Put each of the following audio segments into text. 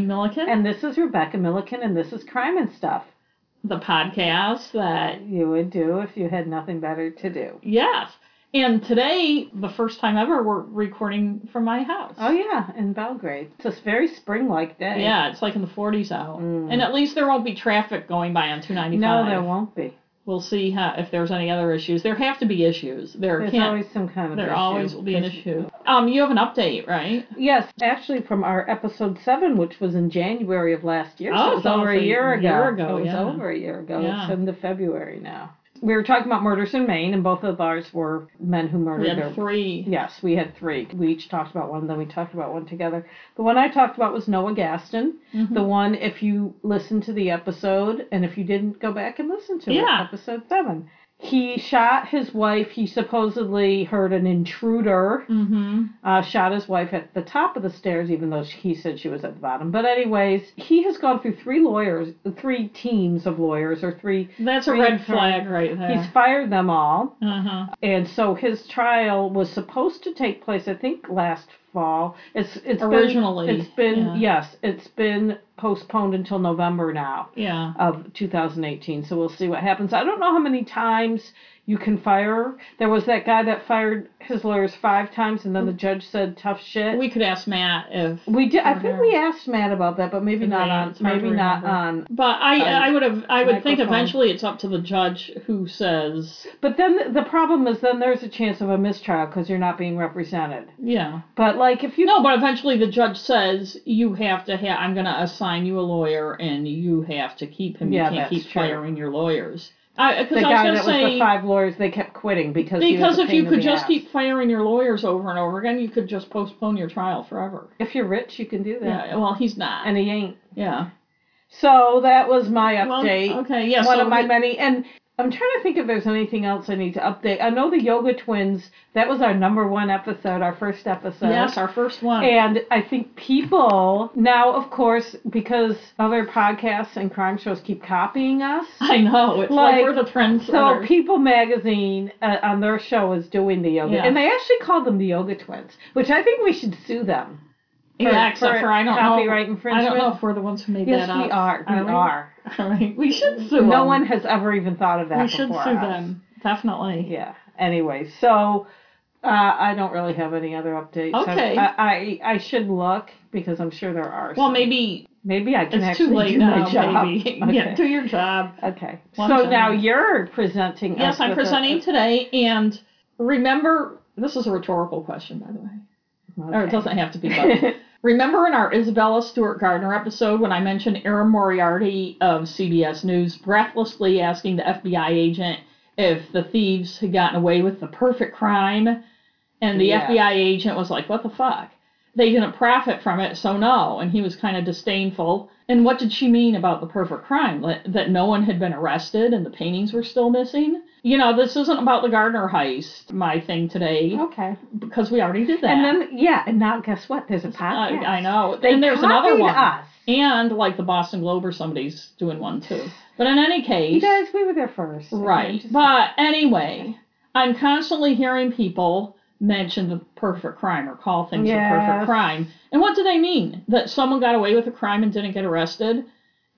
Milliken. And this is Rebecca Milliken, and this is Crime and Stuff. The podcast that you would do if you had nothing better to do. Yes. And today, the first time ever, we're recording from my house. Oh, yeah, in Belgrade. It's a very spring like day. Yeah, it's like in the 40s out. Mm. And at least there won't be traffic going by on 295. No, there won't be. We'll see how, if there's any other issues. There have to be issues. There there's can't, always some kind of there issue. always will be an issue. Um, you have an update, right? Yes, actually from our episode seven, which was in January of last year. Oh, so it was over a year ago. Year ago, it was yeah. over a year ago. Yeah. It's into February now we were talking about murders in Maine, and both of ours were men who murdered we had their. three. Yes, we had three. We each talked about one, then we talked about one together. The one I talked about was Noah Gaston. Mm-hmm. The one, if you listened to the episode, and if you didn't, go back and listen to yeah. it, episode seven. He shot his wife. He supposedly heard an intruder. Mm-hmm. Uh, shot his wife at the top of the stairs, even though he said she was at the bottom. But anyways, he has gone through three lawyers, three teams of lawyers, or three. That's three a red flag right there. He's fired them all. Uh-huh. And so his trial was supposed to take place, I think, last fall. It's it's originally. Been, it's been yeah. yes, it's been postponed until November now. Yeah. Of 2018. So we'll see what happens. I don't know how many times you can fire. There was that guy that fired his lawyers five times, and then the mm. judge said tough shit. We could ask Matt if we did. I think we asked Matt about that, but maybe not on. Maybe not on. But I, I would have. I would microphone. think eventually it's up to the judge who says. But then the problem is, then there's a chance of a mistrial because you're not being represented. Yeah. But like if you no, but eventually the judge says you have to have. I'm going to assign you a lawyer, and you have to keep him. Yeah, you can't keep true. firing your lawyers. I, the I guy was that say, was the five lawyers, they kept quitting because because if you could just keep firing your lawyers over and over again, you could just postpone your trial forever. If you're rich, you can do that. Yeah, well, he's not, and he ain't. Yeah. So that was my update. Well, okay, yes. One so of my many, and I'm trying to think if there's anything else I need to update. I know the Yoga Twins. That was our number one episode, our first episode. Yes, our first one. And I think people now, of course, because other podcasts and crime shows keep copying us. I know it's like, like we're the trends. So People Magazine uh, on their show is doing the yoga, yes. and they actually called them the Yoga Twins, which I think we should sue them. For, yeah, except for, for I don't copyright know. infringement. I don't know if we're the ones who made yes, that up. Yes, we are. We are. are. All right, we should sue them. no them. one has ever even thought of that. We should sue us. them. Definitely. Yeah. Anyway, so uh, I don't really have any other updates. Okay. I, I I should look because I'm sure there are. Well, some. maybe maybe I can it's actually too late do now, my job. baby. Okay. Yeah, do your job. Okay. One so time. now you're presenting. Yes, I'm presenting a, today, and remember, this is a rhetorical question, by the way. Okay. Or it doesn't have to be. But remember in our Isabella Stewart Gardner episode when I mentioned Erin Moriarty of CBS News breathlessly asking the FBI agent if the thieves had gotten away with the perfect crime, and the Yes. FBI agent was like, "What the fuck?" They didn't profit from it, so no. And he was kind of disdainful. And what did she mean about the perfect crime? That, no one had been arrested and the paintings were still missing? You know, this isn't about the Gardner heist, my thing today, Okay. because we already did that. And then yeah, and now guess what? There's a uh, podcast. I, I know. They and there's another one. Us. And like the Boston Globe or somebody's doing one too. But in any case. You guys, we were there first. Right. But anyway, I'm constantly hearing people mention the perfect crime or call things a perfect crime. And what do they mean? That someone got away with a crime and didn't get arrested?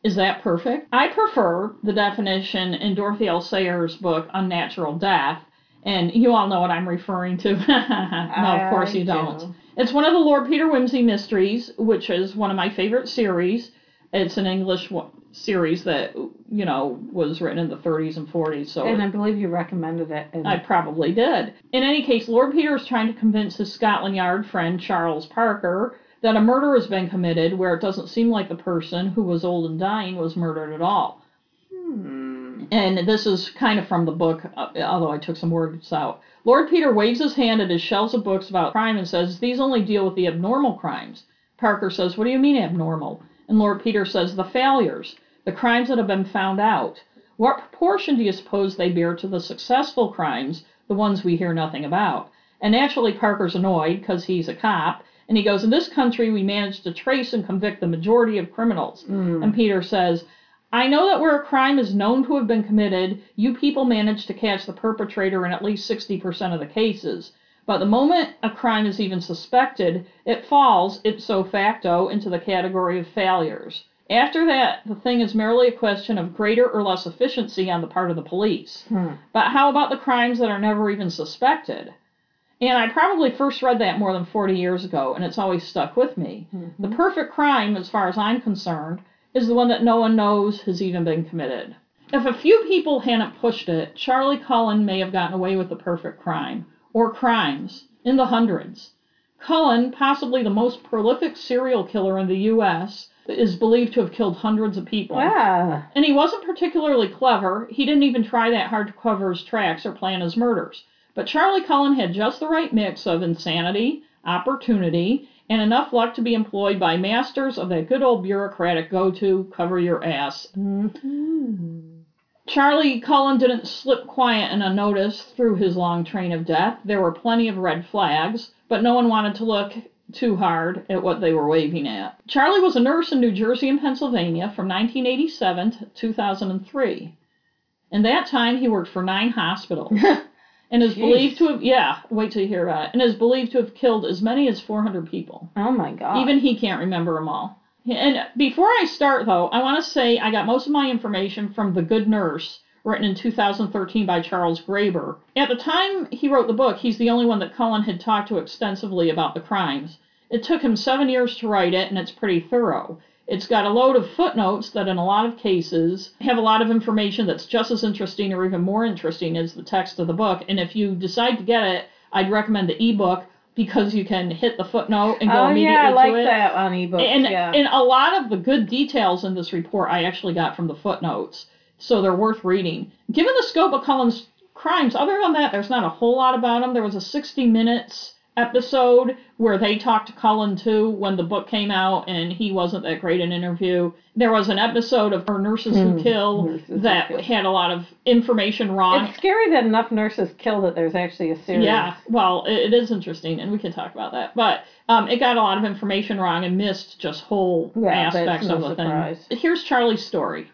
Is that perfect? I prefer the definition in Dorothy L. Sayers' book, Unnatural Death. And you all know what I'm referring to. no, of course you don't. do. It's one of the Lord Peter Wimsey mysteries, which is one of my favorite series. It's an English series that, you know, was written in the 30s and 40s. So And I believe you recommended it. And I probably did. In any case, Lord Peter is trying to convince his Scotland Yard friend Charles Parker that a murder has been committed where it doesn't seem like the person who was old and dying was murdered at all. Hmm. And this is kind of from the book, uh, although I took some words out. Lord Peter waves his hand at his shelves of books about crime and says, These only deal with the abnormal crimes. Parker says, What do you mean abnormal? And Lord Peter says, The failures, the crimes that have been found out. What proportion do you suppose they bear to the successful crimes, the ones we hear nothing about? And naturally, Parker's annoyed because he's a cop, and he goes, In this country, we managed to trace and convict the majority of criminals. Hmm. And Peter says, I know that where a crime is known to have been committed, you people manage to catch the perpetrator in at least 60% of the cases. But the moment a crime is even suspected, it falls ipso facto into the category of failures. After that, the thing is merely a question of greater or less efficiency on the part of the police. Hmm. But how about the crimes that are never even suspected? And I probably first read that more than 40 years ago, and it's always stuck with me. Mm-hmm. The perfect crime, as far as I'm concerned, is the one that no one knows has even been committed. If a few people hadn't pushed it, Charlie Cullen may have gotten away with the perfect crime, or crimes, in the hundreds. Cullen, possibly the most prolific serial killer in the U.S., is believed to have killed hundreds of people. Ah. And he wasn't particularly clever. He didn't even try that hard to cover his tracks or plan his murders. But Charlie Cullen had just the right mix of insanity, opportunity, and enough luck to be employed by masters of that good old bureaucratic go to cover your ass. Charlie Cullen didn't slip quiet and unnoticed through his long train of death. There were plenty of red flags, but no one wanted to look too hard at what they were waving at. Charlie was a nurse in New Jersey and Pennsylvania from 1987 to 2003. In that time, he worked for nine hospitals. and is Jeez. believed to have, yeah, wait till you hear about it, and is believed to have killed as many as 400 people. Oh my god. Even he can't remember them all. And before I start, though, I want to say I got most of my information from The Good Nurse, written in 2013 by Charles Graeber. At the time he wrote the book, he's the only one that Cullen had talked to extensively about the crimes. It took him seven years to write it, and it's pretty thorough. It's got a load of footnotes that, in a lot of cases, have a lot of information that's just as interesting or even more interesting as the text of the book. And if you decide to get it, I'd recommend the ebook because you can hit the footnote and go immediately. oh immediately yeah, I like to it. that on ebooks. And, yeah. and a lot of the good details in this report I actually got from the footnotes, so they're worth reading. Given the scope of Cullen's crimes, other than that, there's not a whole lot about him. There was a 60 minutes episode where they talked to Cullen too when the book came out, and he wasn't that great an interview. There was an episode of Our Nurses Who Kill Hmm. Nurses Who that Kill. had a lot of information wrong. it's scary that enough nurses kill that there's actually a series. Yeah, well, it, it is interesting, and we can talk about that. But um, it got a lot of information wrong and missed just whole Yeah, aspects no of the surprise. thing. Here's Charlie's story.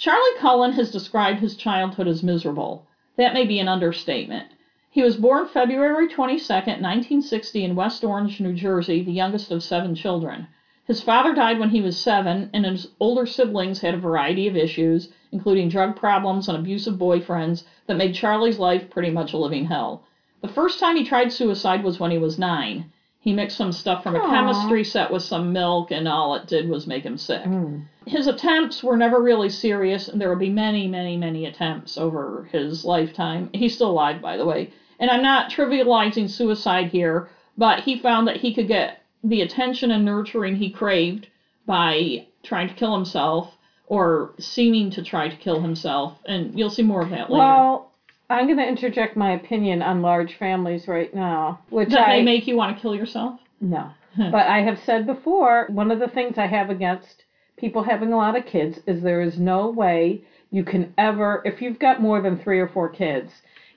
Charlie Cullen has described his childhood as miserable. That may be an understatement. He was born February 22, 1960, in West Orange, New Jersey, the youngest of seven children. His father died when he was seven, and his older siblings had a variety of issues, including drug problems and abusive boyfriends, that made Charlie's life pretty much a living hell. The first time he tried suicide was when he was nine. He mixed some stuff from a Aw. chemistry set with some milk, and all it did was make him sick. Mm. His attempts were never really serious, and there will be many, many, many attempts over his lifetime. He's still alive, by the way. And I'm not trivializing suicide here, but he found that he could get the attention and nurturing he craved by trying to kill himself or seeming to try to kill himself. And you'll see more of that later. Well, I'm going to interject my opinion on large families right now, which that I may make you want to kill yourself? no. but I have said before, one of the things I have against people having a lot of kids is there is no way you can ever, if you've got more than three or four kids,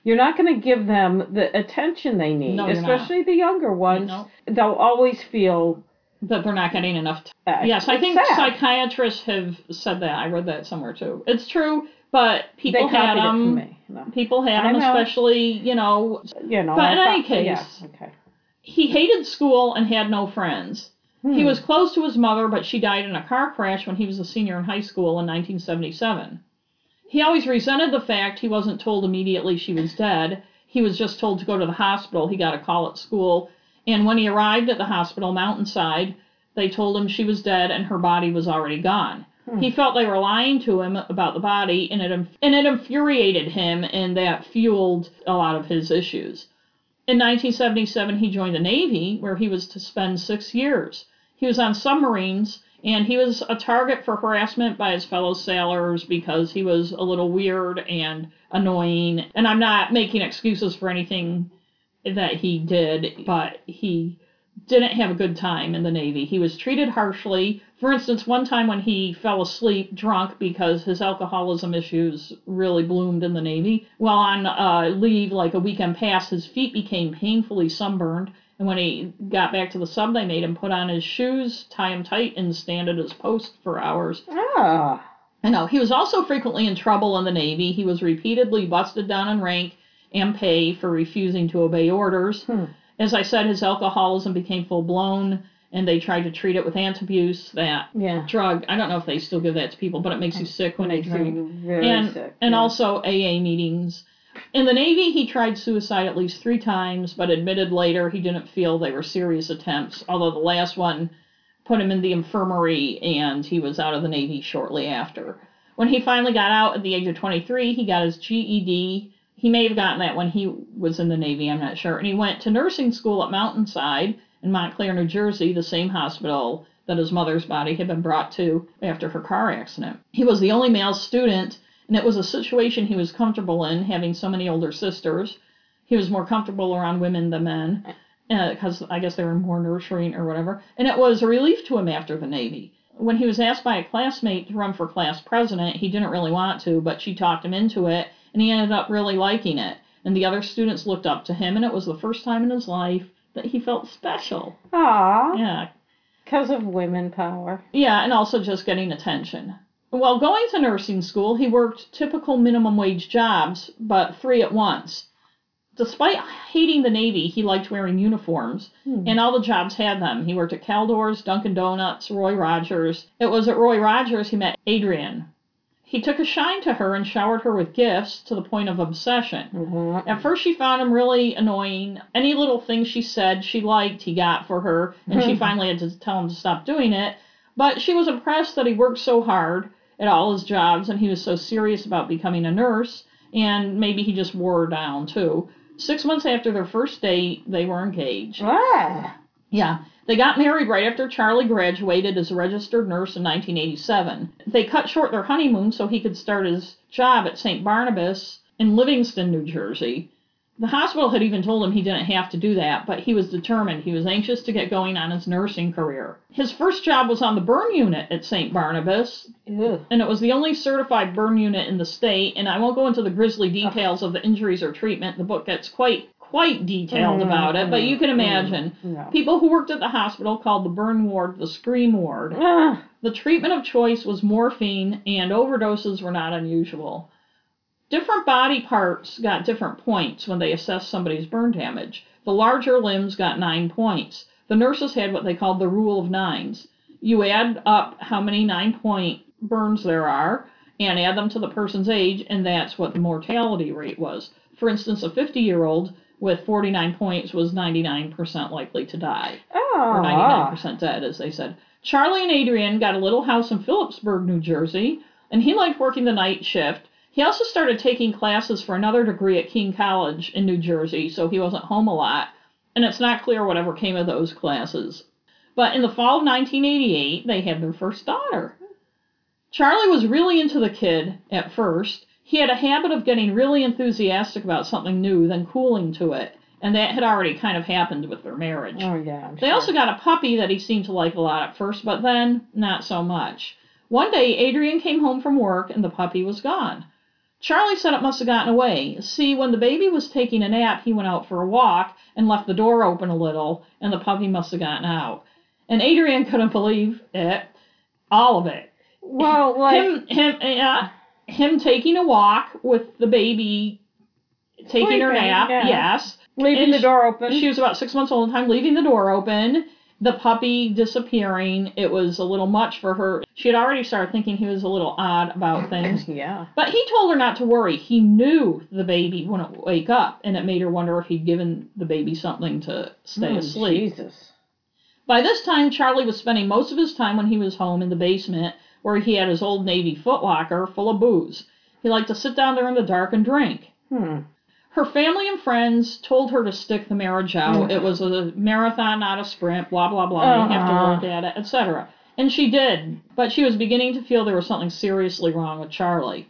you're not going to give them the attention they need, No, especially the younger ones. No. They'll always feel. That they're not getting enough time. Uh, Yes, I think sad. psychiatrists have said that. I read that somewhere too. It's true, but people had them. No. People had I him, know. especially you know. You know, But in thought- any case- yeah, okay. He hated school and had no friends. He Hmm. was close to his mother, but she died in a car crash when he was a senior in high school in 1977. He always resented the fact he wasn't told immediately she was dead. He was just told to go to the hospital. He got a call at school, and when he arrived at the hospital mountainside, they told him she was dead and her body was already gone. Hmm. He felt they were lying to him about the body, and it and it infuriated him, and that fueled a lot of his issues. In 1977, he joined the Navy, where he was to spend six years. He was on submarines, and he was a target for harassment by his fellow sailors because he was a little weird and annoying. And I'm not making excuses for anything that he did, but he didn't have a good time in the Navy. He was treated harshly. For instance, one time when he fell asleep drunk because his alcoholism issues really bloomed in the Navy, while on uh, leave, like a weekend pass, his feet became painfully sunburned. And when he got back to the sub, they made him put on his shoes, tie him tight, and stand at his post for hours. Ah. I know. He was also frequently in trouble in the Navy. He was repeatedly busted down in rank and pay for refusing to obey orders. Hmm. As I said, his alcoholism became full blown, and they tried to treat it with antabuse, that Yeah. drug. I don't know if they still give that to people, but it makes you sick when you Makes drink. very And sick. and yeah. also AA meetings. In the Navy, he tried suicide at least three times, but admitted later he didn't feel they were serious attempts. Although the last one put him in the infirmary, and he was out of the Navy shortly after. When he finally got out at the age of 23, he got his GED. He may have gotten that when he was in the Navy, I'm not sure. And he went to nursing school at Mountainside in Montclair, New Jersey, the same hospital that his mother's body had been brought to after her car accident. He was the only male student, and it was a situation he was comfortable in, having so many older sisters. He was more comfortable around women than men, uh, because I guess they were more nurturing or whatever. And it was a relief to him after the Navy. When he was asked by a classmate to run for class president, he didn't really want to, but she talked him into it, and he ended up really liking it. And the other students looked up to him, and it was the first time in his life that he felt special. Aw, Yeah, because of women power. yeah, and also just getting attention. While going to nursing school, he worked typical minimum wage jobs, but three at once. Despite hating the Navy, he liked wearing uniforms, Hmm. and all the jobs had them. He worked at Caldor's, Dunkin' Donuts, Roy Rogers. It was at Roy Rogers he met Adrian. He took a shine to her and showered her with gifts to the point of obsession. Mhm. At first, she found him really annoying. Any little thing she said she liked, he got for her, and she finally had to tell him to stop doing it. But she was impressed that he worked so hard at all his jobs and he was so serious about becoming a nurse, and maybe he just wore her down too. Six months after their first date, they were engaged. Ah. Yeah. They got married right after Charlie graduated as a registered nurse in 1987. They cut short their honeymoon so he could start his job at St. Barnabas in Livingston, New Jersey. The hospital had even told him he didn't have to do that, but he was determined. He was anxious to get going on his nursing career. His first job was on the burn unit at St. Barnabas, Ew. and it was the only certified burn unit in the state. And I won't go into the grisly details of the injuries or treatment. The book gets quite quite detailed Mm, about it, but you can mm, imagine. No. People who worked at the hospital called the burn ward the scream ward. Ah. The treatment of choice was morphine, and overdoses were not unusual. Different body parts got different points when they assessed somebody's burn damage. The larger limbs got nine points. The nurses had what they called the rule of nines. You add up how many nine point burns there are and add them to the person's age, and that's what the mortality rate was. For instance, a 50 year old with 49 points was 99% likely to die or Ah. 99% dead, as they said. Charlie and Adrian got a little house in Phillipsburg, New Jersey, and he liked working the night shift. He also started taking classes for another degree at King College in New Jersey, so he wasn't home a lot, and it's not clear whatever came of those classes. But in the fall of 1988, they had their first daughter. Charlie was really into the kid at first. He had a habit of getting really enthusiastic about something new, then cooling to it, and that had already kind of happened with their marriage. Oh yeah. I'm They sure. also got a puppy that he seemed to like a lot at first, but then not so much. One day, Adrian came home from work and the puppy was gone. Charlie said it must have gotten away. See, when the baby was taking a nap, he went out for a walk and left the door open a little, and the puppy must have gotten out. And Adrian couldn't believe it. All of it. Well, like him, him, uh, him taking a walk with the baby, taking her nap. yeah. Yes. leaving and the door open. She was about six months old at the time, leaving the door open, the puppy disappearing. It was a little much for her. She had already started thinking he was a little odd about things. yeah. But he told her not to worry. He knew the baby wouldn't wake up, and it made her wonder if he'd given the baby something to stay Hmm, asleep. Jesus. By this time, Charlie was spending most of his time when he was home in the basement, where he had his old Navy footlocker full of booze. He liked to sit down there in the dark and drink. Hmm. Her family and friends told her to stick the marriage out. It was a marathon, not a sprint, blah, blah, blah. You have to Uh-huh. work at it, etc. And she did, but she was beginning to feel there was something seriously wrong with Charlie.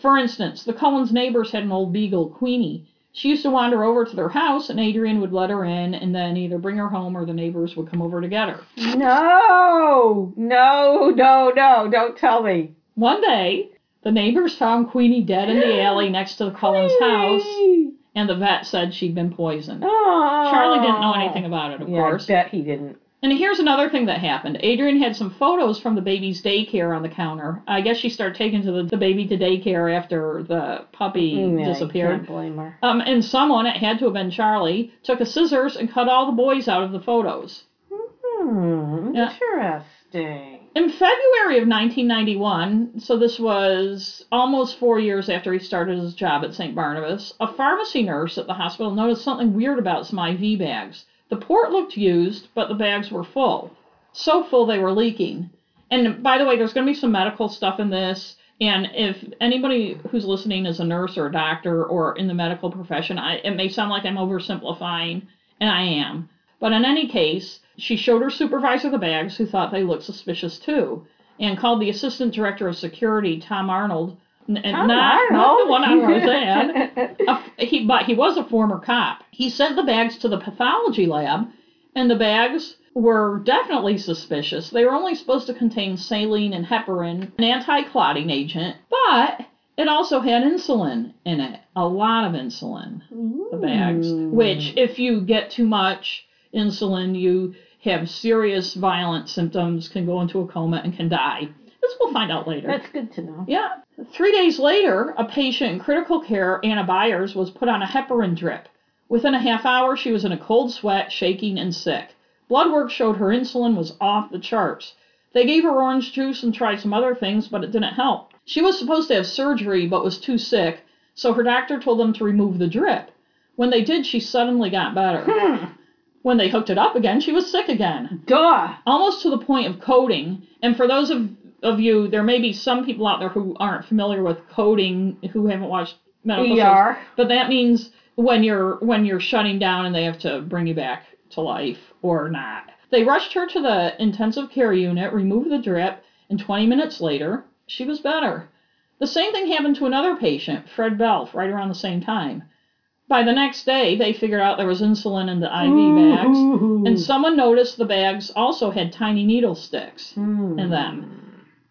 For instance, the Cullens neighbors had an old beagle, Queenie. She used to wander over to their house, and Adrian would let her in and then either bring her home or the neighbors would come over to get her. No, no, no, no! Don't tell me. One day, the neighbors found Queenie dead in the alley next to the Cullens house, and the vet said she'd been poisoned. Oh. Charlie didn't know anything about it, of yeah, course. I bet he didn't. And here's another thing that happened. Adrian had some photos from the baby's daycare on the counter. I guess she started taking to the, the baby to daycare after the puppy Mm, disappeared. Can't blame her. Um, and someone, it had to have been Charlie, took a scissors and cut all the boys out of the photos. Hmm. Yeah. Interesting. In February of 1991, so this was almost four years after he started his job at St. Barnabas, a pharmacy nurse at the hospital noticed something weird about some IV bags. The port looked used, but the bags were full. So full they were leaking. And by the way, there's going to be some medical stuff in this. And if anybody who's listening is a nurse or a doctor or in the medical profession, I, it may sound like I'm oversimplifying, and I am. But in any case, she showed her supervisor the bags, who thought they looked suspicious too, and called the assistant director of security, Tom Arnold, n- oh, not, not the one on Roseanne. a f- he, but he was a former cop. He sent the bags to the pathology lab, and the bags were definitely suspicious. They were only supposed to contain saline and heparin, an anti-clotting agent, but it also had insulin in it, a lot of insulin. The bags, which if you get too much insulin, you have serious violent symptoms, can go into a coma, and can die. This we'll find out later. That's good to know. Yeah. Three days later, a patient in critical care, Anna Byers, was put on a heparin drip. Within a half hour, she was in a cold sweat, shaking, and sick. Blood work showed her insulin was off the charts. They gave her orange juice and tried some other things, but it didn't help. She was supposed to have surgery, but was too sick, so her doctor told them to remove the drip. When they did, she suddenly got better. Hmm. When they hooked it up again, she was sick again Duh. almost to the point of coding. And for those of, of you, there may be some people out there who aren't familiar with coding, who haven't watched medical shows. ER. But that means when you're when you're shutting down and they have to bring you back to life or not. They rushed her to the intensive care unit, removed the drip, and 20 minutes later, she was better. The same thing happened to another patient, Fred Belf, right around the same time. By the next day, they figured out there was insulin in the IV bags, and someone noticed the bags also had tiny needle sticks Hmm. in them.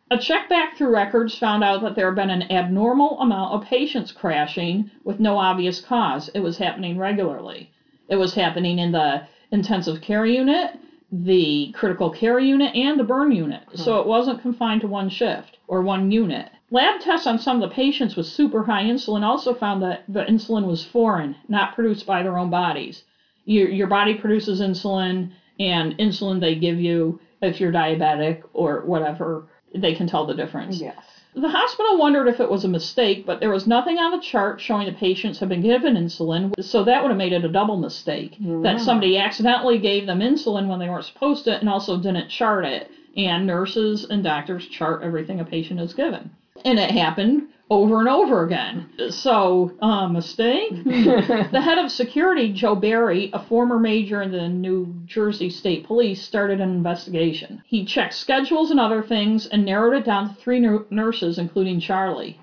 A check back through records found out that there had been an abnormal amount of patients crashing with no obvious cause. It was happening regularly. It was happening in the intensive care unit, the critical care unit, and the burn unit. Hmm. So it wasn't confined to one shift or one unit. Lab tests on some of the patients with super high insulin also found that the insulin was foreign, not produced by their own bodies. Your, your body produces insulin, and insulin they give you if you're diabetic or whatever, they can tell the difference. Yes. The hospital wondered if it was a mistake, but there was nothing on the chart showing the patients had been given insulin, so that would have made it a double mistake. That somebody accidentally gave them insulin when they weren't supposed to and also didn't chart it. And nurses and doctors chart everything a patient is given. And it happened over and over again. So, uh, mistake? The head of security, Joe Barry, a former major in the New Jersey State Police, started an investigation. He checked schedules and other things and narrowed it down to three nu- nurses, including Charlie.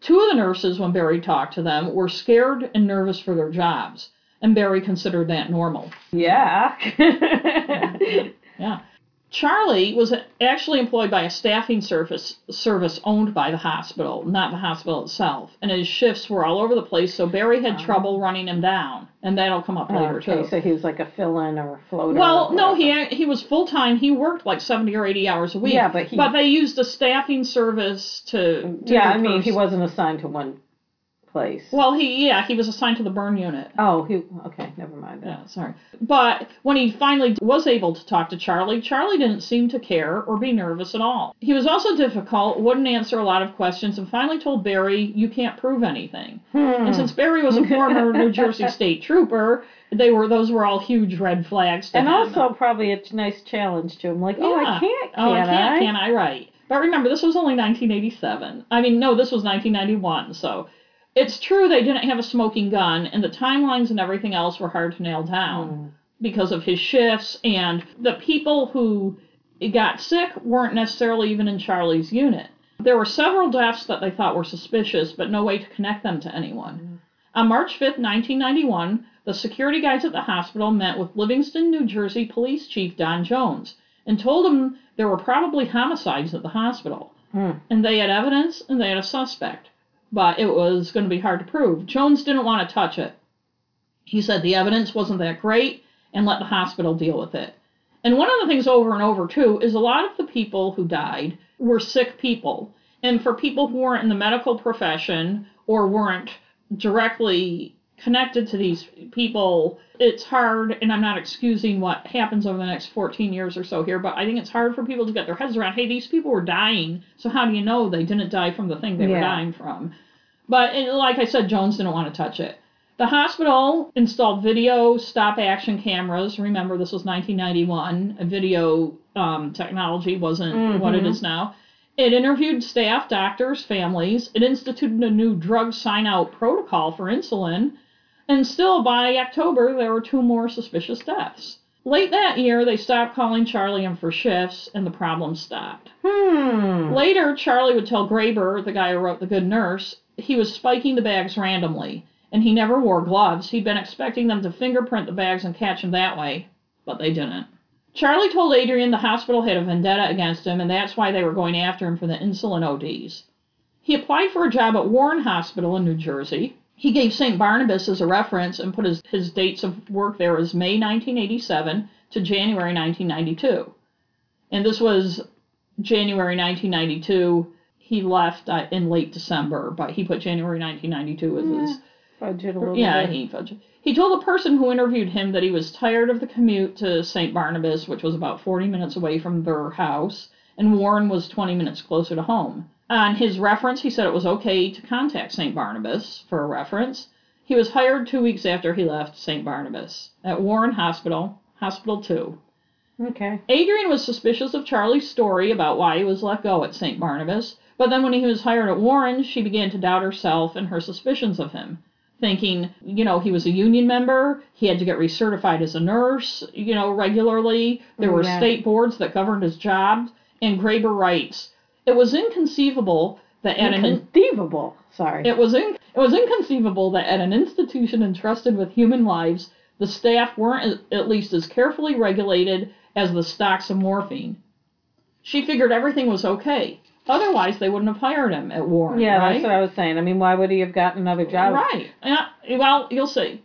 Two of the nurses, when Barry talked to them, were scared and nervous for their jobs, and Barry considered that normal. Yeah. Yeah. Charlie was actually employed by a staffing service service owned by the hospital, not the hospital itself, and his shifts were all over the place. So Barry had uh-huh. trouble running him down, and that'll come up later okay, too. so he was like a fill-in or a floater. Well, or no, he he was full time. He worked like seventy or eighty hours a week. Yeah, but he- but they used a staffing service to. to Yeah, I mean, he wasn't assigned to one place. Well, he yeah, he was assigned to the burn unit. oh, he. Okay, never mind. That. Yeah, sorry. But when he finally was able to talk to Charlie, Charlie didn't seem to care or be nervous at all. He was also difficult, wouldn't answer a lot of questions, and finally told Barry, You can't prove anything. Hmm. And since Barry was a former New Jersey state trooper, they were those were all huge red flags to and him. also probably a nice challenge to him, like, oh, Yeah. I can't, Oh, I can can't, I? can I? Right. But remember, this was only 1987. I mean, no, this was 1991. So it's true they didn't have a smoking gun, and the timelines and everything else were hard to nail down Hmm. because of his shifts. And the people who got sick weren't necessarily even in Charlie's unit. There were several deaths that they thought were suspicious, but no way to connect them to anyone. On March 5th, 1991, the security guys at the hospital met with Livingston, New Jersey Police Chief Don Jones and told him there were probably homicides at the hospital. Hmm. And they had evidence and they had a suspect. But it was going to be hard to prove. Jones didn't want to touch it. He said the evidence wasn't that great and let the hospital deal with it. And one of the things over and over, too, is a lot of the people who died were sick people. And for people who weren't in the medical profession or weren't directly connected to these people, it's hard, and I'm not excusing what happens over the next 14 years or so here, but I think it's hard for people to get their heads around hey, these people were dying, so how do you know they didn't die from the thing they were dying from? But it, like I said, Jones didn't want to touch it. The hospital installed video stop action cameras. Remember, this was 1991. Video um, technology wasn't what it Mhm. is now. It interviewed staff, doctors, families. It instituted a new drug sign out protocol for insulin. And still, by October, there were two more suspicious deaths. Late that year, they stopped calling Charlie in for shifts, and the problem stopped. Hmm. Later, Charlie would tell Graeber, the guy who wrote The Good Nurse, he was spiking the bags randomly, and he never wore gloves. He'd been expecting them to fingerprint the bags and catch him that way, but they didn't. Charlie told Adrian the hospital had a vendetta against him, and that's why they were going after him for the insulin ODs. He applied for a job at Warren Hospital in New Jersey. He gave St. Barnabas as a reference and put his, his dates of work there as May 1987 to January 1992. And this was January 1992. He left uh, in late December, but he put January 1992 as his. Fudge it a little Yeah, bit. he fudged. He told the person who interviewed him that he was tired of the commute to St. Barnabas, which was about 40 minutes away from their house, and Warren was 20 minutes closer to home. On his reference, he said it was okay to contact St. Barnabas for a reference. He was hired two weeks after he left St. Barnabas at Warren Hospital, Hospital 2. Okay. Adrian was suspicious of Charlie's story about why he was let go at St. Barnabas, but then when he was hired at Warren, she began to doubt herself and her suspicions of him, thinking, you know, he was a union member, he had to get recertified as a nurse, you know, regularly. There were Yeah. state boards that governed his job, and Graeber writes, it was inconceivable that at an Inconceivable. Sorry. it was in, it was inconceivable that at an institution entrusted with human lives, the staff weren't at least as carefully regulated as the stocks of morphine. She figured everything was okay. Otherwise, they wouldn't have hired him at Warren. yeah, right? that's what I was saying. I mean, why would he have gotten another job? Right. Yeah, well, you'll see.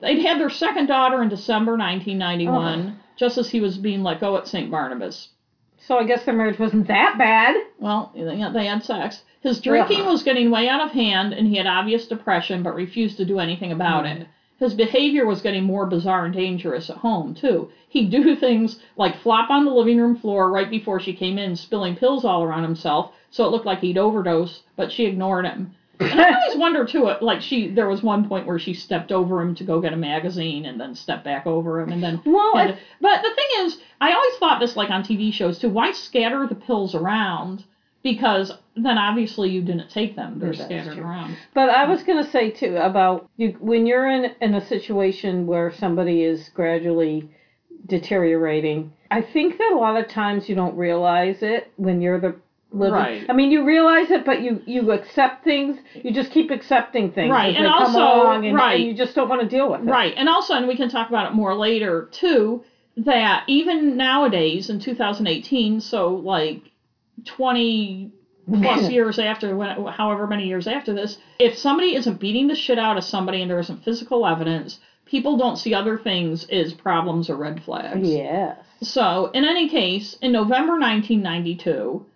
They'd had their second daughter in December 1991, just as he was being let go at St. Barnabas. So I guess their marriage wasn't that bad. Well, they they had sex. His drinking Ugh. was getting way out of hand, and he had obvious depression, but refused to do anything about Hmm. it. His behavior was getting more bizarre and dangerous at home, too. He'd do things like flop on the living room floor right before she came in, spilling pills all around himself, so it looked like he'd overdose, but she ignored him. And I always wonder too, like she, there was one point where she stepped over him to go get a magazine, and then stepped back over him, and then Well, to- but the thing is, I always thought this like on TV shows too. Why scatter the pills around? Because then obviously you didn't take them. They're that's scattered true. around. But I was going to say too about you when you're in in a situation where somebody is gradually deteriorating. I think that a lot of times you don't realize it when you're the living. Right. I mean, you realize it, but you you accept things. You just keep accepting things Right, and also- along, and, right. and you just don't want to deal with it. Right. And also, and we can talk about it more later too, that even nowadays in 2018, so like 20 plus years after, when, however many years after this, if somebody isn't beating the shit out of somebody and there isn't physical evidence, people don't see other things as problems or red flags. Yes. So, in any case, in November 1992,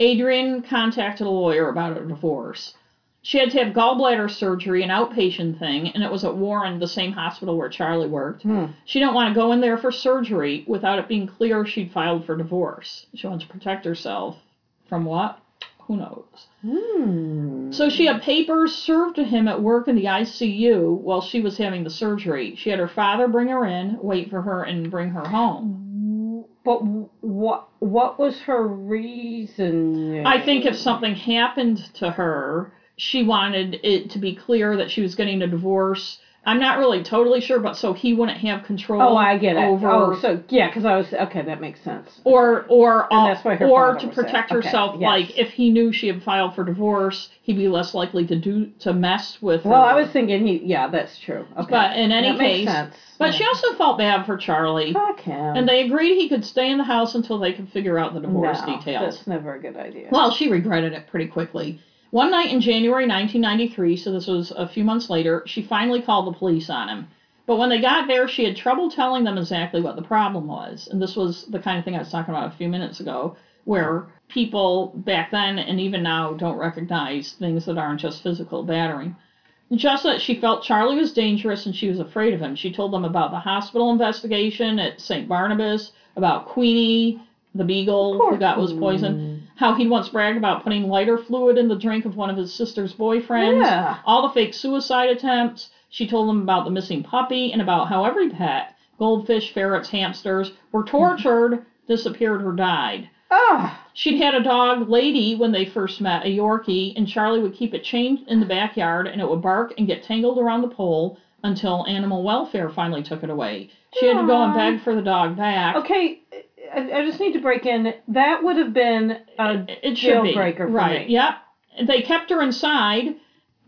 Adrian contacted a lawyer about a divorce. She had to have gallbladder surgery, an outpatient thing, and it was at Warren, the same hospital where Charlie worked. Hmm. She didn't want to go in there for surgery without it being clear she'd filed for divorce. She wanted to protect herself from what? Who knows? Hmm. So she had papers served to him at work in the ICU while she was having the surgery. She had her father bring her in, wait for her, and bring her home. But what what was her reason? I think if something happened to her, she wanted it to be clear that she was getting a divorce. I'm not really totally sure, but so he wouldn't have control. Oh, I get it. Over, Oh, so yeah, because I was okay. That makes sense. or or And uh, that's why her or to was there. protect Okay, herself. yes. Like if he knew she had filed for divorce, he'd be less likely to do to mess with. Well, her. I was thinking he. Yeah, that's true. Okay. But in any that case, makes sense. but Yeah. she also felt bad for Charlie. Fuck him. And they agreed he could stay in the house until they could figure out the divorce no, details. That's never a good idea. Well, she regretted it pretty quickly. One night in January 1993, so this was a few months later, she finally called the police on him. But when they got there, she had trouble telling them exactly what the problem was. And this was the kind of thing I was talking about a few minutes ago, where people back then and even now don't recognize things that aren't just physical battering. Just that she felt Charlie was dangerous and she was afraid of him. She told them about the hospital investigation at St. Barnabas, about Queenie, the beagle who got was poisoned, how he'd once bragged about putting lighter fluid in the drink of one of his sister's boyfriends, Yeah. all the fake suicide attempts. She told them about the missing puppy and about how every pet, goldfish, ferrets, hamsters, were tortured, disappeared, or died. Ah, She'd had a dog, Lady, when they first met, a Yorkie, and Charlie would keep it chained in the backyard and it would bark and get tangled around the pole until animal welfare finally took it away. She had to go and beg for the dog back. okay. I, I just need to break in. That would have been a It, it should be. breaker for right. me. Yep. They kept her inside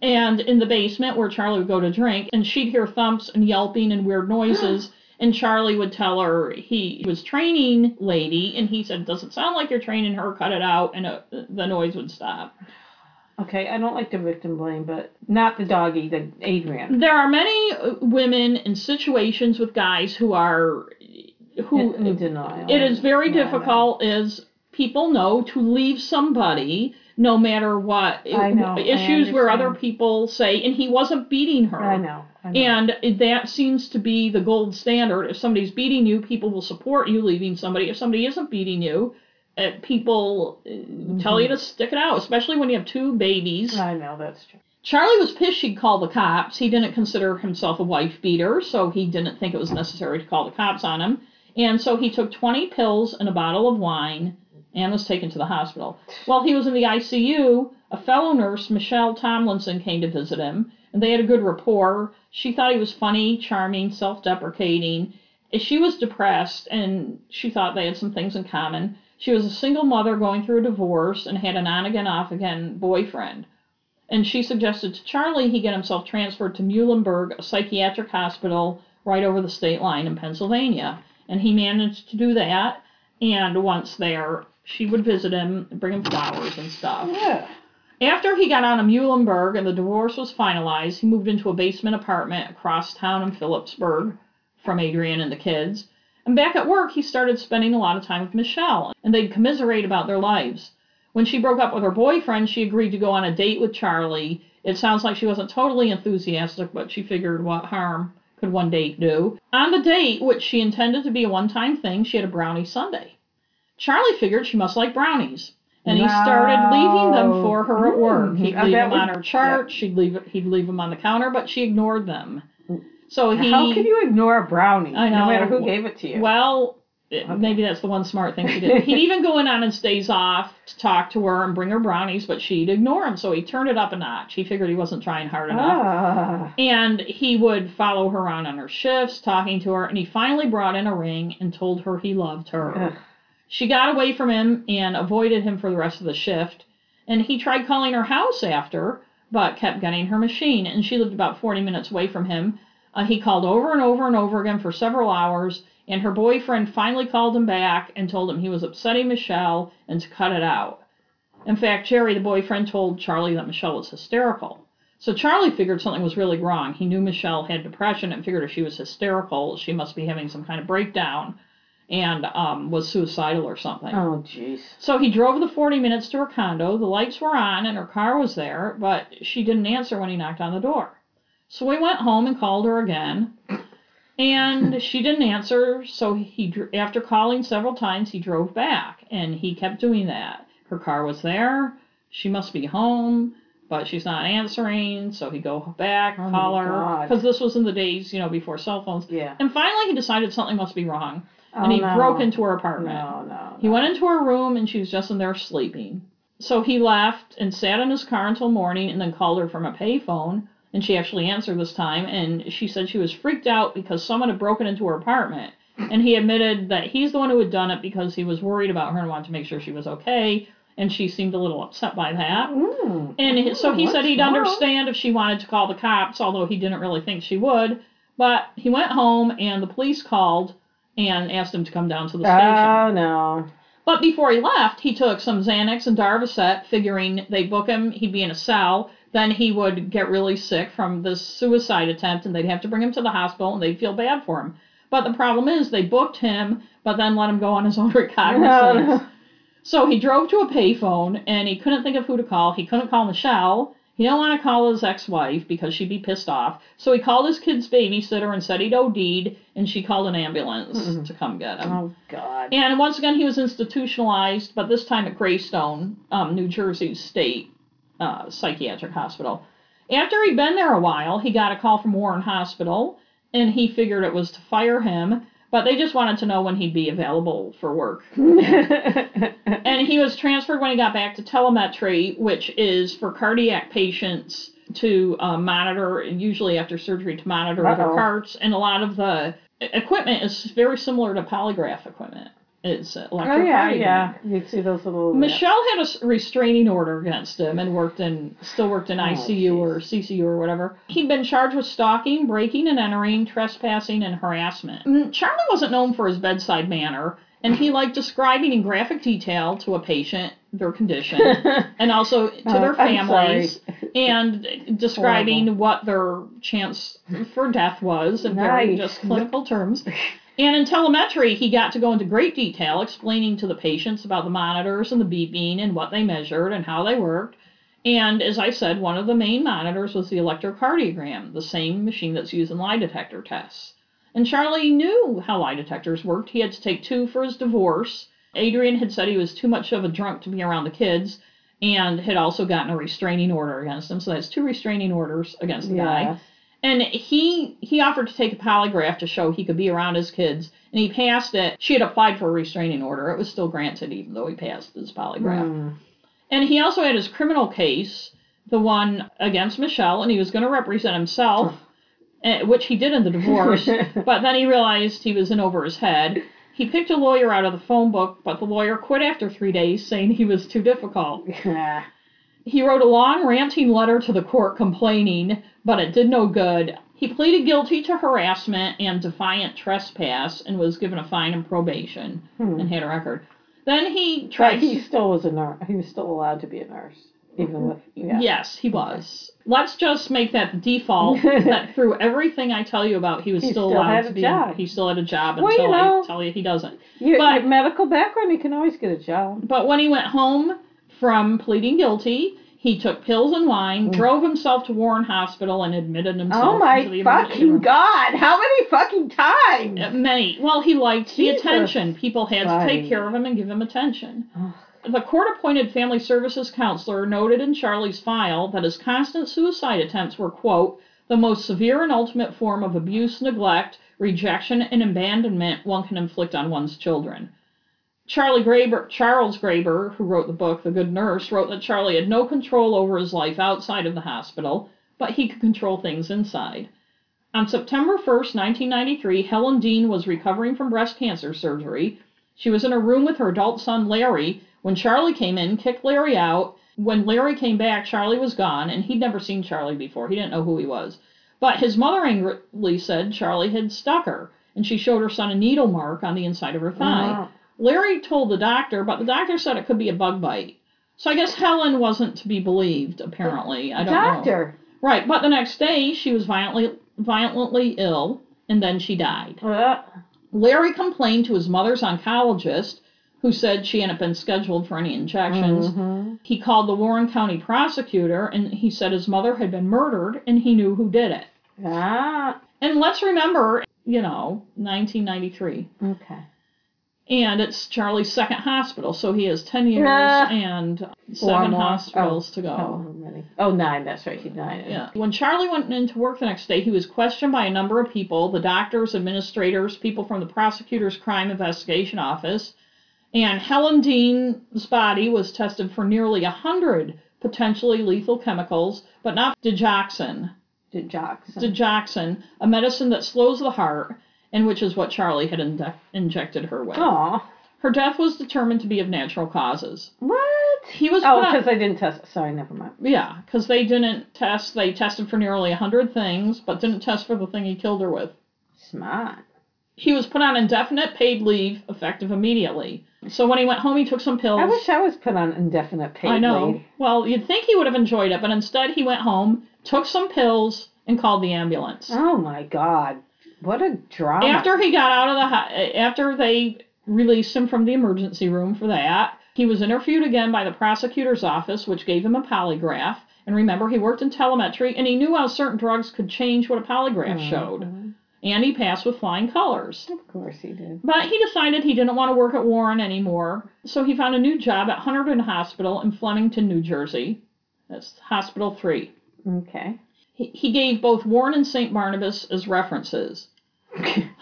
and in the basement where Charlie would go to drink, and she'd hear thumps and yelping and weird noises. And Charlie would tell her he was training Lady, and he said, "Doesn't sound like you're training her. Cut it out," and uh the noise would stop. Okay, I don't like to victim blame, but not the doggy, the Adrian. There are many uh, women in situations with guys who are who in, in denial. it is very Yeah, difficult as people know to leave somebody no matter what I know, issues where other people say and he wasn't beating her I know. I know. and that seems to be the gold standard if somebody's beating you people will support you leaving somebody if somebody isn't beating you uh, people uh, tell you to stick it out especially when you have two babies I know that's true. Charlie was pissed she'd call the cops. He didn't consider himself a wife beater, so he didn't think it was necessary to call the cops on him. And so he took 20 pills and a bottle of wine and was taken to the hospital. While he was in the ICU, a fellow nurse, Michelle Tomlinson, came to visit him, and they had a good rapport. She thought he was funny, charming, self deprecating. She was depressed, and she thought they had some things in common. She was a single mother going through a divorce and had an on again, off again boyfriend and she suggested to Charlie he get himself transferred to Muhlenberg, a psychiatric hospital right over the state line in Pennsylvania. And he managed to do that. And once there, she would visit him, bring him flowers and stuff. Yeah. After he got out of Muhlenberg and the divorce was finalized, he moved into a basement apartment across town in Phillipsburg from Adrian and the kids. And back at work, he started spending a lot of time with Michelle, and they'd commiserate about their lives. When she broke up with her boyfriend, she agreed to go on a date with Charlie. It sounds like she wasn't totally enthusiastic, but she figured what harm could one date do. On the date, which she intended to be a one time thing, she had a brownie sundae. Charlie figured she must like brownies. And he started leaving them for her at work. Mm, He'd I leave them on her chart. She'd leave he'd leave them on the counter, but she ignored them. So he How can you ignore a brownie? I No know. matter who gave it to you. well, it- maybe that's the one smart thing she did. He'd even go in on his days off to talk to her and bring her brownies, but she'd ignore him. So he turned it up a notch. He figured he wasn't trying hard enough. ah. And he would follow her around on her shifts, talking to her, and he finally brought in a ring and told her he loved her. Ugh. She got away from him and avoided him for the rest of the shift. And he tried calling her house after, but kept getting her machine. And she lived about 40 minutes away from him. Uh, he called over and over and over again for several hours. And her boyfriend finally called him back and told him he was upsetting Michelle and to cut it out. In fact, Jerry, the boyfriend, told Charlie that Michelle was hysterical. So Charlie figured something was really wrong. He knew Michelle had depression and figured if she was hysterical, she must be having some kind of breakdown and um, was suicidal or something. Oh, jeez. So he drove the 40 minutes to her condo. The lights were on and her car was there, but she didn't answer when he knocked on the door. So he went home and called her again. And she didn't answer, so he after calling several times, he drove back and he kept doing that. Her car was there. She must be home, but she's not answering, so he go back, Oh call her because this was in the days, you know, before cell phones. Yeah. And finally he decided something must be wrong, and Oh, he no. broke into her apartment. No, no. He went into her room and she was just in there sleeping. So he left and sat in his car until morning and then called her from a payphone. And she actually answered this time. And she said she was freaked out because someone had broken into her apartment. And he admitted that he's the one who had done it because he was worried about her and wanted to make sure she was okay. And she seemed a little upset by that. Mm. And he- so he said he'd wrong? understand if she wanted to call the cops, although he didn't really think she would. But he went home and the police called and asked him to come down to the station. Oh, no. But before he left, he took some Xanax and Darvocet, figuring they'd book him, he'd be in a cell. Then he would get really sick from this suicide attempt and they'd have to bring him to the hospital and they'd feel bad for him. But the problem is they booked him, but then let him go on his own recognizance. So he drove to a payphone and he couldn't think of who to call. He couldn't call Michelle. He didn't want to call his ex-wife because she'd be pissed off. So he called his kid's babysitter and said he'd OD'd, and she called an ambulance Mm-mm. to come get him. Oh God. And once again, he was institutionalized, but this time at Greystone, um, New Jersey State uh, Psychiatric Hospital. After he'd been there a while, he got a call from Warren Hospital, and he figured it was to fire him, but they just wanted to know when he'd be available for work. And he was transferred when he got back to telemetry, which is for cardiac patients to uh, monitor, usually after surgery, to monitor their Uh-oh. hearts. And a lot of the equipment is very similar to polygraph equipment. It's oh yeah, yeah. You see those little. Michelle had a restraining order against him and worked in, still worked in Oh, ICU or CCU or whatever. He'd been charged with stalking, breaking and entering, trespassing, and harassment. Mm, Charlie wasn't known for his bedside manner, and he liked describing in graphic detail to a patient their condition and also to Oh, their families and describing what their chance for death was in very just clinical terms. And in telemetry, he got to go into great detail explaining to the patients about the monitors and the beeping and what they measured and how they worked. And as I said, one of the main monitors was the electrocardiogram, the same machine that's used in lie detector tests. And Charlie knew how lie detectors worked. He had to take two for his divorce. Adrian had said he was too much of a drunk to be around the kids and had also gotten a restraining order against him. So that's two restraining orders against the guy. And he he offered to take a polygraph to show he could be around his kids, and he passed it. She had applied for a restraining order. It was still granted, even though he passed his polygraph. Mm. And he also had his criminal case, the one against Michelle, and he was going to represent himself, eh, which he did in the divorce. but then he realized he was in over his head. He picked a lawyer out of the phone book, but the lawyer quit after three days, saying he was too difficult. Yeah. He wrote a long ranting letter to the court complaining, but it did no good. He pleaded guilty to harassment and defiant trespass and was given a fine and probation Hmm. and had a record. Then he But tried. he still was a nurse. He was still allowed to be a nurse, even with. Yeah. Yes, he was. Let's just make that the default that through everything I tell you about, he was He still, still allowed to a be. job. He still had a job Well, you until know- I tell you he doesn't. Your, But- your medical background, he can always get a job. But when he went home from pleading guilty, he took pills and wine, drove himself to Warren Hospital, and admitted himself Mm. Oh my into the emergency fucking room. god! How many fucking times? Uh, Many. Well, he liked Jesus. the attention. People had to take care of him and give him attention. Ugh. The court appointed family services counselor noted in Charlie's file that his constant suicide attempts were, quote, the most severe and ultimate form of abuse, neglect, rejection, and abandonment one can inflict on one's children. Charlie Graeber, Charles Graeber, who wrote the book The Good Nurse, wrote that Charlie had no control over his life outside of the hospital, but he could control things inside. On September 1, 1993, Helen Dean was recovering from breast cancer surgery. She was in a room with her adult son Larry when Charlie came in, kicked Larry out. When Larry came back, Charlie was gone, and he'd never seen Charlie before. He didn't know who he was. But his mother angrily said Charlie had stuck her, and she showed her son a needle mark on the inside of her thigh. Wow. Larry told the doctor, but the doctor said it could be a bug bite. So I guess Helen wasn't to be believed, apparently. I don't know. Doctor. Right, but the next day she was violently violently ill and then she died. Uh, Larry complained to his mother's oncologist, who said she hadn't been scheduled for any injections. mhm. He called the Warren County prosecutor and he said his mother had been murdered and he knew who did it. Ah. And let's remember, you know, 1993. Okay. And it's Charlie's second hospital, so he has 10 years and seven hospitals oh, to go. Oh, how many? Oh, nine. That's right. He died. Yeah. When Charlie went into work the next day, he was questioned by a number of people the doctors, administrators, people from the prosecutor's crime investigation office. And Helen Dean's body was tested for nearly a 100 potentially lethal chemicals, but not digoxin. Jackson. Digoxin, a medicine that slows the heart, and which is what Charlie had injec- injected her with. Aw. Her death was determined to be of natural causes. What? He was Oh, because they didn't test. Sorry, never mind. Yeah, because they didn't test. They tested for nearly a hundred things, but didn't test for the thing he killed her with. Smart. He was put on indefinite paid leave effective immediately. So when he went home, he took some pills. I wish I was put on indefinite paid leave. I know. leave. Well, you'd think he would have enjoyed it, but instead he went home, took some pills, and called the ambulance. Oh my God. What a drama. After he got out of the after they released him from the emergency room for that, he was interviewed again by the prosecutor's office, which gave him a polygraph. And remember, he worked in telemetry, and he knew how certain drugs could change what a polygraph showed. Mhm. And he passed with flying colors. Of course he did. But he decided he didn't want to work at Warren anymore, so he found a new job at Hunterdon Hospital in Flemington, New Jersey. That's Hospital 3. Okay. He, he gave both Warren and St. Barnabas as references.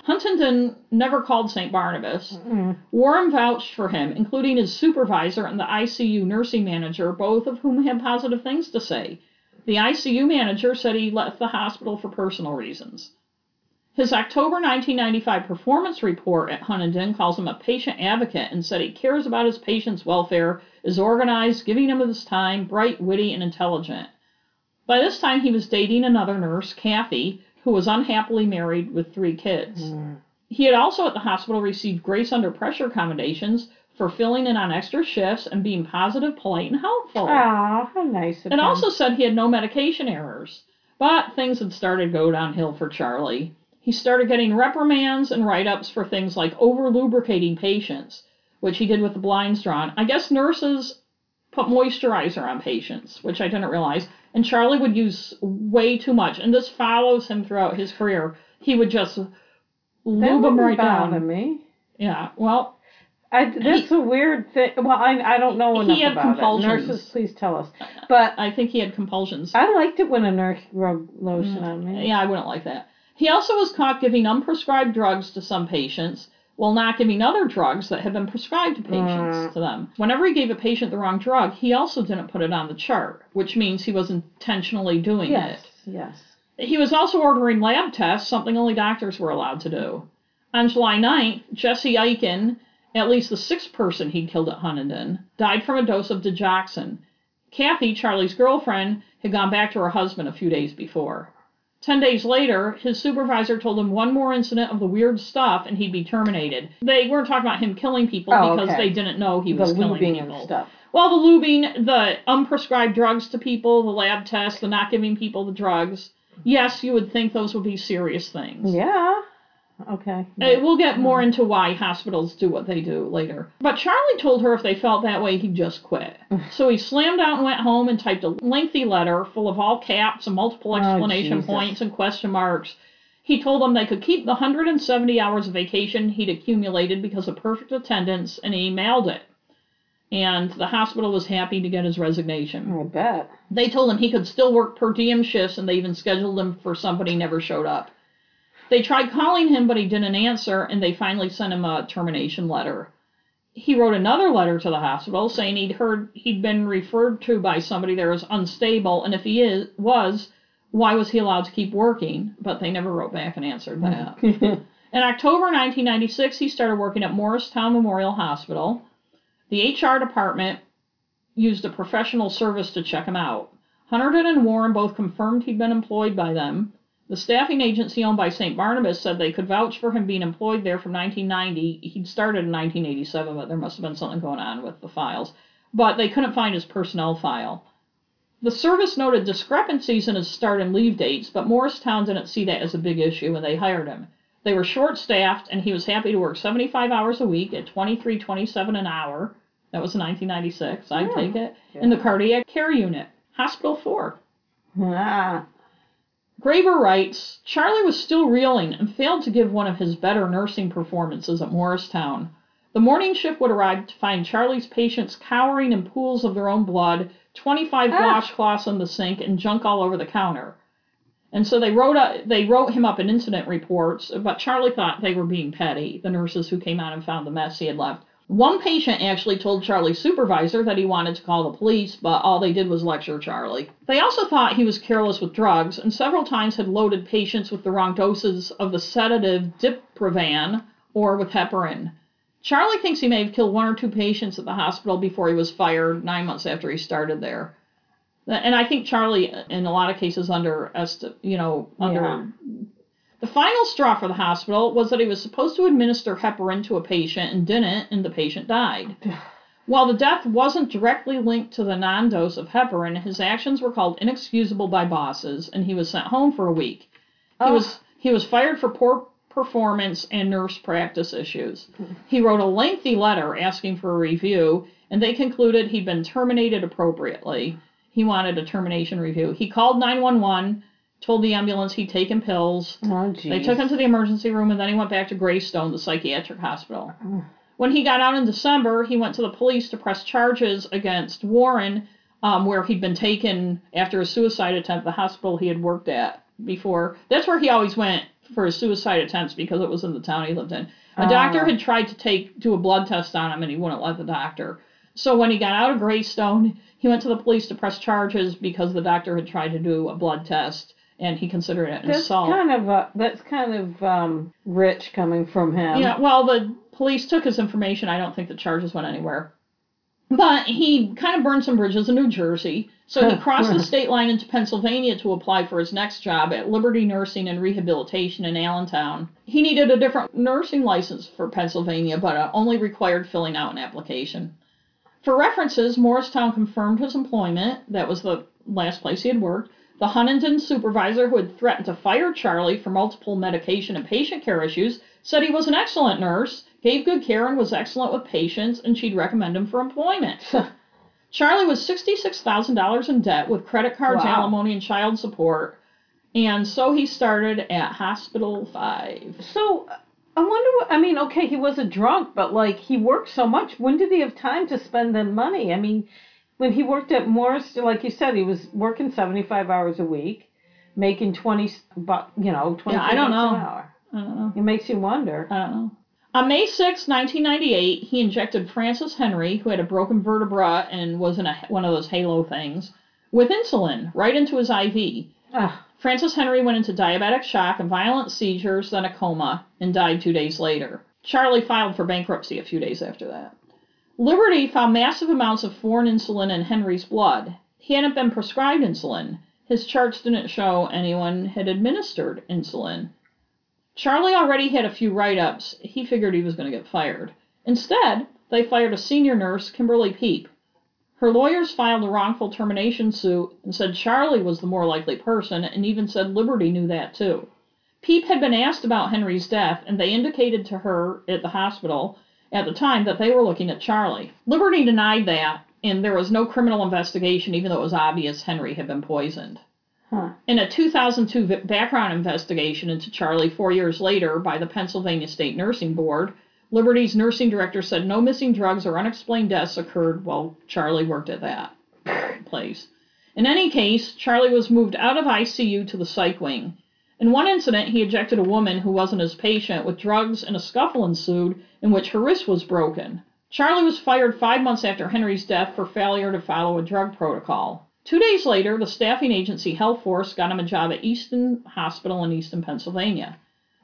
Huntington never called St. Barnabas. Mm. Warren vouched for him, including his supervisor and the ICU nursing manager, both of whom had positive things to say. The ICU manager said he left the hospital for personal reasons. His October 1995 performance report at Huntington calls him a patient advocate and said he cares about his patients' welfare, is organized, giving him his time, bright, witty, and intelligent. By this time, he was dating another nurse, Kathy, who was unhappily married with three kids. Mm. He had also at the hospital received grace under pressure commendations for filling in on extra shifts and being positive, polite, and helpful. Aw, how nice of It him. also said he had no medication errors. But things had started to go downhill for Charlie. He started getting reprimands and write ups for things like over lubricating patients, which he did with the blinds drawn. I guess nurses put moisturizer on patients, which I didn't realize. And Charlie would use way too much. And this follows him throughout his career. He would just lube wouldn't right down. me. Yeah, well, I, that's a weird thing. Well, I, I don't know enough He had about compulsions. it. Nurses, please tell us. But I think he had compulsions. I liked it when a nurse rubbed lotion mm. on me. Yeah, I wouldn't like that. He also was caught giving unprescribed drugs to some patients while not giving other drugs that had been prescribed to patients Mm. to them. Whenever he gave a patient the wrong drug, he also didn't put it on the chart, which means he was intentionally doing it. Yes, yes. He was also ordering lab tests, something only doctors were allowed to do. On July 9th, Jesse Eichen, at least the sixth person he'd killed at Huntington, died from a dose of digoxin. Kathy, Charlie's girlfriend, had gone back to her husband a few days before. Ten days later, his supervisor told him one more incident of the weird stuff and he'd be terminated. They weren't talking about him killing people Oh, because okay. they didn't know he the was killing lubing people. and stuff. Well, the lubing, the unprescribed drugs to people, the lab tests, the not giving people the drugs. Yes, you would think those would be serious things. Yeah. Okay. Uh, we'll get more into why hospitals do what they do later. But Charlie told her if they felt that way, he'd just quit. so he slammed out and went home and typed a lengthy letter full of all caps and multiple Oh, explanation Jesus. points and question marks. He told them they could keep the 170 hours of vacation he'd accumulated because of perfect attendance, and he mailed it. And the hospital was happy to get his resignation. I bet. They told him he could still work per diem shifts, and they even scheduled him for somebody never showed up. They tried calling him, but he didn't answer, and they finally sent him a termination letter. He wrote another letter to the hospital saying he'd heard he'd been referred to by somebody there as unstable, and if he is, was, why was he allowed to keep working? But they never wrote back and answered that. In October 1996, he started working at Morristown Memorial Hospital. The HR department used a professional service to check him out. Hunterdon and Warren both confirmed he'd been employed by them. The staffing agency owned by St. Barnabas said they could vouch for him being employed there from 1990. He'd started in 1987, but there must have been something going on with the files. But they couldn't find his personnel file. The service noted discrepancies in his start and leave dates, but Morristown didn't see that as a big issue when they hired him. They were short staffed, and he was happy to work 75 hours a week at 23.27 an hour. That was in 1996. I'd Yeah. take it. In the cardiac care unit, Hospital 4. ah. Graeber writes Charlie was still reeling and failed to give one of his better nursing performances at Morristown. The morning shift would arrive to find Charlie's patients cowering in pools of their own blood, 25 Ah. washcloths in the sink, and junk all over the counter. And so they wrote up, they wrote him up in incident reports, but Charlie thought they were being petty, the nurses who came out and found the mess he had left. One patient actually told Charlie's supervisor that he wanted to call the police, but all they did was lecture Charlie. They also thought he was careless with drugs and several times had loaded patients with the wrong doses of the sedative Diprivan or with heparin. Charlie thinks he may have killed one or two patients at the hospital before he was fired nine months after he started there. And I think Charlie, in a lot of cases, under you know under Yeah. The final straw for the hospital was that he was supposed to administer heparin to a patient and didn't, and the patient died. While the death wasn't directly linked to the non dose of heparin, his actions were called inexcusable by bosses, and he was sent home for a week. He Oh. was he was fired for poor performance and nurse practice issues. He wrote a lengthy letter asking for a review, and they concluded he'd been terminated appropriately. He wanted a termination review. He called 911, told the ambulance he'd taken pills. Oh. They took him to the emergency room, and then he went back to Greystone, the psychiatric hospital. When he got out in December, he went to the police to press charges against Warren, um, where he'd been taken after a suicide attempt, the hospital he had worked at before. That's where he always went for his suicide attempts because it was in the town he lived in. A Ah. doctor had tried to take do a blood test on him, and he wouldn't let the doctor. So when he got out of Greystone, he went to the police to press charges because the doctor had tried to do a blood test, and he considered it an That's assault. kind of uh, that's kind of um, rich coming from him. Yeah, well, the police took his information. I don't think the charges went anywhere. But he kind of burned some bridges in New Jersey. So he crossed the state line into Pennsylvania to apply for his next job at Liberty Nursing and Rehabilitation in Allentown. He needed a different nursing license for Pennsylvania, but uh, only required filling out an application. For references, Morristown confirmed his employment. That was the last place he had worked. The Huntington supervisor who had threatened to fire Charlie for multiple medication and patient care issues said he was an excellent nurse, gave good care, and was excellent with patients, and she'd recommend him for employment. Charlie was $66,000 in debt with credit cards, Wow. alimony, and child support. And so he started at Hospital 5. So I wonder. What, I mean, okay, he was a drunk, but like he worked so much. When did he have time to spend the money? I mean, when he worked at Morris, like you said, he was working seventy-five hours a week, making twenty, bu- you know, twenty. I don't know. An hour. I don't know. It makes you wonder. I don't know. On May 6, 1998, he injected Francis Henry, who had a broken vertebra and was in a, one of those halo things, with insulin right into his IV. Ah, Francis Henry went into diabetic shock and violent seizures, then a coma, and died two days later. Charlie filed for bankruptcy a few days after that. Liberty found massive amounts of foreign insulin in Henry's blood. He hadn't been prescribed insulin. His charts didn't show anyone had administered insulin. Charlie already had a few write ups. He figured he was going to get fired. Instead, they fired a senior nurse, Kimberly Pepe. Her lawyers filed a wrongful termination suit and said Charlie was the more likely person, and even said Liberty knew that too. Pepe had been asked about Henry's death, and they indicated to her at the hospital at the time that they were looking at Charlie. Liberty denied that, and there was no criminal investigation, even though it was obvious Henry had been poisoned. huh. In a 2002 background investigation into Charlie four years later by the Pennsylvania State Nursing Board, Liberty's nursing director said no missing drugs or unexplained deaths occurred while Charlie worked at that place. In any case, Charlie was moved out of ICU to the psych wing. In one incident, he ejected a woman who wasn't his patient with drugs, and a scuffle ensued in which her wrist was broken. Charlie was fired five months after Henry's death for failure to follow a drug protocol. Two days later, the staffing agency Health Force got him a job at Easton Hospital in Easton, Pennsylvania.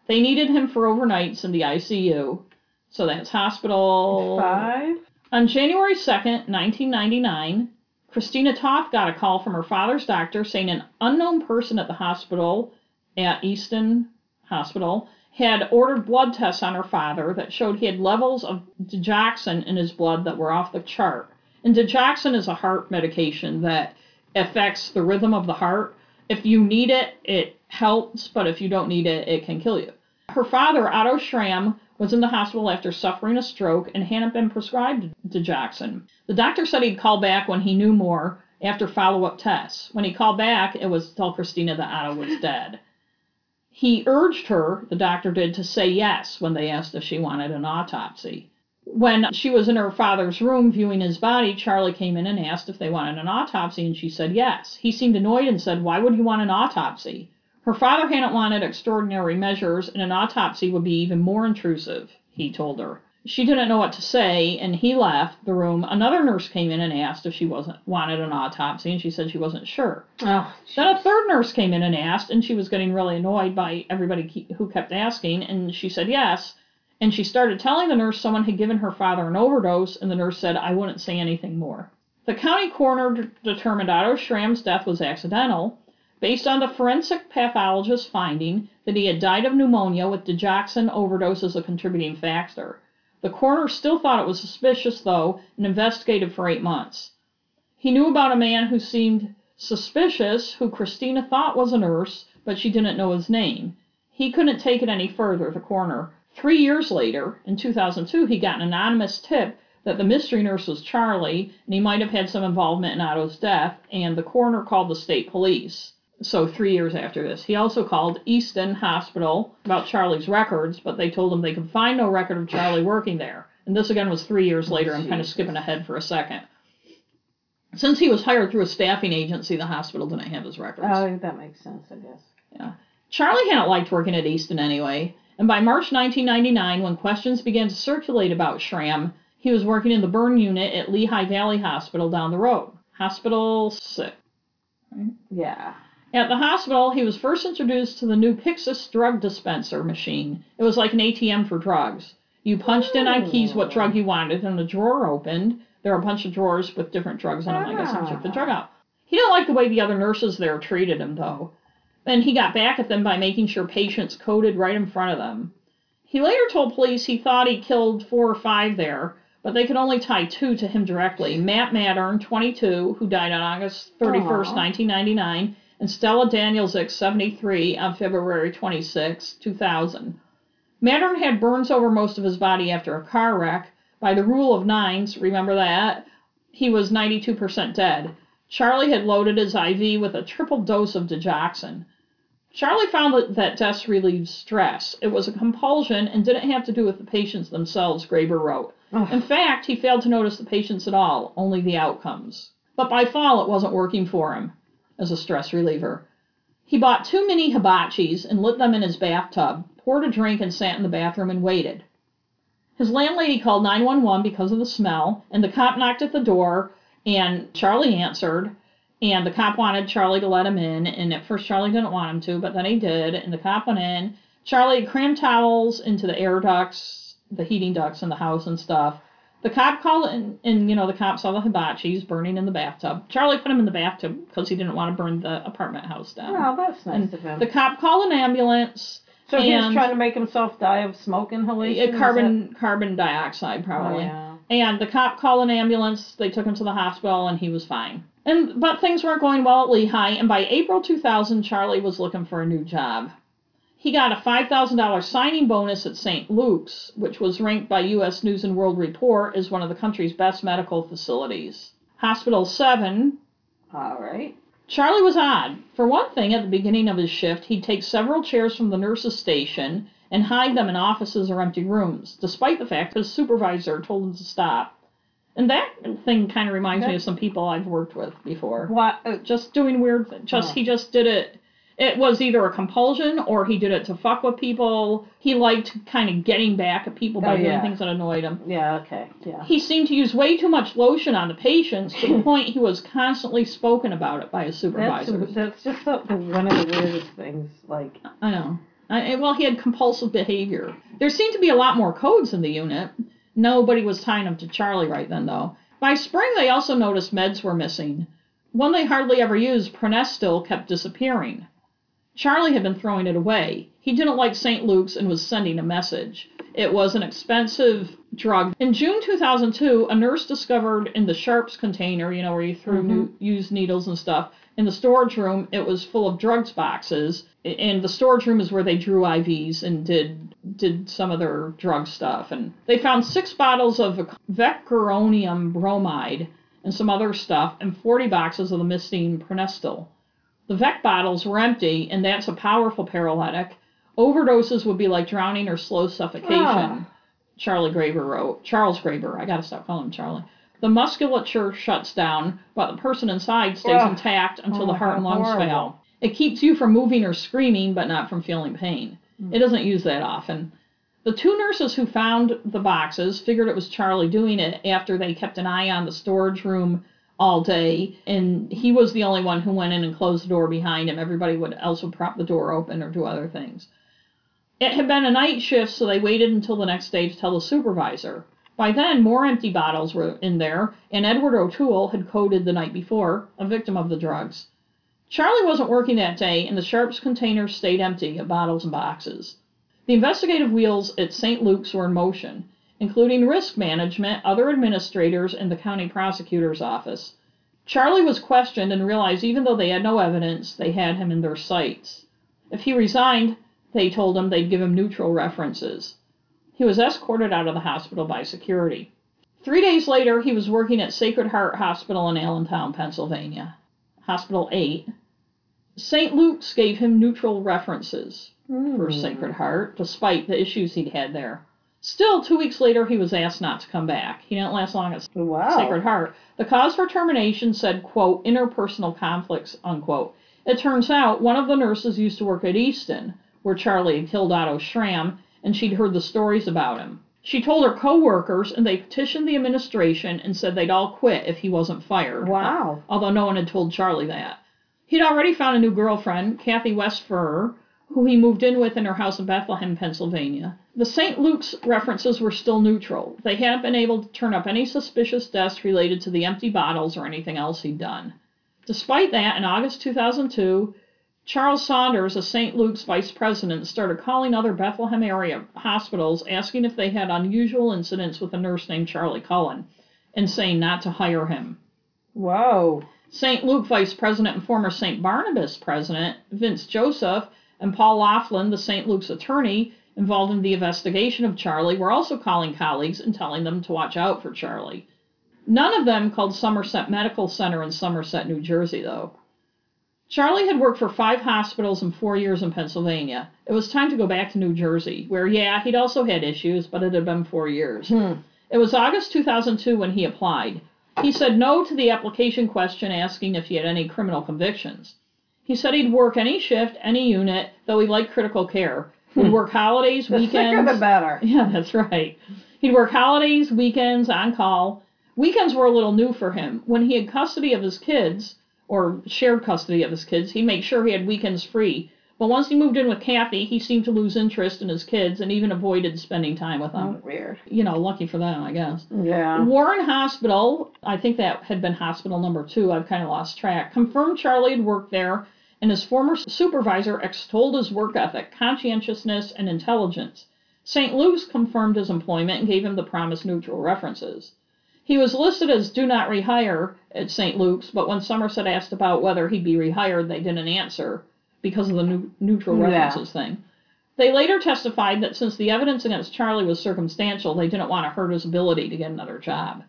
They needed him for overnights in the ICU. So that's hospital. Five. On January 2nd, 1999, Christina Toth got a call from her father's doctor saying an unknown person at the hospital, at Easton Hospital, had ordered blood tests on her father that showed he had levels of digoxin in his blood that were off the chart. And digoxin is a heart medication that affects the rhythm of the heart. If you need it, it helps, but if you don't need it, it can kill you. Her father, Otto Schramm, was in the hospital after suffering a stroke and hadn't been prescribed digoxin. The doctor said he'd call back when he knew more after follow up tests. When he called back, it was to tell Christina that Otto was dead. He urged her, the doctor did, to say yes when they asked if she wanted an autopsy. When she was in her father's room viewing his body, Charlie came in and asked if they wanted an autopsy, and she said yes. He seemed annoyed and said, Why would you want an autopsy? Her father hadn't wanted extraordinary measures, and an autopsy would be even more intrusive, he told her. She didn't know what to say, and he left the room. Another nurse came in and asked if she wasn't wanted an autopsy, and she said she wasn't sure. Oh, Then a third nurse came in and asked, and she was getting really annoyed by everybody who kept asking, and she said yes. And she started telling the nurse someone had given her father an overdose, and the nurse said, I wouldn't say anything more. The county coroner d- determined Otto Schramm's death was accidental. Based on the forensic pathologist's finding that he had died of pneumonia with digoxin overdose as a contributing factor. The coroner still thought it was suspicious, though, and investigated for eight months. He knew about a man who seemed suspicious, who Christina thought was a nurse, but she didn't know his name. He couldn't take it any further, the coroner. Three years later, in 2002, he got an anonymous tip that the mystery nurse was Charlie, and he might have had some involvement in Otto's death, and the coroner called the state police. So, three years after this, he also called Easton Hospital about Charlie's records, but they told him they could find no record of Charlie working there. And this again was three years oh, later. I'm kind of skipping ahead for a second. Since he was hired through a staffing agency, the hospital didn't have his records. Oh, that makes sense, I guess. Yeah. Charlie hadn't liked working at Easton anyway, and by March 1999, when questions began to circulate about Schramm, he was working in the burn unit at Lehigh Valley Hospital down the road. Hospital 6. Yeah. At the hospital, he was first introduced to the new Pyxis drug dispenser machine. It was like an ATM for drugs. You punched in on keys what drug you wanted, and a drawer opened. There were a bunch of drawers with different drugs in them. I guess I took the drug ah. out. He didn't like the way the other nurses there treated him, though. Then he got back at them by making sure patients coded right in front of them. He later told police he thought he killed four or five there, but they could only tie two to him directly. Matt Mattern, 22, who died on August 31st, Aw. 1999, and Stella Danielzik, 73, on February 26, 2000. Mattern had burns over most of his body after a car wreck. By the rule of nines, remember that? He was 92% dead. Charlie had loaded his IV with a triple dose of digoxin. Charlie found that, that deaths relieved stress. It was a compulsion and didn't have to do with the patients themselves, Graeber wrote. Ugh. In fact, he failed to notice the patients at all, only the outcomes. But by fall, it wasn't working for him as a stress reliever. He bought too many hibachis and lit them in his bathtub, poured a drink, and sat in the bathroom and waited. His landlady called 911 because of the smell, and the cop knocked at the door, and Charlie answered. And the cop wanted Charlie to let him in, and at first Charlie didn't want him to, but then he did, and the cop went in. Charlie crammed towels into the air ducts, the heating ducts in the house and stuff. The cop called, and, and you know, the cop saw the hibachis burning in the bathtub. Charlie put him in the bathtub because he didn't want to burn the apartment house down. Well, that's nice And of him. The cop called an ambulance. so he was trying to make himself die of smoke inhalation? uh, carbon carbon dioxide probably. Oh, yeah. And the cop called an ambulance. They took him to the hospital, and he was fine. And but things weren't going well at Lehigh. And by April 2000, Charlie was looking for a new job. He got a $5,000 signing bonus at St. Luke's, which was ranked by U.S. News and World Report as one of the country's best medical facilities. Hospital 7, All right. Charlie was odd. For one thing, at the beginning of his shift, he'd take several chairs from the nurse's station and hide them in offices or empty rooms, despite the fact his supervisor told him to stop. And that thing kind of reminds me of some people I've worked with before. What? Uh, Just doing weird. Th- just Oh. he just did it. It was either a compulsion or he did it to fuck with people. He liked kind of getting back at people by Oh, doing things that annoyed him. yeah. Okay. Yeah. He seemed to use way too much lotion on the patients to the point he was constantly spoken about it by his That's supervisors. that's just so, one of the weirdest things. Like, I know. I, well, he had compulsive behavior. There seemed to be a lot more codes in the unit. Nobody was tying them to Charlie right then, though. By spring, they also noticed meds were missing. One they hardly ever used, Pronestyl, kept disappearing. Charlie had been throwing it away. He didn't like St. Luke's and was sending a message. It was an expensive drug. In June 2002, a nurse discovered in the Sharps container, you know, where you threw mm-hmm. new, used needles and stuff, in the storage room, it was full of drugs boxes. And the storage room is where they drew IVs and did did some of their drug stuff. And they found six bottles of vecuronium bromide and some other stuff, and 40 boxes of the missing Pronestyl. The Vec bottles were empty, and that's a powerful paralytic. Overdoses would be like drowning or slow suffocation. Ah. Charlie Graeber wrote. Charles Graeber. I gotta stop calling him Charlie. The musculature shuts down, but the person inside stays Ugh. intact until Oh, the heart and lungs horrible. fail. It keeps you from moving or screaming, but not from feeling pain. Hmm. It doesn't use that often. The two nurses who found the boxes figured it was Charlie doing it after they kept an eye on the storage room all day, and he was the only one who went in and closed the door behind him. Everybody would else would prop the door open or do other things. It had been a night shift, so they waited until the next day to tell the supervisor. By then, more empty bottles were in there, and Edward O'Toole had coded the night before, a victim of the drugs. Charlie wasn't working that day, and the Sharps containers stayed empty of bottles and boxes. The investigative wheels at St. Luke's were in motion, including risk management, other administrators, and the county prosecutor's office. Charlie was questioned and realized even though they had no evidence, they had him in their sights. If he resigned, they told him they'd give him neutral references. He was escorted out of the hospital by security. Three days later, he was working at Sacred Heart Hospital in Allentown, Pennsylvania. Hospital 8. St. Luke's gave him neutral references for hmm. Sacred Heart, despite the issues he'd had there. Still, two weeks later, he was asked not to come back. He didn't last long at oh, Wow. Sacred Heart. The cause for termination said, quote, interpersonal conflicts, unquote. It turns out one of the nurses used to work at Easton, where Charlie had killed Otto Schramm, and she'd heard the stories about him. She told her co-workers, and they petitioned the administration and said they'd all quit if he wasn't fired. Wow. Although no one had told Charlie that. He'd already found a new girlfriend, Kathy Westfur, who he moved in with in her house in Bethlehem, Pennsylvania. The St. Luke's references were still neutral. They hadn't been able to turn up any suspicious deaths related to the empty bottles or anything else he'd done. Despite that, in August 2002, Charles Saunders, a St. Luke's vice president, started calling other Bethlehem area hospitals asking if they had unusual incidents with a nurse named Charlie Cullen and saying not to hire him. Whoa. St. Luke vice president and former St. Barnabas president, Vince Joseph, and Paul Laughlin, the St. Luke's attorney involved in the investigation of Charlie, were also calling colleagues and telling them to watch out for Charlie. None of them called Somerset Medical Center in Somerset, New Jersey, though. Charlie had worked for five hospitals in four years in Pennsylvania. It was time to go back to New Jersey, where, yeah, he'd also had issues, but it had been four years. Hmm. It was August 2002 when he applied. He said no to the application question asking if he had any criminal convictions. He said he'd work any shift, any unit, though he liked critical care. He'd hmm. work holidays, The weekends. sicker the better. Yeah, that's right. He'd work holidays, weekends, on call. Weekends were a little new for him. When he had custody of his kids, or shared custody of his kids, he'd make sure he had weekends free. But once he moved in with Kathy, he seemed to lose interest in his kids and even avoided spending time with them. Oh, weird. You know, lucky for them, I guess. Yeah. Warren Hospital, I think that had been hospital number two, I've kind of lost track, confirmed Charlie had worked there, and his former supervisor extolled his work ethic, conscientiousness, and intelligence. St. Luke's confirmed his employment and gave him the promised neutral references. He was listed as do not rehire at St. Luke's, but when Somerset asked about whether he'd be rehired, they didn't answer because of the new, neutral Yeah. references thing. They later testified that since the evidence against Charlie was circumstantial, they didn't want to hurt his ability to get another job.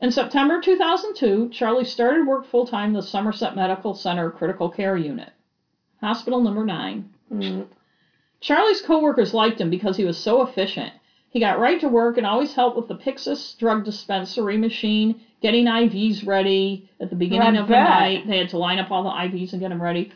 In September 2002, Charlie started work full time in the Somerset Medical Center Critical Care Unit, Hospital Number 9. Mm. Charlie's coworkers liked him because he was so efficient. He got right to work and always helped with the Pyxis drug dispensary machine, getting IVs ready at the beginning of the night. They had to line up all the IVs and get them ready.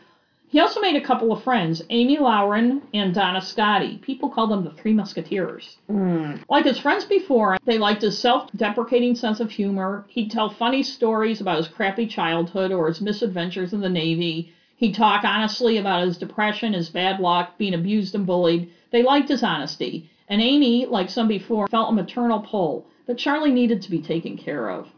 He also made a couple of friends, Amy Loughren and Donna Scotti. People called them the Three Musketeers. Mm. Like his friends before, they liked his self deprecating sense of humor. He'd tell funny stories about his crappy childhood or his misadventures in the Navy. He'd talk honestly about his depression, his bad luck, being abused and bullied. They liked his honesty. And Amy, like some before, felt a maternal pull that Charlie needed to be taken care of.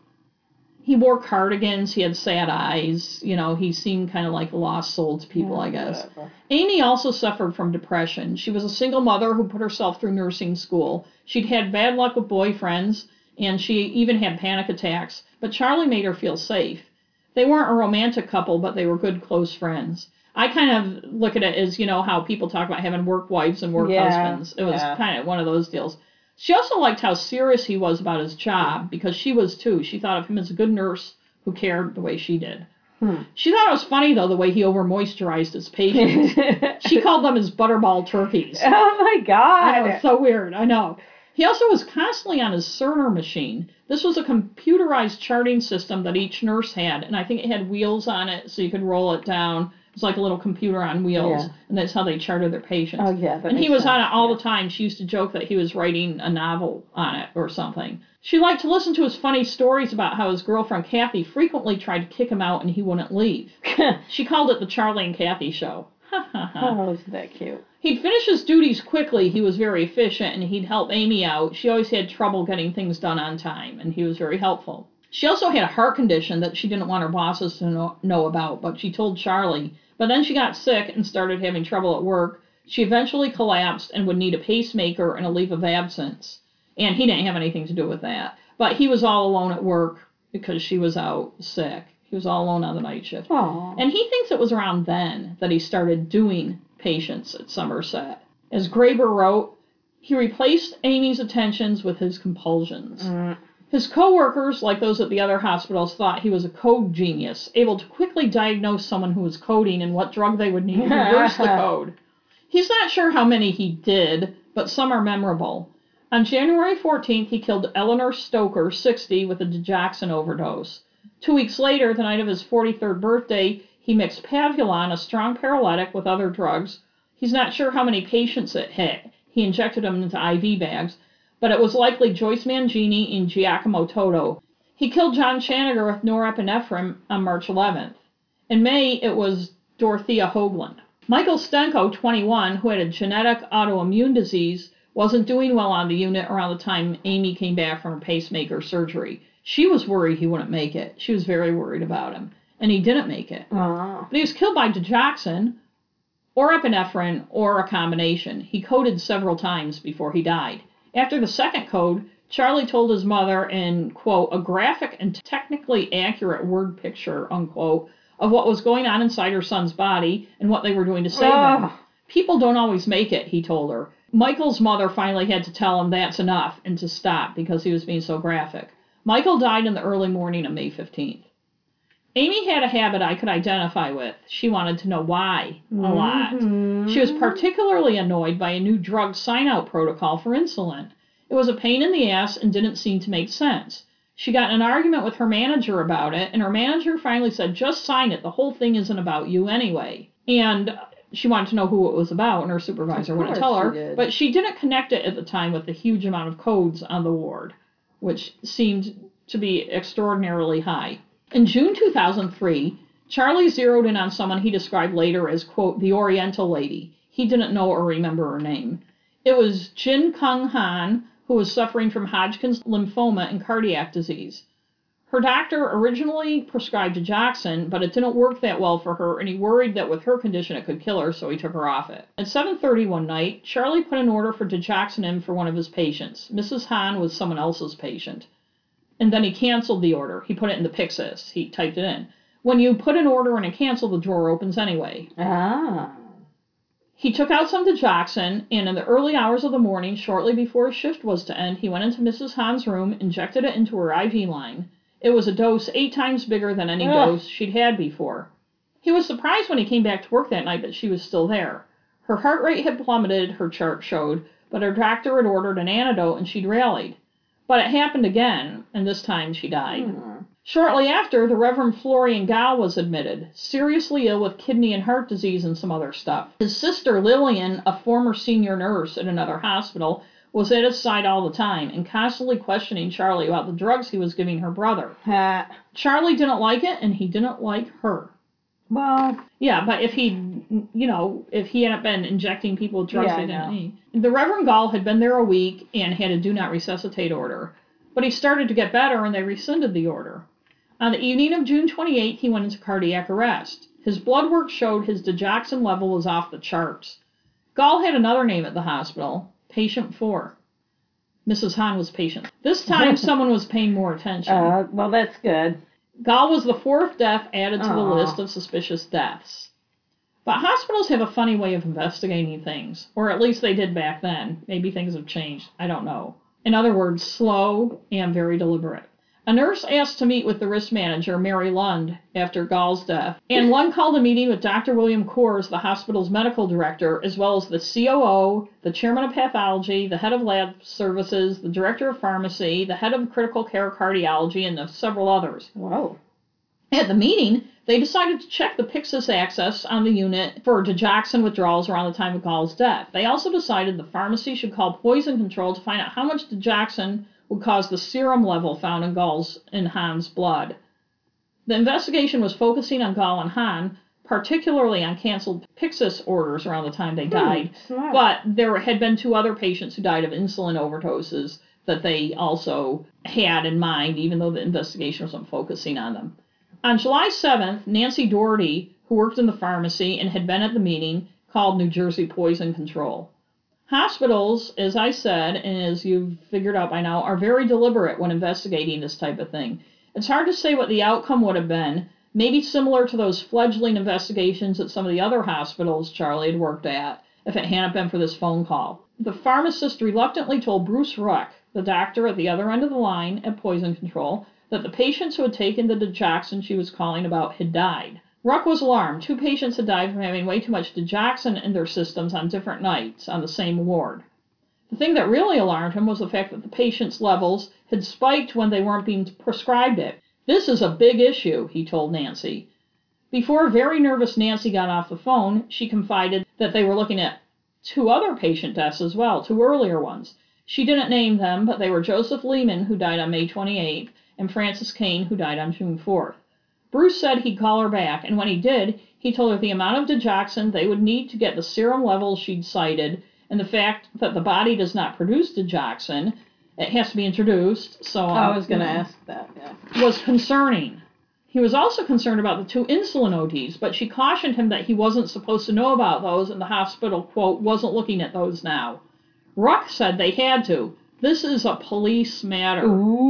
He wore cardigans, he had sad eyes, you know, he seemed kind of like a lost soul to people, I guess. Amy also suffered from depression. She was a single mother who put herself through nursing school. She'd had bad luck with boyfriends, and she even had panic attacks, but Charlie made her feel safe. They weren't a romantic couple, but they were good close friends. I kind of look at it as, you know, how people talk about having work wives and work Yeah, husbands. It was yeah. kind of one of those deals. She also liked how serious he was about his job because she was too. She thought of him as a good nurse who cared the way she did. Hmm. She thought it was funny though the way he over moisturized his patients. she called them his butterball turkeys. oh my I god. know, it's so weird. I know. He also was constantly on his Cerner machine. This was a computerized charting system that each nurse had, and I think it had wheels on it so you could roll it down. It was like a little computer on wheels, Yeah. and that's how they charted their patients. oh yeah. That and he was on it all yeah. the time. She used to joke that he was writing a novel on it or something. She liked to listen to his funny stories about how his girlfriend Kathy frequently tried to kick him out and he wouldn't leave. She called it the Charlie and Kathy show. Oh, isn't that cute? He'd finish his duties quickly. He was very efficient and he'd help Amy out. She always had trouble getting things done on time and he was very helpful. She also had a heart condition that she didn't want her bosses to know, know about, but she told Charlie. But then she got sick and started having trouble at work. She eventually collapsed and would need a pacemaker and a leave of absence. And he didn't have anything to do with that. But he was all alone at work because she was out sick. He was all alone on the night shift. Aww. And he thinks it was around then that he started doing patients at Somerset. As Graeber wrote, he replaced Amy's attentions with his compulsions. Mm. His co-workers, like those at the other hospitals, thought he was a code genius, able to quickly diagnose someone who was coding and what drug they would need to reverse the code. He's not sure how many he did, but some are memorable. On January 14th, he killed Eleanor Stoecker, 60, with a digoxin overdose. Two weeks later, the night of his 43rd birthday, he mixed Pavulon, a strong paralytic, with other drugs. He's not sure how many patients it hit. He injected them into IV bags, but it was likely Joyce Mangini and Giacomo Toto. He killed John Shanagher with norepinephrine on March 11th. In May, it was Dorothea Hoagland. Michael Strenko, 21, who had a genetic autoimmune disease, wasn't doing well on the unit around the time Amy came back from her pacemaker surgery. She was worried he wouldn't make it. She was very worried about him. And he didn't make it. But he was killed by digoxin or epinephrine or a combination. He coded several times before he died. After the second code, Charlie told his mother in, quote, a graphic and technically accurate word picture, unquote, of what was going on inside her son's body and what they were doing to save him. People don't always make it, he told her. Michael's mother finally had to tell him that's enough and to stop because he was being so graphic. Michael died in the early morning of May 15th. Amy had a habit I could identify with. She wanted to know why a lot. Mhm. She was particularly annoyed by a new drug sign out protocol for insulin. It was a pain in the ass and didn't seem to make sense. She got in an argument with her manager about it, and her manager finally said, Just sign it. The whole thing isn't about you anyway. And she wanted to know who it was about, and her supervisor wouldn't tell her. she. But she didn't connect it at the time with the huge amount of codes on the ward, which seemed to be extraordinarily high. In June 2003, Charlie zeroed in on someone he described later as, quote, the Oriental lady. He didn't know or remember her name. It was Jin Kyung Han, who was suffering from Hodgkin's lymphoma and cardiac disease. Her doctor originally prescribed digoxin, but it didn't work that well for her, and he worried that with her condition it could kill her, so he took her off it. At 7:30 one night, Charlie put an order for digoxin in for one of his patients. Mrs. Han was someone else's patient. And then he canceled the order. He put it in the Pyxis. He typed it in. When you put an order in and cancel, the drawer opens anyway. Ah. He took out some digoxin, and in the early hours of the morning, shortly before his shift was to end, he went into Mrs. Han's room, injected it into her IV line. It was a dose eight times bigger than any Ugh. dose she'd had before. He was surprised when he came back to work that night that she was still there. Her heart rate had plummeted, her chart showed, but her doctor had ordered an antidote and she'd rallied. But it happened again, and this time she died. Hmm. Shortly after, the Reverend Florian Gall was admitted, seriously ill with kidney and heart disease and some other stuff. His sister Lillian, a former senior nurse at another hospital, was at his side all the time and constantly questioning Charlie about the drugs he was giving her brother. Ha. Charlie didn't like it, and he didn't like her. Well, Yeah, but if he, you know, if he hadn't been injecting people with drugs Yeah, they didn't need. The Reverend Gall had been there a week and had a do not resuscitate order. But he started to get better and they rescinded the order. On the evening of June 28th, he went into cardiac arrest. His blood work showed his digoxin level was off the charts. Gall had another name at the hospital, Patient 4. Mrs. Han was patient. This time, someone was paying more attention. uh, well, that's good. Gall was the fourth death added to the list of suspicious deaths. But hospitals have a funny way of investigating things, or at least they did back then. Maybe things have changed. I don't know. In other words, slow and very deliberate. A nurse asked to meet with the risk manager, Mary Lund, after Gall's death, and Lund called a meeting with Dr. William Cors, the hospital's medical director, as well as the COO, the chairman of pathology, the head of lab services, the director of pharmacy, the head of critical care cardiology, and several others. Whoa. At the meeting, they decided to check the Pyxis access on the unit for digoxin withdrawals around the time of Gall's death. They also decided the pharmacy should call poison control to find out how much digoxin would cause the serum level found in Gall's and Han's blood. The investigation was focusing on Gall and Han, particularly on canceled Pyxis orders around the time they hmm, died. Smart. But there had been two other patients who died of insulin overdoses that they also had in mind, even though the investigation wasn't focusing on them. On July 7th, Nancy Doherty, who worked in the pharmacy and had been at the meeting, called New Jersey Poison Control. Hospitals, as I said, and as you've figured out by now, are very deliberate when investigating this type of thing. It's hard to say what the outcome would have been, maybe similar to those fledgling investigations at some of the other hospitals Charlie had worked at, if it hadn't been for this phone call. The pharmacist reluctantly told Bruce Ruck, the doctor at the other end of the line at Poison Control, that the patients who had taken the digoxin she was calling about had died. Ruck was alarmed. Two patients had died from having way too much digoxin in their systems on different nights on the same ward. The thing that really alarmed him was the fact that the patients' levels had spiked when they weren't being prescribed it. This is a big issue, he told Nancy. Before very nervous Nancy got off the phone, she confided that they were looking at two other patient deaths as well, two earlier ones. She didn't name them, but they were Joseph Lehman, who died on May 28th, and Francis Kane, who died on June 4th. Bruce said he'd call her back, and when he did, he told her the amount of digoxin they would need to get the serum levels she'd cited, and the fact that the body does not produce digoxin, it has to be introduced, so I was going to ask that. Yeah. was concerning. He was also concerned about the two insulin ODs, but she cautioned him that he wasn't supposed to know about those, and the hospital, quote, wasn't looking at those now. Ruck said they had to. This is a police matter,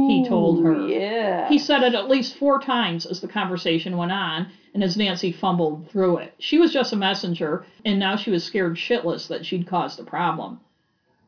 he told her. Yeah. He said it at least four times as the conversation went on, and as Nancy fumbled through it. She was just a messenger, and now she was scared shitless that she'd caused a problem.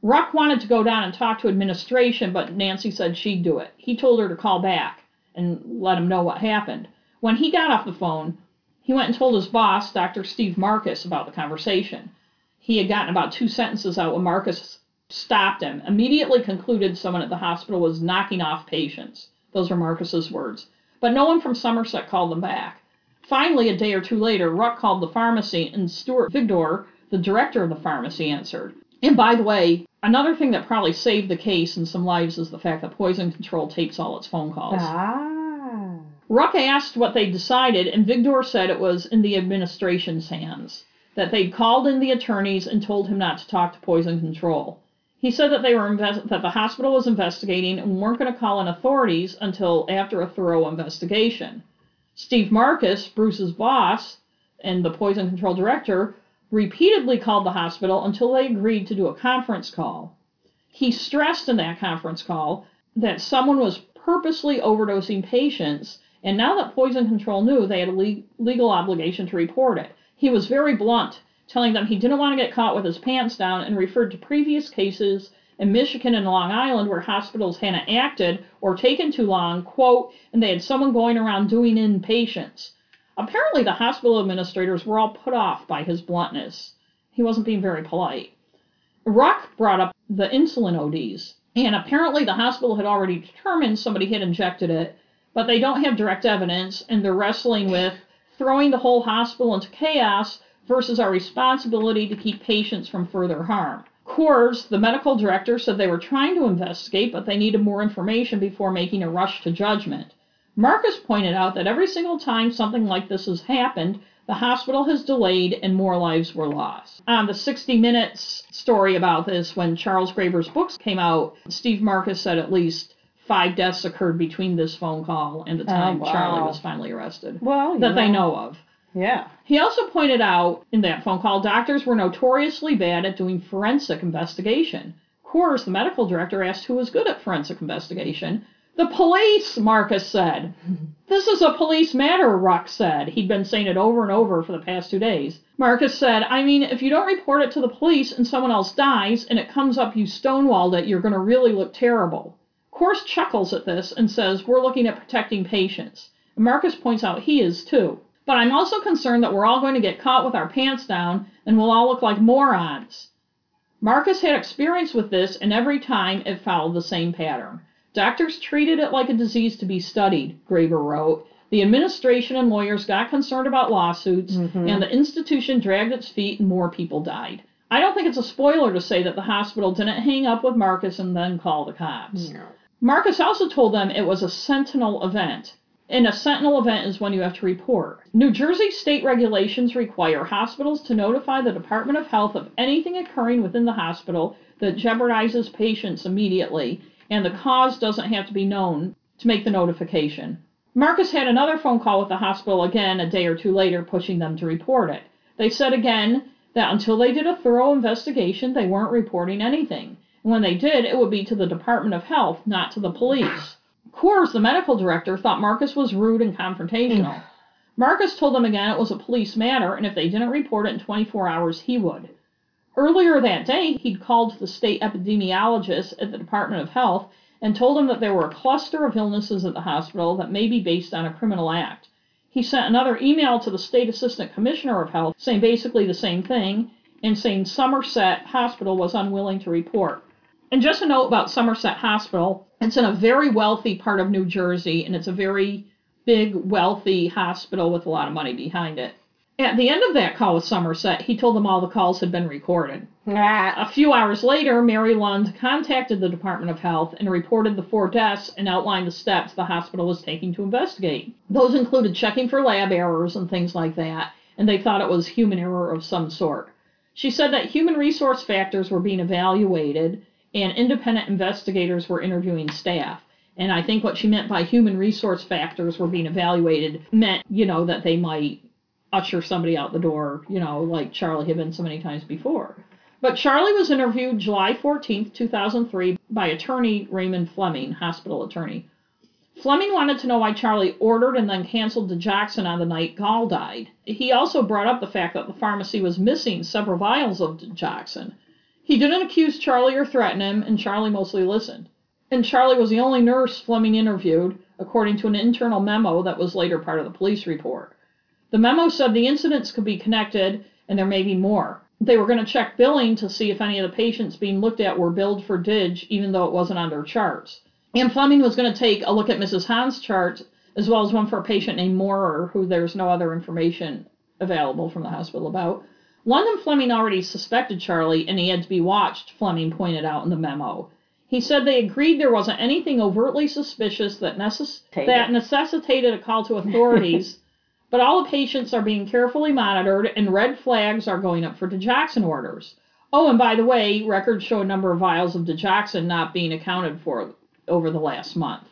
Ruck wanted to go down and talk to administration, but Nancy said she'd do it. He told her to call back and let him know what happened. When he got off the phone, he went and told his boss, Dr. Steve Marcus, about the conversation. He had gotten about two sentences out when Marcus stopped him, immediately concluded someone at the hospital was knocking off patients. Those were Marcus's words. But no one from Somerset called them back. Finally, a day or two later, Ruck called the pharmacy, and Stuart Vigdor, the director of the pharmacy, answered. And by the way, another thing that probably saved the case and some lives is the fact that Poison Control tapes all its phone calls. Ah. Ruck asked what they decided, and Vigdor said it was in the administration's hands. That they'd called in the attorneys and told him not to talk to Poison Control. He said that they were invest- that the hospital was investigating and weren't going to call in authorities until after a thorough investigation. Steve Marcus, Bruce's boss and the poison control director, repeatedly called the hospital until they agreed to do a conference call. He stressed in that conference call that someone was purposely overdosing patients, and now that poison control knew, they had a le- legal obligation to report it. He was very blunt, telling them he didn't want to get caught with his pants down and referred to previous cases in Michigan and Long Island where hospitals hadn't acted or taken too long, quote, and they had someone going around doing in patients. Apparently, the hospital administrators were all put off by his bluntness. He wasn't being very polite. Ruck brought up the insulin ODs, and apparently the hospital had already determined somebody had injected it, but they don't have direct evidence, and they're wrestling with throwing the whole hospital into chaos versus our responsibility to keep patients from further harm. Cors, the medical director, said they were trying to investigate, but they needed more information before making a rush to judgment. Marcus pointed out that every single time something like this has happened, the hospital has delayed and more lives were lost. On the 60 Minutes story about this, when Charles Graeber's books came out, Steve Marcus said at least five deaths occurred between this phone call and the time oh, wow. Charlie was finally arrested Well, that they know of. Yeah. He also pointed out in that phone call doctors were notoriously bad at doing forensic investigation. Cors, the medical director, asked who was good at forensic investigation. The police, Marcus said. this is a police matter, Ruck said. He'd been saying it over and over for the past two days. Marcus said, I mean, if you don't report it to the police and someone else dies and it comes up you stonewalled it, you're going to really look terrible. Cors chuckles at this and says, We're looking at protecting patients. And Marcus points out he is too. But I'm also concerned that we're all going to get caught with our pants down and we'll all look like morons. Marcus had experience with this, and every time it followed the same pattern. Doctors treated it like a disease to be studied, Graeber wrote. The administration and lawyers got concerned about lawsuits, Mhm. and the institution dragged its feet, and more people died. I don't think it's a spoiler to say that the hospital didn't hang up with Marcus and then call the cops. No. Marcus also told them it was a sentinel event. And a sentinel event is when you have to report. New Jersey state regulations require hospitals to notify the Department of Health of anything occurring within the hospital that jeopardizes patients immediately, and the cause doesn't have to be known to make the notification. Marcus had another phone call with the hospital again a day or two later, pushing them to report it. They said again that until they did a thorough investigation, they weren't reporting anything. And when they did, it would be to the Department of Health, not to the police. Cors, the medical director, thought Marcus was rude and confrontational. Mm. Marcus told them again it was a police matter, and if they didn't report it in 24 hours, he would. Earlier that day, he'd called the state epidemiologist at the Department of Health and told him that there were a cluster of illnesses at the hospital that may be based on a criminal act. He sent another email to the state assistant commissioner of health saying basically the same thing and saying Somerset Hospital was unwilling to report. And just a note about Somerset Hospital it's in a very wealthy part of New Jersey and it's a very big, wealthy hospital with a lot of money behind it. At the end of that call with Somerset, he told them all the calls had been recorded. Ah, A few hours later, Mary Lund contacted the Department of Health and reported the four deaths and outlined the steps the hospital was taking to investigate. Those included checking for lab errors and things like that, and they thought it was human error of some sort. She said that human resource factors were being evaluated and independent investigators were interviewing staff. And I think what she meant by human resource factors were being evaluated meant, you know, that they might usher somebody out the door, you know, like Charlie had been so many times before. But Charlie was interviewed July 14, 2003, by attorney Raymond Fleming, hospital attorney. Fleming wanted to know why Charlie ordered and then canceled the digoxin on the night Gall died. He also brought up the fact that the pharmacy was missing several vials of Digoxin. He didn't accuse Charlie or threaten him, and Charlie mostly listened. And Charlie was the only nurse Fleming interviewed, according to an internal memo that was later part of the police report. The memo said the incidents could be connected and there may be more. They were going to check billing to see if any of the patients being looked at were billed for DIG, even though it wasn't on their charts. And Fleming was going to take a look at Mrs. Han's chart, as well as one for a patient named Moorer, who there's no other information available from the hospital about. London Fleming already suspected Charlie, and he had to be watched, Fleming pointed out in the memo. He said they agreed there wasn't anything overtly suspicious that, necess- that necessitated a call to authorities, but all the patients are being carefully monitored, and red flags are going up for Digoxin orders. Oh, and by the way, records show a number of vials of Digoxin not being accounted for over the last month.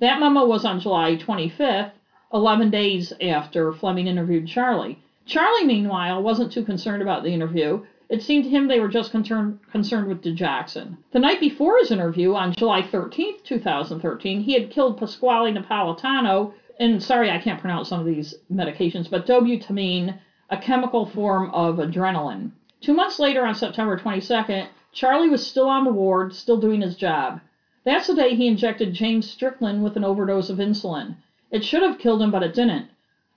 That memo was on July 25th, 11 days after Fleming interviewed Charlie. Charlie, meanwhile, wasn't too concerned about the interview. It seemed to him they were just concerned, concerned with Digoxin. The night before his interview, on July 13, 2013, he had killed Pasquale Napolitano, and sorry I can't pronounce some of these medications, but dobutamine, a chemical form of adrenaline. Two months later, on September 22nd, Charlie was still on the ward, still doing his job. That's the day he injected James Strickland with an overdose of insulin. It should have killed him, but it didn't.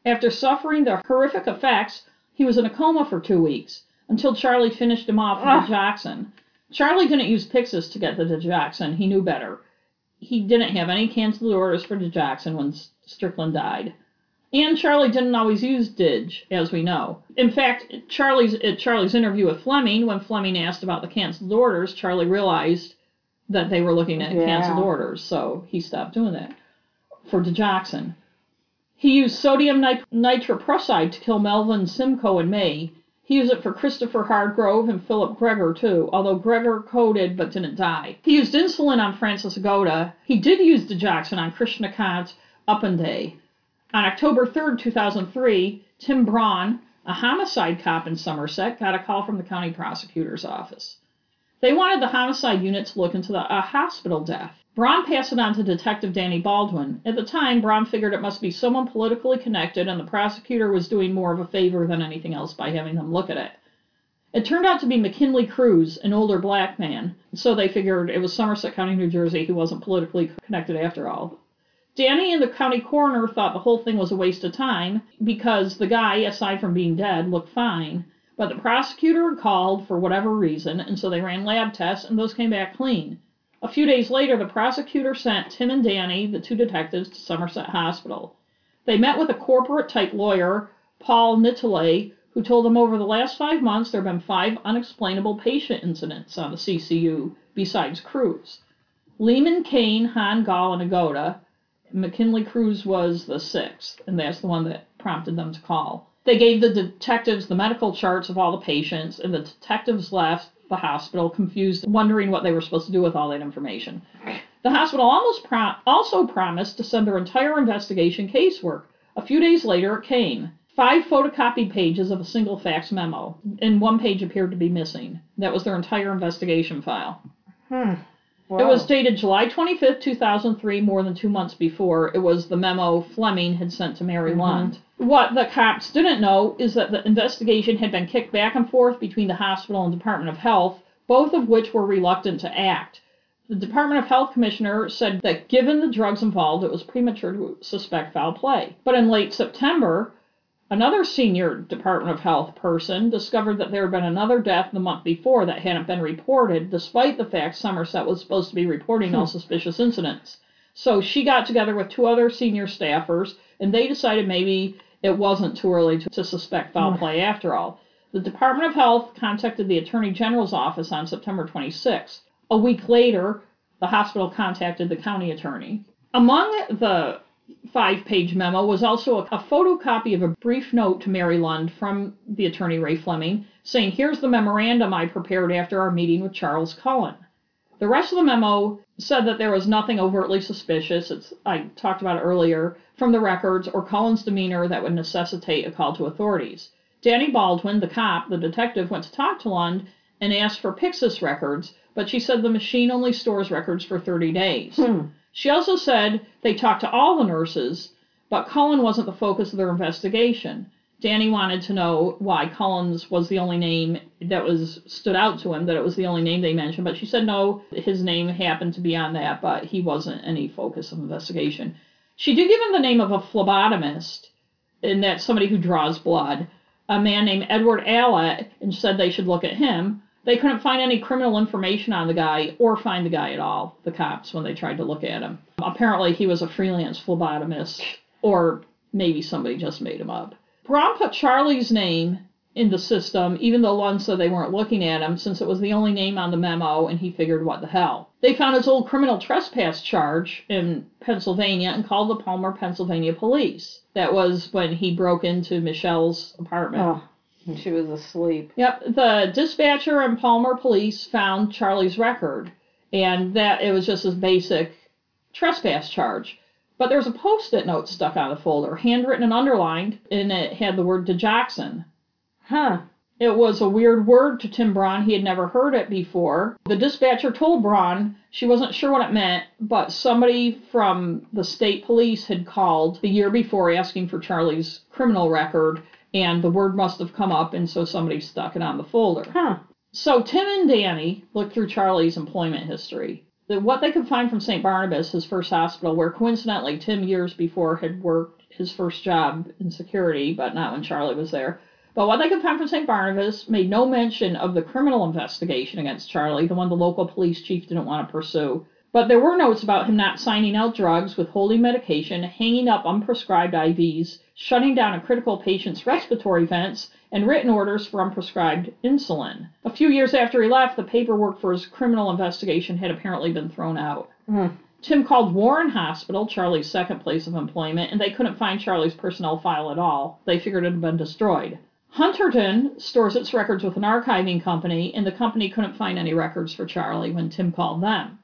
After suffering the horrific effects, he was in a coma for two weeks until Charlie finished him off with Ah. Digoxin. Charlie didn't use Pyxis to get the Digoxin. He knew better. He didn't have any canceled orders for Digoxin when Strickland died. And Charlie didn't always use Dig, as we know. In fact, Charlie's at Charlie's interview with Fleming, when Fleming asked about the canceled orders, Charlie realized that they were looking at Yeah. canceled orders, so he stopped doing that for Digoxin. He used sodium nit- nitroprusside to kill Melvin Simcoe in May. He used it for Christopher Hardgrove and Philip Gregor too, although Gregor coded but didn't die. He used insulin on Francis Agoda. He did use Digoxin on Krishnakant Upadhyay. On October 3, 2003, Tim Braun, a homicide cop in Somerset, got a call from the county prosecutor's office. They wanted the homicide unit to look into the, a hospital death. Braun passed it on to Detective Danny Baldwin. At the time, Braun figured it must be someone politically connected, and the prosecutor was doing more of a favor than anything else by having them look at it. It turned out to be McKinley Cruz, an older black man, so they figured it was Somerset County, New Jersey. He wasn't politically connected after all. Danny and the county coroner thought the whole thing was a waste of time because the guy, aside from being dead, looked fine. But the prosecutor called for whatever reason, and so they ran lab tests, and those came back clean. A few days later, the prosecutor sent Tim and Danny, the two detectives, to Somerset Hospital. They met with a corporate type lawyer, Paul Nittole, who told them over the last five months there have been five unexplainable patient incidents on the CCU besides Cruz. Lehman, Kane, Han, Gall, and Agoda. McKinley Cruz was the sixth, and that's the one that prompted them to call. They gave the detectives the medical charts of all the patients, and the detectives left the hospital confused, wondering what they were supposed to do with all that information. The hospital almost pro- also promised to send their entire investigation casework. A few days later, it came. Five photocopied pages of a single fax memo, and one page appeared to be missing. That was their entire investigation file. Hmm. It was dated July 25th, 2003, more than two months before. It was the memo Fleming had sent to Mary Mhm. Lund. What the cops didn't know is that the investigation had been kicked back and forth between the hospital and Department of Health, both of which were reluctant to act. The Department of Health commissioner said that given the drugs involved, it was premature to suspect foul play. But in late September, Another senior Department of Health person discovered that there had been another death the month before that hadn't been reported, despite the fact Somerset was supposed to be reporting all hmm. suspicious incidents. So she got together with two other senior staffers, and they decided maybe it wasn't too early to, to suspect foul Hmm. play after all. The Department of Health contacted the Attorney General's office on September 26. A week later, the hospital contacted the county attorney. Among the five page memo was also a, a photocopy of a brief note to Mary Lund from the attorney Ray Fleming saying, Here's the memorandum I prepared after our meeting with Charles Cullen. The rest of the memo said that there was nothing overtly suspicious, it's, I talked about it earlier, from the records or Cullen's demeanor that would necessitate a call to authorities. Danny Baldwin, the cop, the detective, went to talk to Lund and asked for Pyxis records, but she said the machine only stores records for 30 days. Hmm. She also said they talked to all the nurses, but Cullen wasn't the focus of their investigation. Danny wanted to know why Collins was the only name that was stood out to him, that it was the only name they mentioned, but she said no, his name happened to be on that, but he wasn't any focus of investigation. She did give him the name of a phlebotomist, and that's somebody who draws blood, a man named Edward Allett, and said they should look at him. They couldn't find any criminal information on the guy or find the guy at all, the cops, when they tried to look at him. Apparently, he was a freelance phlebotomist, or maybe somebody just made him up. Braun put Charlie's name in the system, even though Lund said they weren't looking at him, since it was the only name on the memo, and he figured, what the hell. They found his old criminal trespass charge in Pennsylvania and called the Palmer, Pennsylvania police. That was when he broke into Michelle's apartment. Oh, and she was asleep. Yep, the dispatcher and Palmer police found Charlie's record, and that it was just his basic trespass charge. But there was a post-it note stuck on the folder, handwritten and underlined, and it had the word digoxin. Huh. It was a weird word to Tim Braun. He had never heard it before. The dispatcher told Braun she wasn't sure what it meant, but somebody from the state police had called the year before asking for Charlie's criminal record, and the word must have come up, and so somebody stuck it on the folder. Huh. So Tim and Danny looked through Charlie's employment history. The, what they could find from St. Barnabas, his first hospital, where coincidentally Tim years before had worked his first job in security, but not when Charlie was there. But what they could find from St. Barnabas made no mention of the criminal investigation against Charlie, the one the local police chief didn't want to pursue. But there were notes about him not signing out drugs, withholding medication, hanging up unprescribed IVs, shutting down a critical patient's respiratory vents, and written orders for unprescribed insulin. A few years after he left, the paperwork for his criminal investigation had apparently been thrown out. Hmm. Tim called Warren Hospital, Charlie's second place of employment, and they couldn't find Charlie's personnel file at all. They figured it had been destroyed. Hunterdon stores its records with an archiving company, and the company couldn't find any records for Charlie when Tim called them.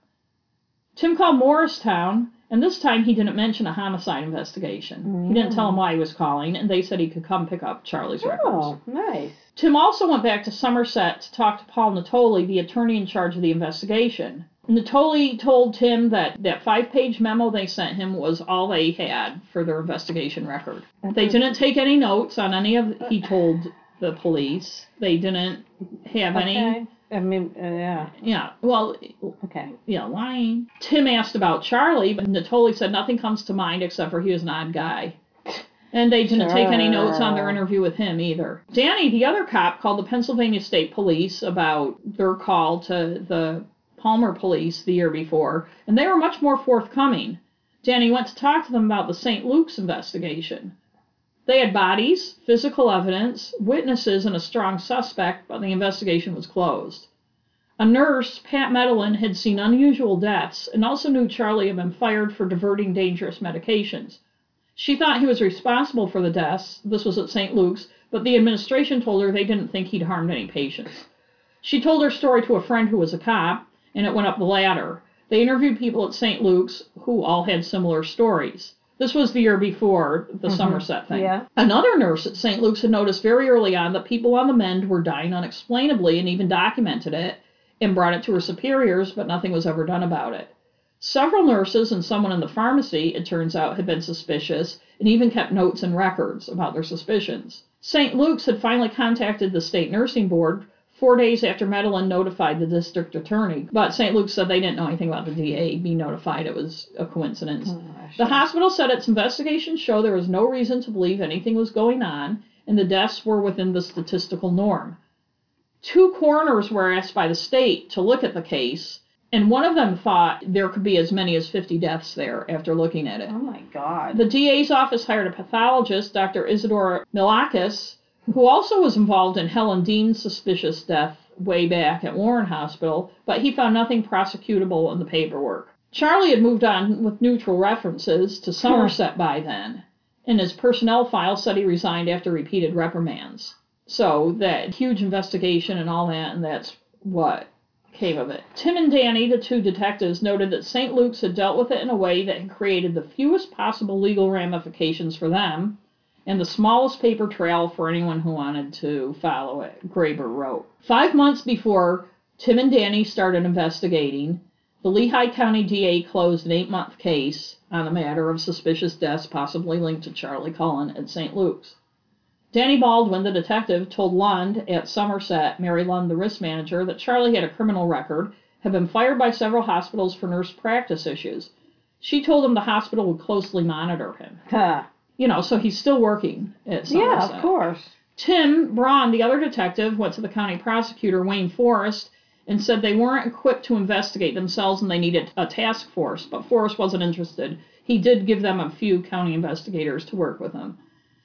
Tim called Morristown, and this time he didn't mention a homicide investigation. He didn't tell them why he was calling, and they said he could come pick up Charlie's records. Oh, nice. Tim also went back to Somerset to talk to Paul Natoli, the attorney in charge of the investigation. Natoli told Tim that that five page memo they sent him was all they had for their investigation record. They uh-huh. didn't take any notes on any of he told the police. They didn't have any Okay. I mean, uh, yeah. yeah, well, Okay. yeah, lying. Tim asked about Charlie, but Natoli said nothing comes to mind except for he was an odd guy. And they didn't take any notes on their interview with him either. Danny, the other cop, called the Pennsylvania State Police about their call to the Palmer police the year before, and they were much more forthcoming. Danny went to talk to them about the St. Luke's investigation. They had bodies, physical evidence, witnesses, and a strong suspect, but the investigation was closed. A nurse, Pat Medellin, had seen unusual deaths and also knew Charlie had been fired for diverting dangerous medications. She thought he was responsible for the deaths. This was at St. Luke's, but the administration told her they didn't think he'd harmed any patients. She told her story to a friend who was a cop, and it went up the ladder. They interviewed people at St. Luke's who all had similar stories. This was the year before the mm-hmm. Somerset thing. Yeah. Another nurse at St. Luke's had noticed very early on that people on the mend were dying unexplainably and even documented it and brought it to her superiors, but nothing was ever done about it. Several nurses and someone in the pharmacy, it turns out, had been suspicious and even kept notes and records about their suspicions. St. Luke's had finally contacted the state nursing board four days after Madeline notified the district attorney, but St. Luke's said they didn't know anything about the DA being notified. It was a coincidence. Oh, the hospital said its investigations show there was no reason to believe anything was going on, and the deaths were within the statistical norm. Two coroners were asked by the state to look at the case, and one of them thought there could be as many as 50 deaths there after looking at it. Oh my God. The DA's office hired a pathologist, Dr. Isidore Mihalakis, who also was involved in Helen Dean's suspicious death way back at Warren Hospital, but he found nothing prosecutable in the paperwork. Charlie had moved on with neutral references to Somerset by then, and his personnel file said he resigned after repeated reprimands. So that huge investigation and all that, and that's what came of it. Tim and Danny, the two detectives, noted that St. Luke's had dealt with it in a way that had created the fewest possible legal ramifications for them and the smallest paper trail for anyone who wanted to follow it, Graeber wrote. Five months before Tim and Danny started investigating, the Lehigh County DA closed an eight month case on the matter of suspicious deaths possibly linked to Charlie Cullen at St. Luke's. Danny Baldwin, the detective, told Lund at Somerset, Mary Lund, the risk manager, that Charlie had a criminal record, had been fired by several hospitals for nurse practice issues. She told him the hospital would closely monitor him. Huh. You know, so he's still working at Somerset. Yeah, of course. Tim Braun, the other detective, went to the county prosecutor, Wayne Forrest, and said they weren't equipped to investigate themselves and they needed a task force, but Forrest wasn't interested. He did give them a few county investigators to work with him.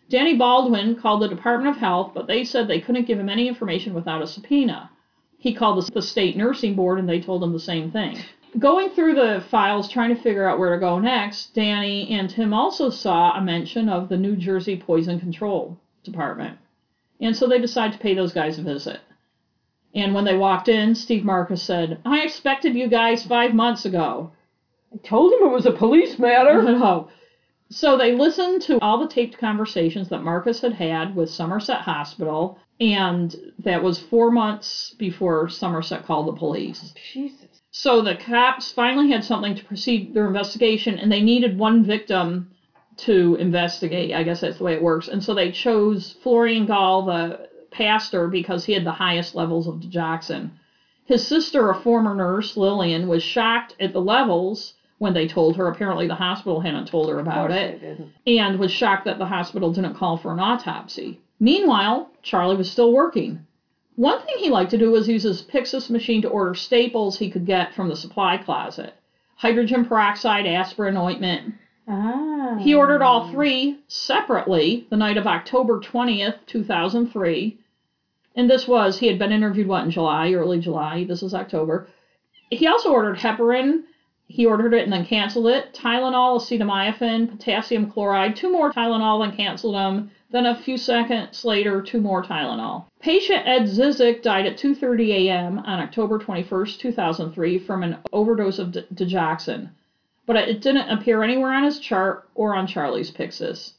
Danny Baldwin called the Department of Health, but they said they couldn't give him any information without a subpoena. He called the state nursing board and they told him the same thing. Going through the files trying to figure out where to go next, Danny and Tim also saw a mention of the New Jersey Poison Control Department. And so they decided to pay those guys a visit. And when they walked in, Steve Marcus said, I expected you guys five months ago. I told him it was a police matter. no. So they listened to all the taped conversations that Marcus had had with Somerset Hospital, and that was four months before Somerset called the police. Jesus. So the cops finally had something to proceed their investigation, and they needed one victim to investigate. I guess that's the way it works. And so they chose Florian Gall, the pastor, because he had the highest levels of digoxin. His sister, a former nurse, Lillian, was shocked at the levels when they told her. Apparently, the hospital hadn't told her about it, and was shocked that the hospital didn't call for an autopsy. Meanwhile, Charlie was still working. One thing he liked to do was use his Pyxis machine to order staples he could get from the supply closet hydrogen peroxide, aspirin, ointment. Ah. He ordered all three separately the night of October 20th, 2003. And this was, he had been interviewed, what, in July, early July? This is October. He also ordered heparin, he ordered it and then canceled it. Tylenol, acetaminophen, potassium chloride, two more Tylenol, then canceled them. Then a few seconds later, two more Tylenol. Patient Ed Zizik died at 2:30 a.m. on October 21, 2003, from an overdose of digoxin, but it didn't appear anywhere on his chart or on Charlie's Pyxis.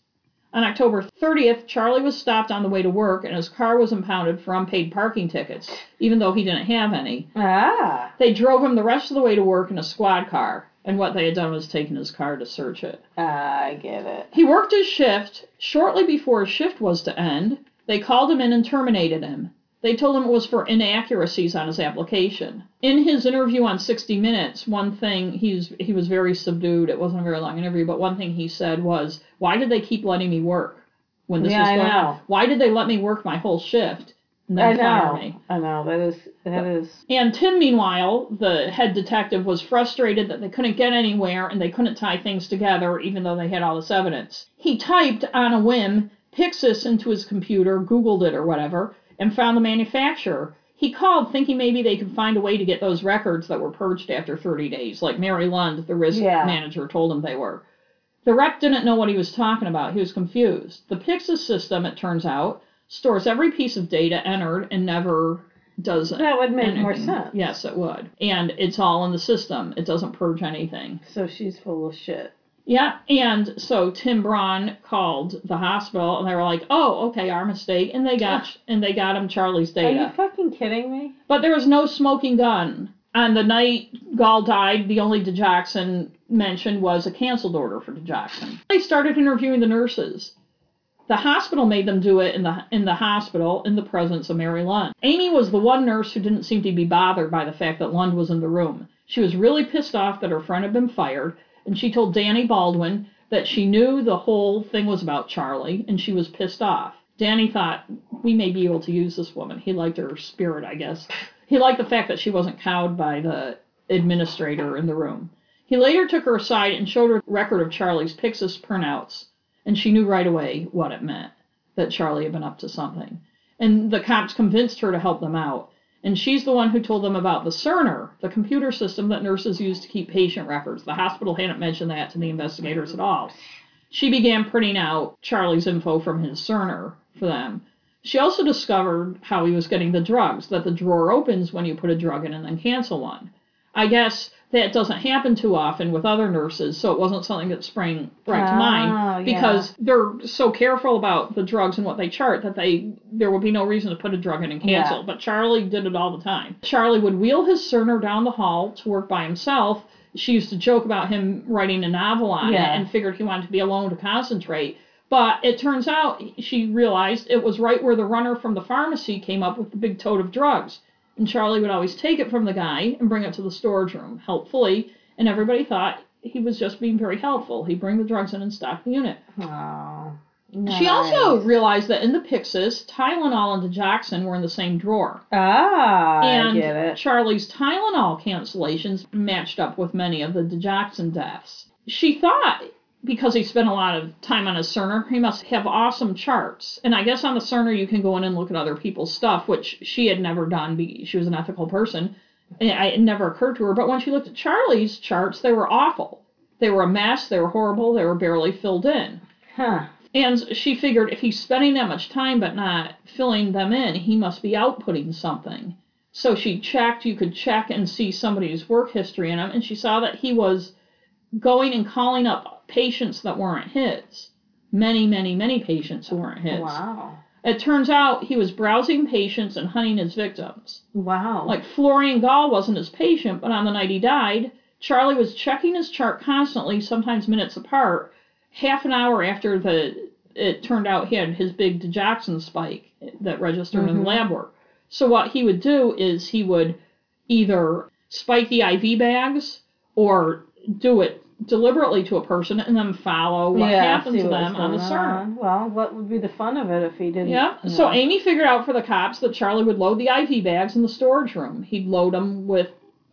On October 30th, Charlie was stopped on the way to work and his car was impounded for unpaid parking tickets, even though he didn't have any. Ah. They drove him the rest of the way to work in a squad car, and what they had done was taken his car to search it. Ah, I get it. He worked his shift. Shortly before his shift was to end, they called him in and terminated him. They told him it was for inaccuracies on his application. In his interview on 60 Minutes, one thing he's he was very subdued. It wasn't a very long interview, but one thing he said was, "Why did they keep letting me work when this yeah, was going on? Why did they let me work my whole shift and I know. me?" I know. That is that is. And Tim, meanwhile, the head detective, was frustrated that they couldn't get anywhere and they couldn't tie things together, even though they had all this evidence. He typed on a whim Pyxis into his computer, Googled it or whatever, and found the manufacturer. he called thinking maybe they could find a way to get those records that were purged after 30 days, like Mary Lund, the risk Yeah. manager, told him they were. The rep didn't know what he was talking about. He was confused. The Pyxis system, it turns out, stores every piece of data entered and never does That would make more sense. Yes, it would. And it's all in the system. It doesn't purge anything. So she's full of shit. Yeah, and so Tim Braun called the hospital, and they were like, "Oh, okay, our mistake," and they got and they got him Charlie's data. Are you fucking kidding me? But there was no smoking gun. On the night Gall died, the only digoxin mentioned was a canceled order for digoxin. They started interviewing the nurses. The hospital made them do it in the in the hospital in the presence of Mary Lund. Amy was the one nurse who didn't seem to be bothered by the fact that Lund was in the room. She was really pissed off that her friend had been fired, and she told Danny Baldwin that she knew the whole thing was about Charlie, and she was pissed off. Danny thought we may be able to use this woman. He liked her spirit, I guess. He liked the fact that she wasn't cowed by the administrator in the room. He later took her aside and showed her record of Charlie's Pyxis printouts, and she knew right away what it meant that Charlie had been up to something. And the cops convinced her to help them out. And she's the one who told them about the Cerner, the computer system that nurses use to keep patient records. The hospital hadn't mentioned that to the investigators at all. She began printing out Charlie's info from his Cerner for them. She also discovered how he was getting the drugs, that the drawer opens when you put a drug in and then cancel one. I guess that doesn't happen too often with other nurses, so it wasn't something that sprang right to Oh, mind yeah. because they're so careful about the drugs and what they chart that they there would be no reason to put a drug in and cancel. Yeah. But Charlie did it all the time. Charlie would wheel his Cerner down the hall to work by himself. She used to joke about him writing a novel on Yeah. it and figured he wanted to be alone to concentrate. But it turns out she realized it was right where the runner from the pharmacy came up with the big tote of drugs. And Charlie would always take it from the guy and bring it to the storage room, helpfully, and everybody thought he was just being very helpful. He'd bring the drugs in and stock the unit. Oh. She also realized that in the Pyxis, Tylenol and Digoxin were in the same drawer. Ah, and I get it. Charlie's Tylenol cancellations matched up with many of the digoxin deaths. She thought because he spent a lot of time on his Cerner, he must have awesome charts. And I guess on the Cerner you can go in and look at other people's stuff, which she had never done. She was an ethical person. And It never occurred to her. But when she looked at Charlie's charts, they were awful. They were a mess. They were horrible. They were barely filled in. Huh. And she figured if he's spending that much time but not filling them in, he must be outputting something. So she checked, you could check and see somebody's work history in him, and she saw that he was going and calling up patients that weren't his. Many, many, many patients who weren't his. Wow. It turns out he was browsing patients and hunting his victims. Wow. Like Florian Gall wasn't his patient, but on the night he died, Charlie was checking his chart constantly, sometimes minutes apart, half an hour after the it turned out he had his big digoxin spike that registered in Mhm. lab work. So what he would do is he would either spike the IV bags or do it deliberately to a person and then follow what yeah, happened to them on the CERN. Well, what would be the fun of it if he didn't? Yeah. you So? Amy figured out for the cops that Charlie would load the IV bags in the storage room. He'd load them with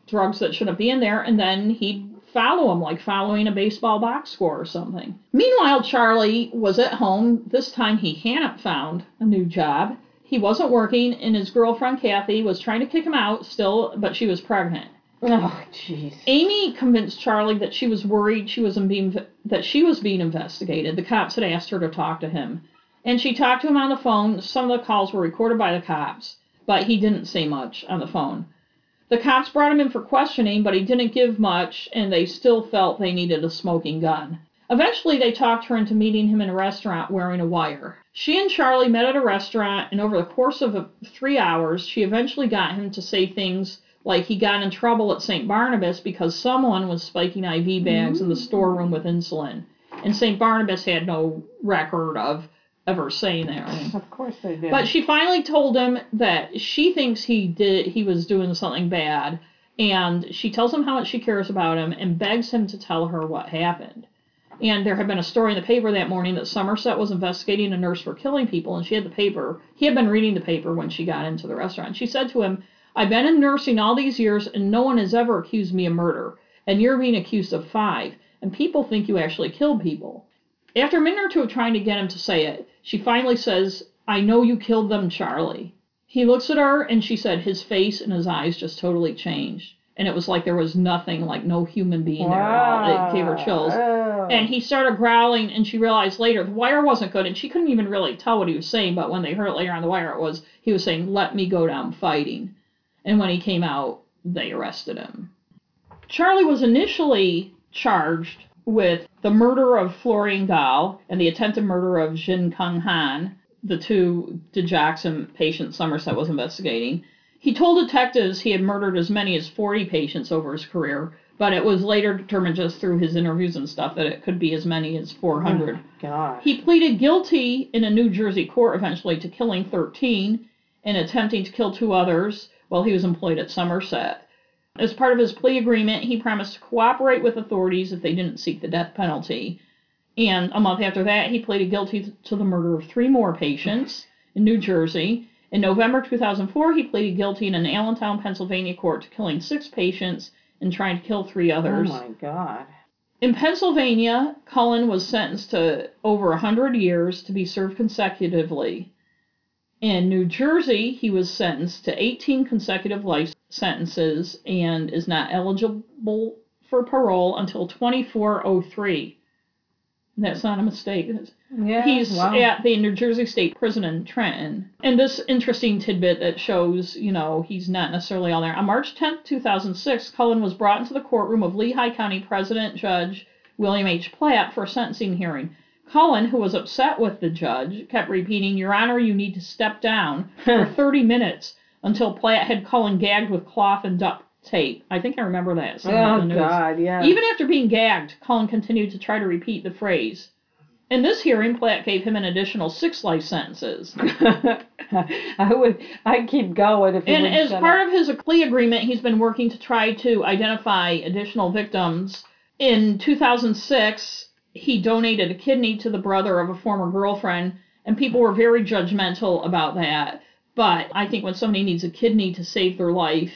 drugs that shouldn't be in there, and then he'd follow them like following a baseball box score or something. Meanwhile, Charlie was at home. This time he hadn't found a new job. He wasn't working, and his girlfriend Kathy was trying to kick him out still, but she was pregnant. Oh, jeez. Amy convinced Charlie that she was worried she was being that she was being investigated. The cops had asked her to talk to him, and she talked to him on the phone. Some of the calls were recorded by the cops, but he didn't say much on the phone. The cops brought him in for questioning, but he didn't give much, and they still felt they needed a smoking gun. Eventually, they talked her into meeting him in a restaurant wearing a wire. She and Charlie met at a restaurant, and over the course of three hours, she eventually got him to say things like he got in trouble at St. Barnabas because someone was spiking IV bags in the mm. storeroom with insulin. And St. Barnabas had no record of ever saying that. anything. Of course they did. But she finally told him that she thinks he did he was doing something bad and she tells him how much she cares about him and begs him to tell her what happened. And there had been a story in the paper that morning that Somerset was investigating a nurse for killing people and she had the paper. He had been reading the paper when she got into the restaurant. She said to him, I've been in nursing all these years and no one has ever accused me of murder. And you're being accused of five. And people think you actually killed people. After a minute or two of trying to get him to say it, she finally says, I know you killed them, Charlie. He looks at her and she said his face and his eyes just totally changed. And it was like there was nothing, like no human being there at all. It gave her chills. Oh. And he started growling, and she realized later the wire wasn't good, and she couldn't even really tell what he was saying. But when they heard it later on the wire, it was he was saying, "Let me go down fighting." And when he came out, they arrested him. Charlie was initially charged with the murder of Florian Gall and the attempted murder of Jin Kyung Han, the two digoxin patients Somerset was investigating. He told detectives he had murdered as many as 40 patients over his career, but it was later determined just through his interviews and stuff that it could be as many as 400. God. He pleaded guilty in a New Jersey court eventually to killing 13 and attempting to kill two others while he was employed at Somerset. As part of his plea agreement, he promised to cooperate with authorities if they didn't seek the death penalty. And a month after that, he pleaded guilty to the murder of three more patients in New Jersey. In November 2004, he pleaded guilty in an Allentown, Pennsylvania court to killing six patients and trying to kill three others. Oh my God. In Pennsylvania, Cullen was sentenced to over 100 years to be served consecutively. In New Jersey, he was sentenced to 18 consecutive life sentences and is not eligible for parole until 2403. That's not a mistake. Yeah. He's wow. at the New Jersey State Prison in Trenton. And this interesting tidbit that shows, you know, he's not necessarily all there. On March 10th, 2006, Cullen was brought into the courtroom of Lehigh County President Judge William H. Platt for a sentencing hearing. Cullen, who was upset with the judge, kept repeating, Your Honor, you need to step down for 30 minutes until Platt had Cullen gagged with cloth and duct tape. I think I remember that. Oh. God. Yeah. Even after being gagged, Cullen continued to try to repeat the phrase. In this hearing, Platt gave him an additional six life sentences. I would. I'd keep going if. And as part up. of his plea agreement, he's been working to try to identify additional victims. In 2006, he donated a kidney to the brother of a former girlfriend, and people were very judgmental about that. But I think when somebody needs a kidney to save their life,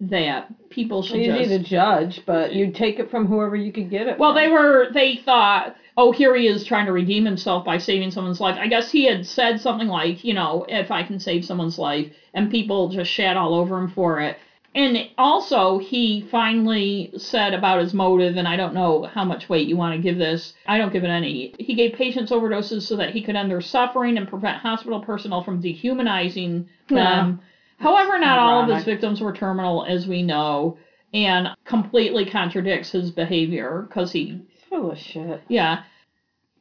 that people should easy just to judge, but you take it from whoever you could get it. Well, from. they were. They thought, oh, here he is trying to redeem himself by saving someone's life. I guess he had said something like, you know, if I can save someone's life, and people just shat all over him for it. And also, he finally said about his motive, and I don't know how much weight you want to give this. I don't give it any. He gave patients overdoses so that he could end their suffering and prevent hospital personnel from dehumanizing them. However, not all of his victims were terminal, as we know, and completely contradicts his behavior because he He's full of shit. yeah.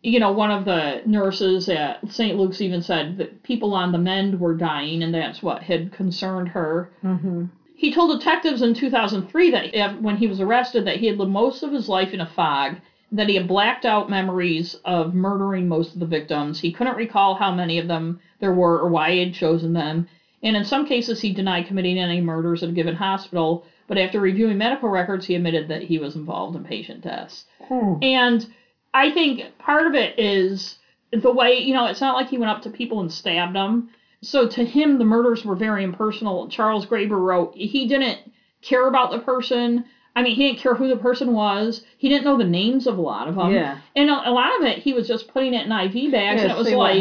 You know, one of the nurses at St. Luke's even said that people on the mend were dying, and that's what had concerned her. Mm-hmm. He told detectives in 2003 that when he was arrested, that he had lived most of his life in a fog, that he had blacked out memories of murdering most of the victims. He couldn't recall how many of them there were or why he had chosen them. And in some cases, he denied committing any murders at a given hospital. But after reviewing medical records, he admitted that he was involved in patient deaths. Hmm. And I think part of it is the way, you know, it's not like he went up to people and stabbed them. So to him, the murders were very impersonal. Charles Graeber wrote he didn't care about the person. I mean, he didn't care who the person was. He didn't know the names of a lot of them. Yeah. And a, a lot of it, he was just putting it in IV bags, Yeah, and it was like.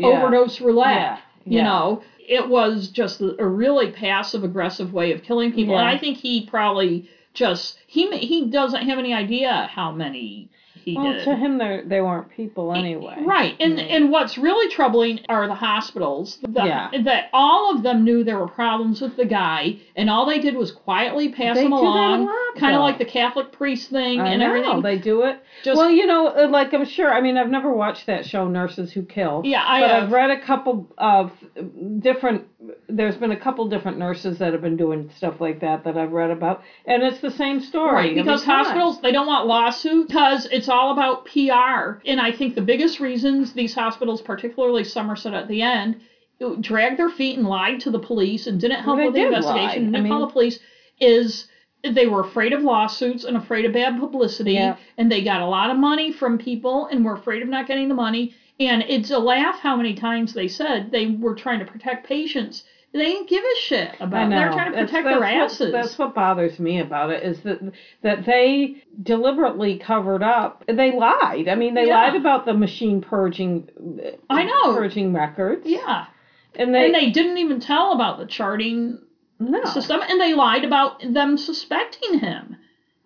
Yeah. overdose roulette. Yeah, You know, it was just a really passive aggressive way of killing people. And I think he probably just he he doesn't have any idea how many he Well, did. to him, they they weren't people anyway. Right. And Right. and what's really troubling are the hospitals. The, Yeah. That all of them knew there were problems with the guy, and all they did was quietly pass They him do along, kind of like the Catholic priest thing I and know everything. they do it. Just well, you know, uh, like I'm sure. I mean, I've never watched that show, Nurses Who Kill. yeah, I but have. I've read a couple of different. There's been a couple different nurses that have been doing stuff like that that I've read about, and it's the same story. Right, every because time. hospitals they don't want lawsuits because it's all about PR. And I think the biggest reasons these hospitals, particularly Somerset at the end, dragged their feet and lied to the police and didn't help They with the investigation, and I didn't call mean- the police, is they were afraid of lawsuits and afraid of bad publicity, Yeah. and they got a lot of money from people and were afraid of not getting the money. And it's a laugh how many times they said they were trying to protect patients. They didn't give a shit about. I it. know. They're trying to That's- protect their that's asses. What, that's what bothers me about it is that that they deliberately covered up. They lied. I mean, they Yeah. lied about the machine purging. I know. purging records. yeah. And they, and they didn't even tell about the charting no, system, and they lied about them suspecting him.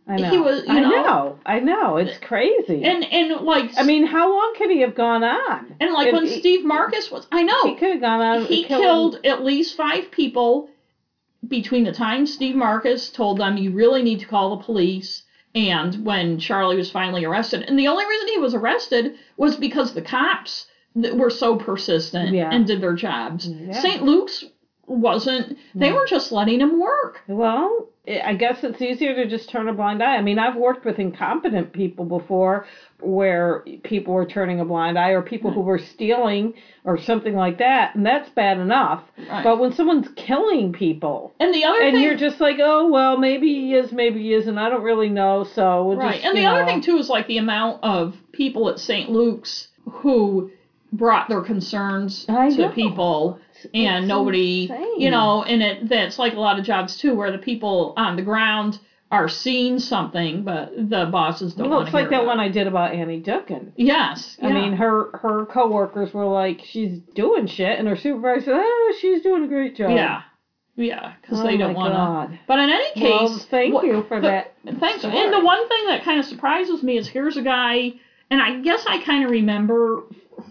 I know. he was- you I know- know. I know. It's crazy. And and like I mean, how long could he have gone on? and like if when he- Steve Marcus was, I know He could have gone on. he killed at least five people between the time Steve Marcus told them you really need to call the police and when Charlie was finally arrested. And the only reason he was arrested was because the cops were so persistent Yeah. and did their jobs. Yeah. St. Luke's wasn't. They were just letting him work. Well, I guess it's easier to just turn a blind eye. I mean, I've worked with incompetent people before where people were turning a blind eye or people who were stealing or something like that, and that's bad enough. Right. But when someone's killing people and the other and thing you're just like, oh, well, maybe he is, maybe he isn't, I don't really know, so we'll Right. just, and the you other thing too is like the amount of people at St. Luke's who brought their concerns I to know. people and it's nobody insane. you know and it that's like a lot of jobs too where the people on the ground are seeing something but the bosses don't Well, it's like that one. I did about Annie Dookin. yes I yeah. mean, her her coworkers were like, she's doing shit, and her supervisor said, oh, she's doing a great job. yeah yeah because Oh they don't want to but in any case Well, thank what- you for the- that. Thanks. story. And the one thing that kind of surprises me is here's a guy, and I guess I kind of remember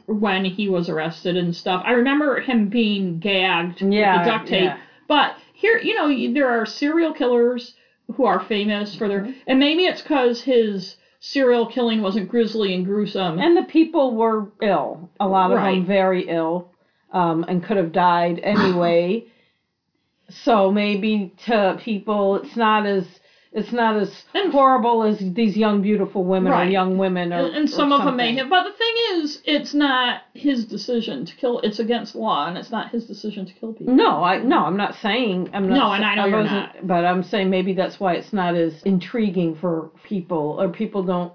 when he was arrested and stuff. I remember him being gagged Yeah, with the duct tape. yeah. But here, you know, there are serial killers who are famous for their, Mm-hmm. and maybe it's because his serial killing wasn't grisly and gruesome. And the people were ill. A lot of Right. them very ill, um, and could have died anyway. so maybe to people, it's not as it's not as And- horrible as these young beautiful women Right. or young women or and, and some of them may have. But the thing is, it's not his decision to kill. It's against law, and it's not his decision to kill people. No, I no, I'm not saying I'm not. No, and I know you're wasn't- not. But I'm saying maybe that's why it's not as intriguing for people, or people don't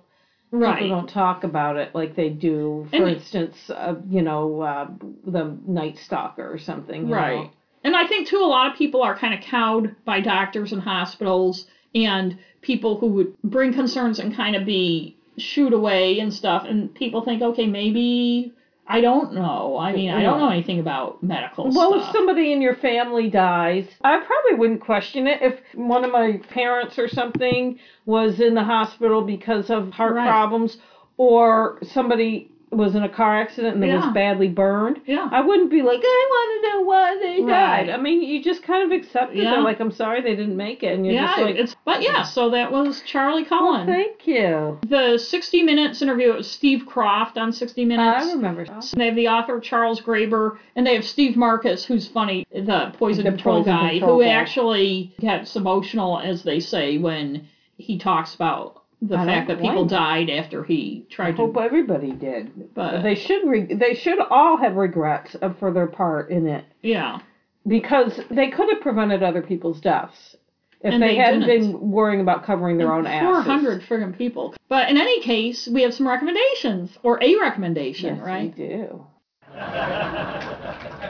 right. people don't talk about it like they do. For And- instance, uh, you know, uh, the Night Stalker or something. you Right. know. And I think too a lot of people are kind of cowed by doctors and hospitals and people who would bring concerns and kind of be shooed away and stuff and people think okay maybe I don't know. I mean, I don't know anything about medical Well, if somebody in your family dies, I probably wouldn't question it. If one of my parents or something was in the hospital because of heart Right. problems, or somebody was in a car accident and they was badly burned, yeah. I wouldn't be like, I want to know why they Right. died. I mean, you just kind of accept it. Yeah. They're like, I'm sorry they didn't make it, and you're yeah, just like, it's but yeah, so that was Charlie well, thank you. the 60 Minutes interview it was Steve Kroft on 60 Minutes. I remember. They have the author Charles Graeber, and they have Steve Marcus, who's funny, the poison The control poison guy, control who guy. actually gets emotional, as they say, when he talks about the I fact that people died after he I to. hope everybody did. But They should. Re- they should all have regrets uh, for their part in it. yeah, because they could have prevented other people's deaths if And they, they hadn't been worrying about covering their own asses. 400 friggin' people. But in any case, we have some recommendations, or a recommendation, Yes, right? we do.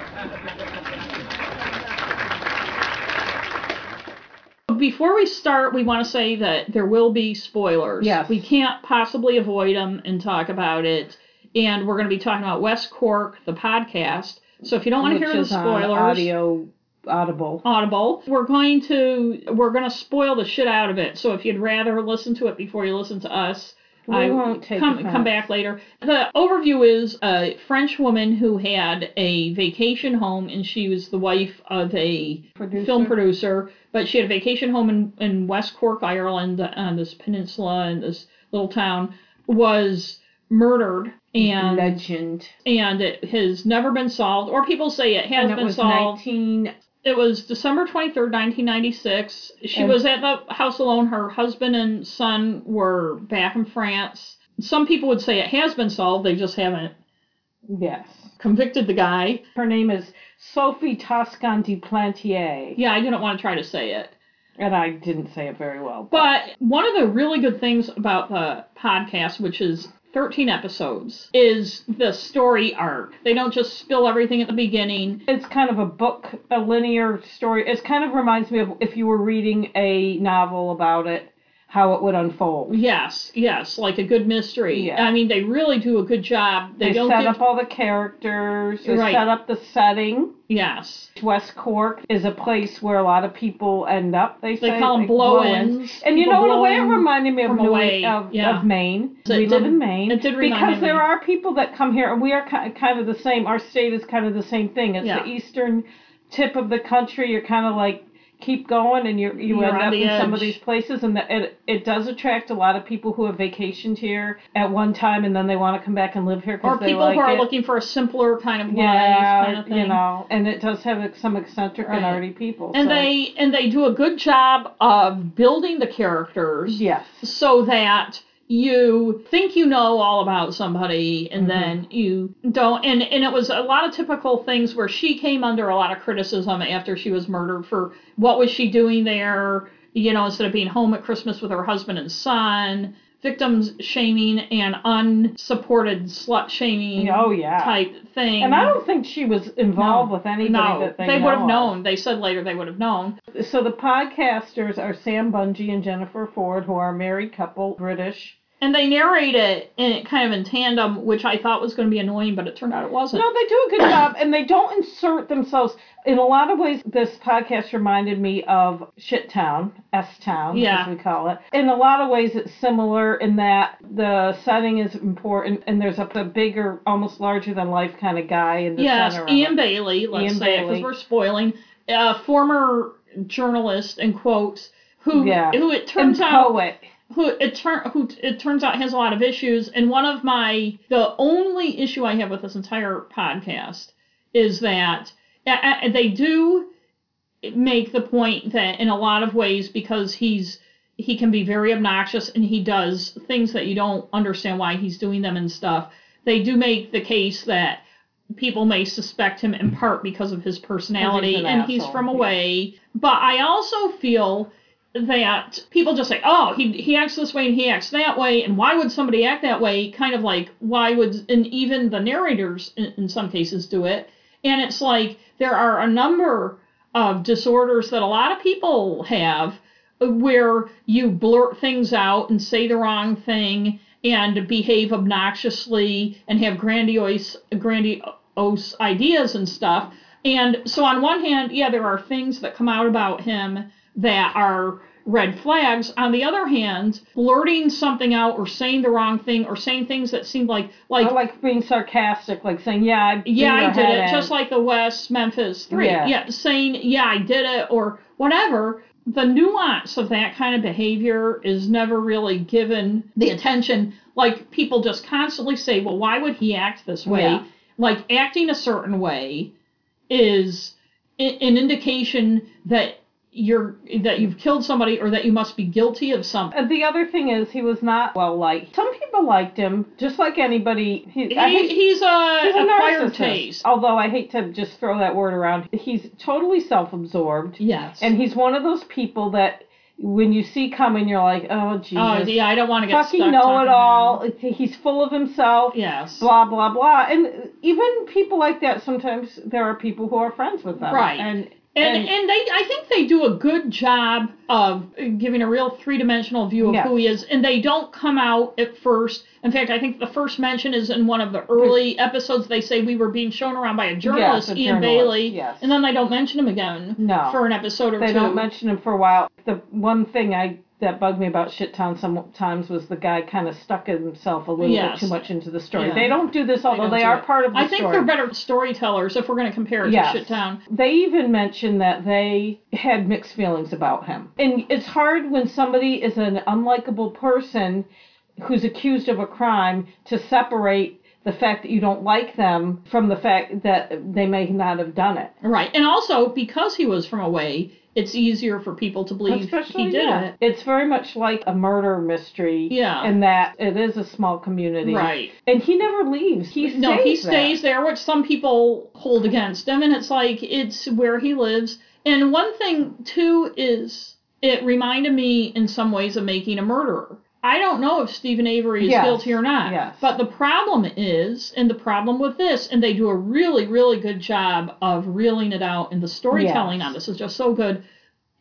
Before we start, we want to say that there will be spoilers. Yes. We can't possibly avoid them and talk about it. And we're going to be talking about West Cork, the podcast. So if you don't want to Which hear the spoilers, audio, audible. Audible, we're going to we're going to spoil the shit out of it. So if you'd rather listen to it before you listen to us, We I won't take come come back later. The overview is a French woman who had a vacation home, and she was the wife of a Producer. film producer, but she had a vacation home in, in West Cork, Ireland, uh, on this peninsula in this little town, was murdered, and Legend. and it has never been solved, or people say it has And it been was solved. 19. It was December 23rd, 1996. She And- was at the house alone. Her husband and son were back in France. Some people would say it has been solved, they just haven't Yes. convicted the guy. Her name is Sophie Toscan du Plantier. Yeah, I didn't want to try to say it. And I didn't say it very well. But one of the really good things about the podcast, which is 13 episodes, is the story arc. They don't just spill everything at the beginning. it's kind of a book, a linear story. It kind of reminds me of if you were reading a novel about it, how it would unfold. Yes, yes, like a good mystery. Yeah. I mean, they really do a good job. They, They, set give, up all the characters. They Right. set up the setting. Yes, West Cork is a place where a lot of people end up. They, they say call them like blow-ins. And you know, in a way, it reminded me of New of, yeah. of Maine. So we live did- in Maine. it did remind because me. there are people that come here, and we are kind of the same. Our state is kind of the same thing. It's Yeah. the eastern tip of the country. You're kind of like keep going, and you you You're end up in some of these places, and the, it it does attract a lot of people who have vacationed here at one time, and then they want to come back and live here or because people like who are it. looking for a simpler kind of life, yeah, kind of thing. you know, and it does have some eccentric and Right. arty people. and so- they and they do a good job of building the characters yes, so that you think you know all about somebody and Mhm. then you don't and and it was a lot of typical things where she came under a lot of criticism after she was murdered for what was she doing there you know instead of being home at christmas with her husband and son victims shaming and unsupported slut shaming oh yeah. type thing And I don't think she was involved No. with anybody no, that they, they would have of. known. They said later they would have known. So the podcasters are Sam Bungey and Jennifer Forde, who are a married couple, British. And they narrate it in it kind of in tandem, which I thought was going to be annoying, but it turned out it wasn't. No, they do a good job, and they don't insert themselves. In a lot of ways, this podcast reminded me of Shit Town, S Town, Yeah. as we call it. In a lot of ways, it's similar in that the setting is important, and there's a, a bigger, almost larger than life kind of guy in the yes, center. of Ian. Bailey. Let's Ian say because we're spoiling. A former journalist in quotes who Yeah. who it And turns out poet. Who it turn who it turns out has a lot of issues. And one of my the only issue I have with this entire podcast is that they do make the point that in a lot of ways because he's he can be very obnoxious and he does things that you don't understand why he's doing them and stuff. They do make the case that people may suspect him in part because of his personality an and he's asshole, from yeah. away. But I also feel that people just say, "Oh, he he acts this way and he acts that way," and why would somebody act that way? Kind of like why would and even the narrators in, in some cases do it, and it's like there are a number of disorders that a lot of people have where you blurt things out and say the wrong thing and behave obnoxiously and have grandiose grandiose ideas and stuff. And so on one hand, yeah, there are things that come out about him that are red flags. On the other hand, blurting something out or saying the wrong thing or saying things that seem like like Or like being sarcastic, like saying, "Yeah, I yeah, I did it, in." just like the West Memphis Three. Yeah. saying yeah, I did it or whatever. The nuance of that kind of behavior is never really given the attention. Like people just constantly say, well, why would he act this way? Yeah. Like acting a certain way is an indication that you're that you've killed somebody or that you must be guilty of something. And the other thing is, he was not well liked. Some people liked him, just like anybody. He, He, hate- he's a he's a narcissist. taste. Although I hate to just throw that word around, he's totally self-absorbed, Yes. and he's one of those people that when you see coming, you're like, oh Jesus, oh yeah, I don't want to get fucking stuck know it all. He's full of himself. Yes. Blah blah blah, and even people like that. Sometimes there are people who are friends with them, Right. And And, And- and they I think they do a good job of giving a real three dimensional view of Yes. who he is, and they don't come out at first. In fact, I think the first mention is in one of the early episodes. They say we were being shown around by a journalist, a Ian journalist, Bailey, yes. and then they don't mention him again No. for an episode or they two. don't mention him for a while. The one thing I that bugged me about Shit Town sometimes was the guy kind of stuck himself a little Yes. bit too much into the story. Yeah. They don't do this, although don't they, are it. part of the I think story. they're better storytellers if we're going to compare it Yes. to Shit Town. They even mentioned that they had mixed feelings about him. And it's hard when somebody is an unlikable person who's accused of a crime to separate the fact that you don't like them from the fact that they may not have done it. Right, and also because he was from away, it's easier for people to believe Especially he did yeah. it. It's very much like a murder mystery. Yeah. In that it is a small community. Right. And he never leaves. He stays no, he there. stays there, which some people hold against him, and it's like it's where he lives. And one thing too is it reminded me in some ways of making a murderer. I don't know if Steven Avery is Yes, guilty or not. yes. But the problem is, and the problem with this, and they do a really, really good job of reeling it out, and the storytelling Yes. on this is just so good.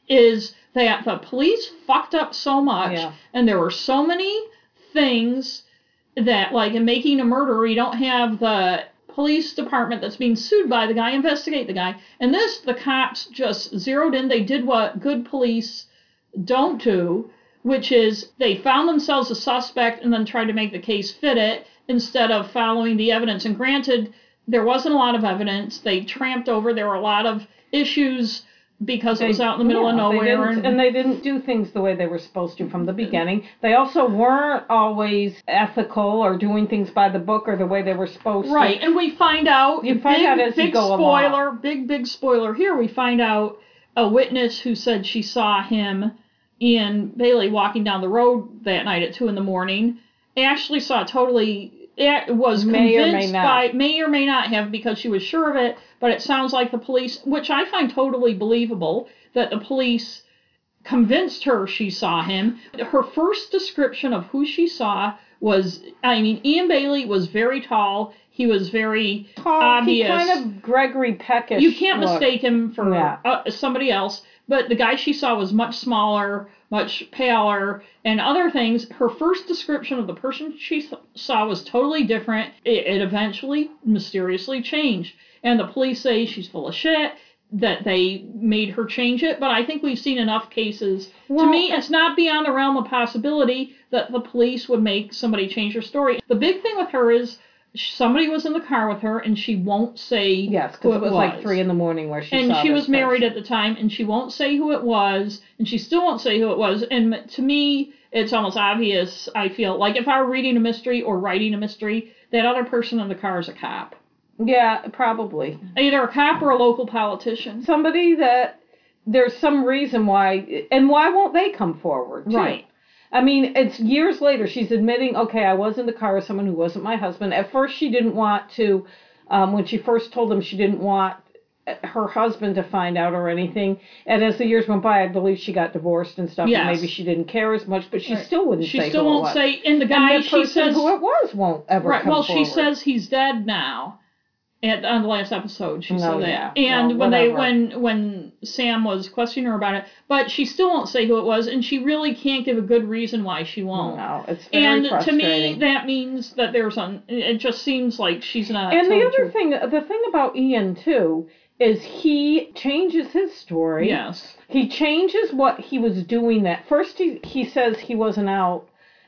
is that the police fucked up so much, Yeah. and there were so many things that, like in making a murder, you don't have the police department that's being sued by the guy investigate the guy. And this, the cops just zeroed in. They did what good police don't do, which is they found themselves a suspect and then tried to make the case fit it instead of following the evidence. And granted, there wasn't a lot of evidence. They tramped over. There were a lot of issues because it was out in the middle of Yeah, they nowhere. didn't- and, and they didn't do things the way they were supposed to from the beginning. They also weren't always ethical or doing things by the book or the way they were supposed to. Right, and we find out You find big, out as you big go spoiler, along. big big spoiler here. We find out a witness who said she saw him, Ian Bailey, walking down the road that night at two in the morning. Actually saw totally. It was May or may convinced not. by may or may not have because she was sure of it, but it sounds like the police, which I find totally believable, that the police convinced her she saw him. Her first description of who she saw was, I mean, Ian Bailey was very tall. He was very Tall, obvious. He kind of Gregory Peckish. you can't look. mistake him for Yeah. uh, somebody else. But the guy she saw was much smaller, much paler, and other things. Her first description of the person she saw was totally different. It, it eventually mysteriously changed, and the police say she's full of shit. That they made her change it, but I think we've seen enough cases. Well, to me, it's not beyond the realm of possibility that the police would make somebody change their story. The big thing with her is somebody was in the car with her, and she won't say Yes, because it was, like three in the morning where she and she was married at the time and she won't say who it was and she still won't say who it was and to me it's almost obvious i feel like if i were reading a mystery or writing a mystery that other person in the car is a cop Yeah, probably. either a cop or a local politician Somebody that there's some reason why, and why won't they come forward? too? right I mean, it's years later. She's admitting, okay, I was in the car with someone who wasn't my husband. At first, she didn't want to, um, when she first told him she didn't want her husband to find out or anything. And as the years went by, I believe she got divorced and stuff. Yes. And maybe she didn't care as much, but she Right. still wouldn't she say still won't say and the and guy the she says who it was won't ever right well she says he's dead now at on the last episode she No, said yeah. that and when they when when sam was questioning her about it but she still won't say who it was and she really can't give a good reason why she won't. No, it's very and to me that means that there's an it just seems like she's not and the other thing, the thing about Ian too, is he changes his story. yes. He changes what he was doing that first he he says he wasn't out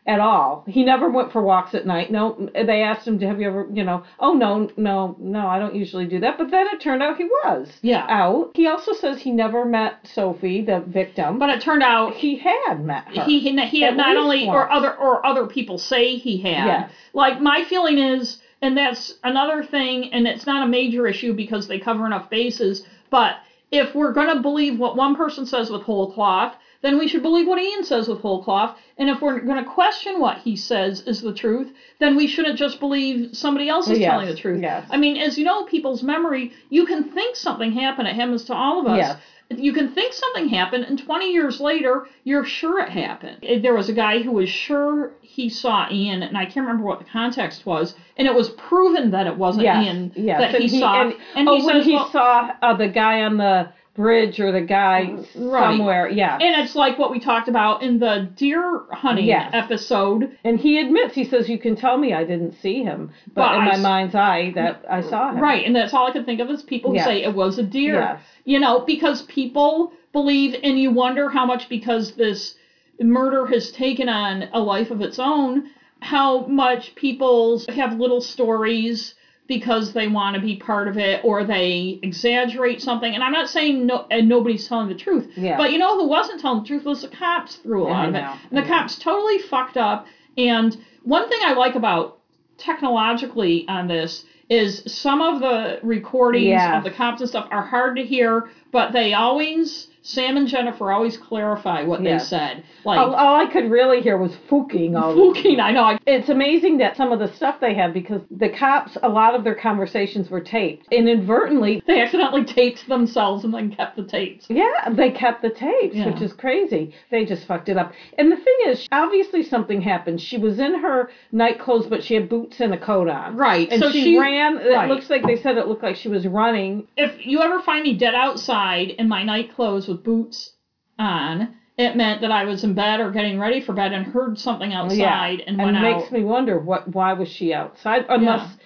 at all. He never went for walks at night. No, they asked him, "Have you ever, you know, oh no, no, no, I don't usually do that." But then it turned out he was yeah out. He also says he never met Sophie, the victim. but it turned out he had met her. he he, had not only or other or other people say he had Yes. like my feeling is and that's another thing and it's not a major issue because they cover enough bases but if we're going to believe what one person says with whole cloth then we should believe what Ian says with whole cloth and if we're going to question what he says is the truth then we shouldn't just believe somebody else is Yes, telling the truth yes. i mean as you know people's memory you can think something happened it happens to all of us Yes. you can think something happened, and 20 years later, you're sure it happened. Eh, There was a guy who was sure he saw Ian, and I can't remember what the context was, and it was proven that it wasn't yes, Ian yes. that he, and saw. And, And, oh, he when says, he well, saw uh, the guy on the bridge or the guy somewhere, yes. and it's like what we talked about in the deer hunting Yes. episode. And he admits, he says, "You can tell me I didn't see him, but, But in I my s- mind's eye, that I saw him." Right, and that's all I could think of is people who Yes. say it was a deer. Yes. You know, because people believe, and you wonder how much because this murder has taken on a life of its own, how much people have little stories because they want to be part of it or they exaggerate something. And I'm not saying no, and nobody's telling the truth, Yeah. but you know who wasn't telling the truth was the cops through a lot of it. And the cops totally fucked up. And one thing I like about technologically on this is some of the recordings Yes. of the cops and stuff are hard to hear, but they always Sam and Jennifer always clarify what Yes. they said. Like All, all I could really hear was fooking. All I know. It's amazing that some of the stuff they have because the cops, a lot of their conversations were taped, inadvertently. they accidentally taped themselves and then kept the tapes. Yeah, they kept the tapes, Yeah. which is crazy. They just fucked it up. And the thing is, obviously something happened. She was in her night clothes, but she had boots and a coat on. Right. And so she, she ran. right. It looks like they said it looked like she was running. if you ever find me dead outside in my night clothes with boots on, it meant that I was in bed or getting ready for bed and heard something outside and, and went it out. makes me wonder what why was she outside? Unless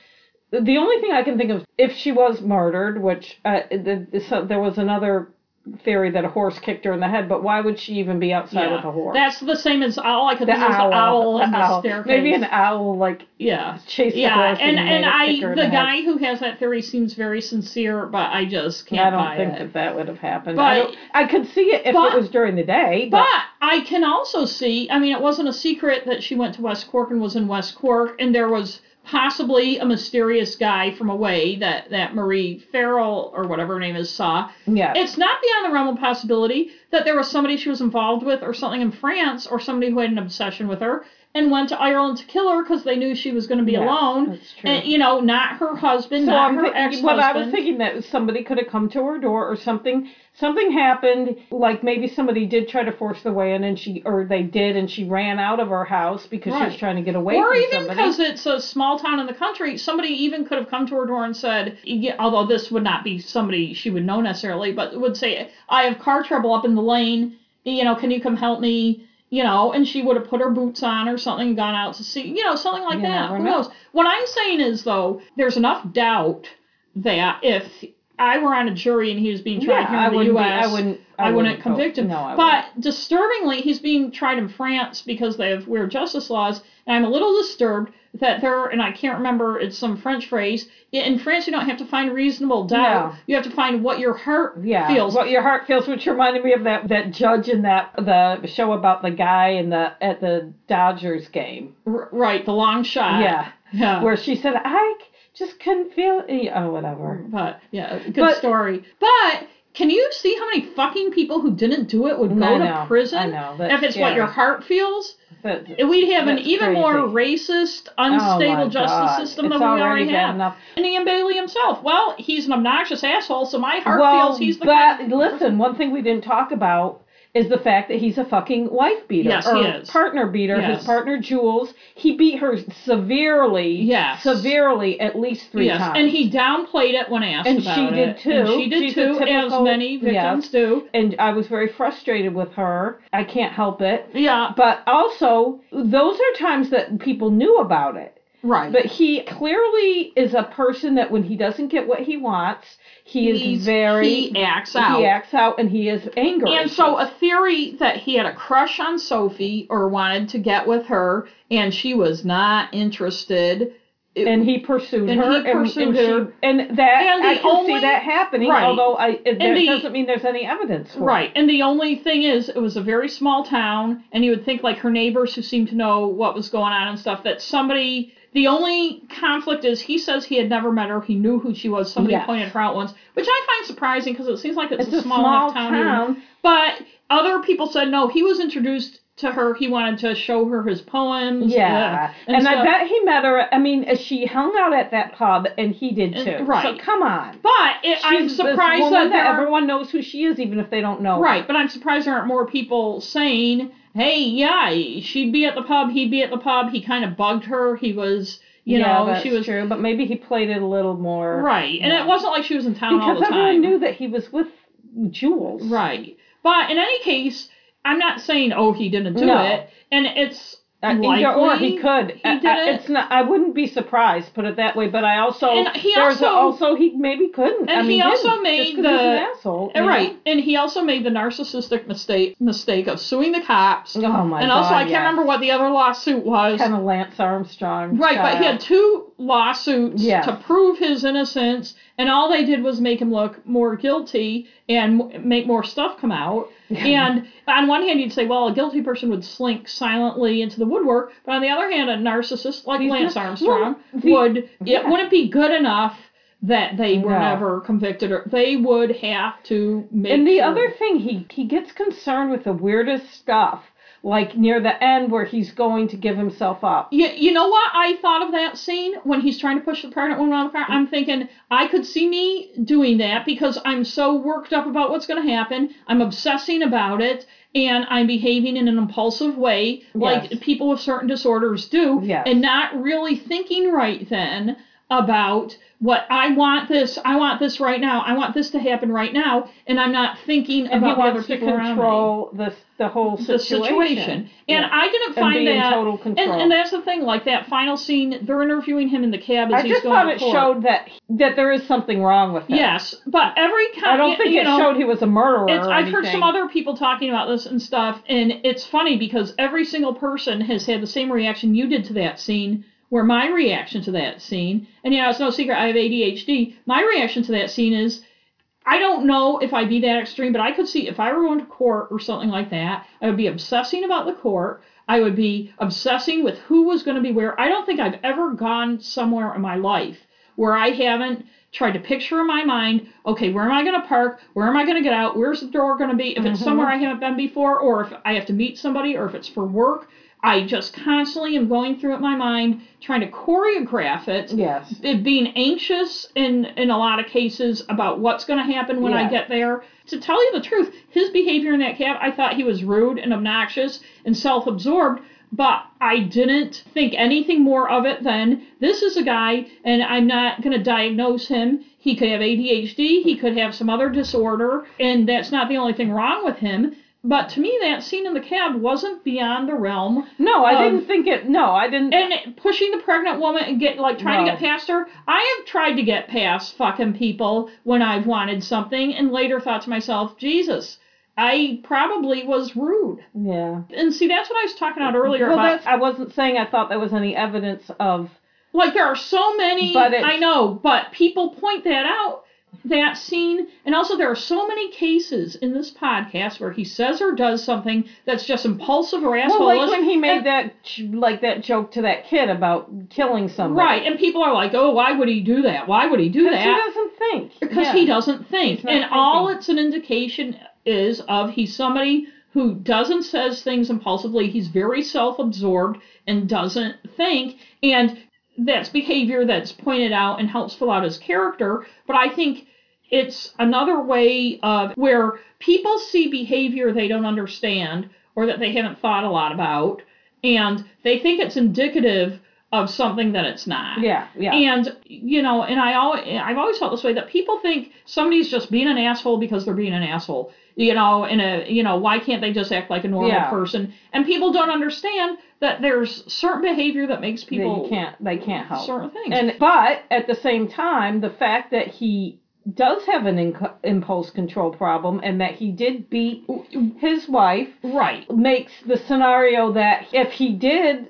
the only thing I can think of if she was murdered, which uh, the, the, so there was another theory that a horse kicked her in the head, but why would she even be outside with a horse? That's the same as all I could the think owl, the owl the on the owl. staircase. Maybe an owl like yeah. chased the Yeah, horse and and, and I kick her in the head. guy who has that theory seems very sincere, but I just can't I don't buy think it. that that would have happened. But- I, I could see it if but- it was during the day, but, But I can also see, I mean, it wasn't a secret that she went to West Cork and was in West Cork, and there was possibly a mysterious guy from away that, that Marie Farrell, or whatever her name is, saw. yeah, It's not beyond the realm of possibility that there was somebody she was involved with, or something in France, or somebody who had an obsession with her, and went to Ireland to kill her because they knew she was going to be alone. that's true. And, you know, not her husband, so not I'm her ex-husband. what I was thinking that somebody could have come to her door or something. Something happened, like maybe somebody did try to force the way in, and she or they did, and she ran out of her house because she was trying to get away or even because it's a small town in the country, somebody even could have come to her door and said, yeah, although this would not be somebody she would know necessarily, but would say, I have car trouble up in the lane, you know, can you come help me? You know, and she would have put her boots on or something and gone out to see, you know, something like You that. Who know. knows? What I'm saying is, though, there's enough doubt that if I were on a jury and he was being tried yeah, here I in the wouldn't. U.S., Be, I wouldn't. I, wouldn't vote. convict him. No, I but disturbingly, he's being tried in France because they have weird justice laws, and I'm a little disturbed that there. And I can't remember. It's some French phrase. In France, you don't have to find reasonable doubt. No. You have to find what your heart yeah, feels. what your heart feels, which reminded me of that that judge in that the show about the guy in the at the Dodgers game. R- right, the long shot. yeah, yeah. where she said, "I just couldn't feel." it." Oh, whatever. But yeah, good But- story. But can you see how many fucking people who didn't do it would go I to know, prison I know, that's if it's what your heart feels? That's- We'd have an even more crazy. racist, Oh unstable justice God. system It's than we already already have. enough. And Ian Bailey himself, well, he's an obnoxious asshole, so my heart well, feels he's the but kind of- listen, one thing we didn't talk about is the fact that he's a fucking wife beater Yes, or he is. partner beater. Yes. His partner Jules, he beat her severely. Yes. severely at least three yes, times. and he downplayed it when asked And about she it. did too. And she did She's too, as many victims yes. do. and I was very frustrated with her. I can't help it. Yeah, But also, those are times that people knew about it. Right. But he clearly is a person that when he doesn't get what he wants, he He's- is very he acts out. He acts out and he is angry. And so a theory that he had a crush on Sophie or wanted to get with her, and she was not interested. It- and he pursued And her he pursued and, her. she, and that And I can see that happening Right. although I it, that the- doesn't mean there's any evidence for Right. And the only thing is, it was a very small town, and you would think, like, her neighbors who seemed to know what was going on and stuff, that somebody. The only conflict is he says he had never met her. He knew who she was. Somebody Yes. pointed her out once, which I find surprising because it seems like it's, It's a small, enough town. town. But other people said no. He was introduced to her. He wanted to show her his poems. Yeah, uh, and, I bet he met her. I mean, she hung out at that pub, and he did And- too. right. So come on. But it, I'm surprised woman that, everyone knows who she is, even if they don't know. her. Right, but I'm surprised there aren't more people saying, "Hey, yeah, she'd be at the pub, he'd be at the pub." He kind of bugged her. He was, you yeah, know, that's she was true, but maybe he played it a little more right, and Yeah. it wasn't like she was in town all because the everyone time. knew that he was with Jules. Right, but in any case, I'm not saying, "Oh, he didn't do No. it," and it's Uh, either or he could. He did I- it. It's not. I wouldn't be surprised. Put it that way. But I also And he a- also- also he maybe couldn't. And I he also made the- asshole. you know? Right, and he also made the narcissistic mistake mistake of suing the cops. Oh my god. and god. also, I can't remember what the other lawsuit was. kind of Lance Armstrong. Right, but he had two lawsuits Yes. to prove his innocence, and all they did was make him look more guilty and make more stuff come out. and on one hand, you'd say, well, a guilty person would slink silently into the woodwork, but on the other hand, a narcissist like He's Lance Armstrong well, the- would yeah. it wouldn't be good enough that they were No. never convicted, or they would have to make. And the sure- other thing, he he gets concerned with the weirdest stuff, like near the end where he's going to give himself up. You, you know what I thought of that scene when he's trying to push the pregnant woman out of the car? I'm thinking I could see me doing that because I'm so worked up about what's going to happen. I'm obsessing about it and I'm behaving in an impulsive way like Yes. people with certain disorders do Yes. and not really thinking right then about what I want this, I want this right now, I want this to happen right now, and I'm not thinking And about he the other people around me. control the the whole The situation. situation. And Yeah. I didn't And find in that total and, control. and that's the thing, like that final scene, they're interviewing him in the cab as I he's just going thought it showed that that there is something wrong with him. Yes, but every time I don't think you it know, showed he was a murderer. I've heard some other people talking about this and stuff, and it's funny because every single person has had the same reaction you did to that scene. Where my reaction to that scene, and you know, it's no secret I have ADHD. My reaction to that scene is, I don't know if I'd be that extreme, but I could see if I were going to court or something like that, I would be obsessing about the court. I would be obsessing with who was going to be where. I don't think I've ever gone somewhere in my life where I haven't tried to picture in my mind, okay, where am I going to park? Where am I going to get out? Where's the door going to be? If it's mm-hmm. somewhere I haven't been before, or if I have to meet somebody, or if it's for work, I just constantly am going through it in my mind, trying to choreograph it. Yes. It being anxious in in a lot of cases about what's going to happen when I get there. To tell you the truth, his behavior in that cab, I thought he was rude and obnoxious and self-absorbed, but I didn't think anything more of it than this is a guy and I'm not going to diagnose him. He could have ADHD, he could have some other disorder, and that's not the only thing wrong with him. But to me, that scene in the cab wasn't beyond the realm No, I didn't think it. No, I didn't. and pushing the pregnant woman and get like trying to get past her. I have tried to get past fucking people when I've wanted something and later thought to myself, Jesus, I probably was rude. yeah. And see, that's what I was talking about earlier Well, about. I wasn't saying I thought there was any evidence of. like there are so many But I know, but people point that out. That scene, and also there are so many cases in this podcast where he says or does something that's just impulsive or asshole. Well, like when he made that like that joke to that kid about killing somebody. right, and people are like, "Oh, why would he do that? Why would he do Because that?" he doesn't think. because Yeah. he doesn't think and all it's an indication is of he's somebody who doesn't says things impulsively he's very self-absorbed and doesn't think and that's behavior that's pointed out and helps fill out his character but i think it's another way of where people see behavior they don't understand or that they haven't thought a lot about and they think it's indicative of something that it's not Yeah, yeah. and you know, and I always I've always felt this way that people think somebody's just being an asshole because they're being an asshole. You know, in a you know, why can't they just act like a normal Yeah. person? And people don't understand that there's certain behavior that makes they people can't. They can't help. certain things. And but at the same time, the fact that he does have an inc- impulse control problem and that he did beat his wife right. makes the scenario that if he did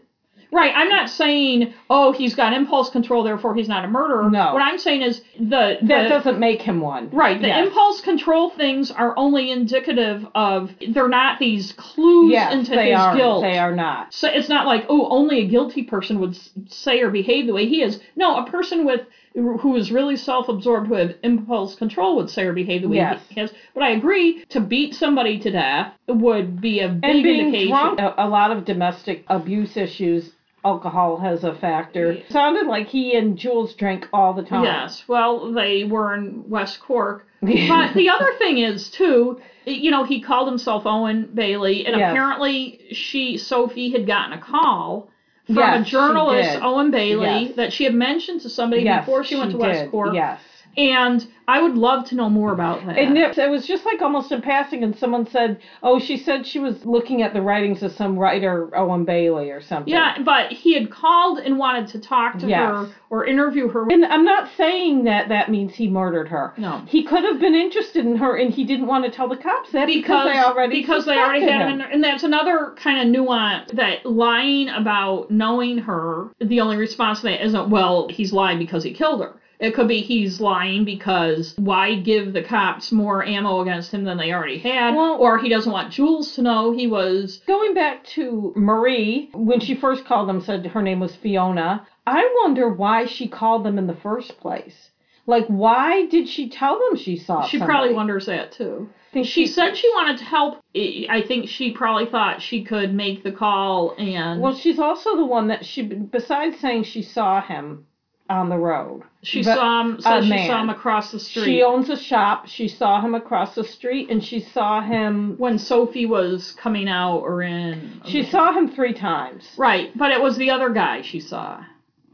Right. I'm not saying, oh, he's got impulse control, therefore he's not a murderer. No. What I'm saying is the that doesn't make him one. Right, the Yes. impulse control things are only indicative of they're not these clues Yes, into they his are. guilt. They are not. So it's not like, oh, only a guilty person would say or behave the way he is. No, a person with who is really self-absorbed, who have impulse control, would say or behave the way Yes. he has. But I agree, to beat somebody to death would be a big And being indication. drunk, a, a lot of domestic abuse issues, alcohol has a factor. Sounded like he and Jules drank all the time. Yes, well, they were in West Cork. But the other thing is too, you know, he called himself Eoin Bailey, and Yes. apparently she, Sophie, had gotten a call from Yes, a journalist. Eoin Bailey, Yes. that she had mentioned to somebody yes, before she, went to West did. Cork. Yes. And I would love to know more about that. And it, it was just like almost in passing, and someone said, "Oh, she said she was looking at the writings of some writer, Eoin Bailey, or something." yeah, but he had called and wanted to talk to Yes. her or interview her. And I'm not saying that that means he murdered her. No. He could have been interested in her, and he didn't want to tell the cops that because, they already because they already had him, him. and that's another kind of nuance that lying about knowing her. The only response to that isn't well, he's lying because he killed her. It could be he's lying because why give the cops more ammo against him than they already had, Well- or he doesn't want Jules to know he was. Going back to Marie, when she first called them, said her name was Fiona. I wonder why she called them in the first place. Like, why did she tell them she saw? She somebody? probably wonders that too. Think She said she wanted to help. I I think she probably thought she could make the call and Well, she's also the one that she, besides saying she saw him on the road, she but- saw him. Said she man. saw him across the street. She owns a shop. She saw him across the street, and she saw him. when Sophie was coming out or in. She saw him three times. Right, but it was the other guy she saw.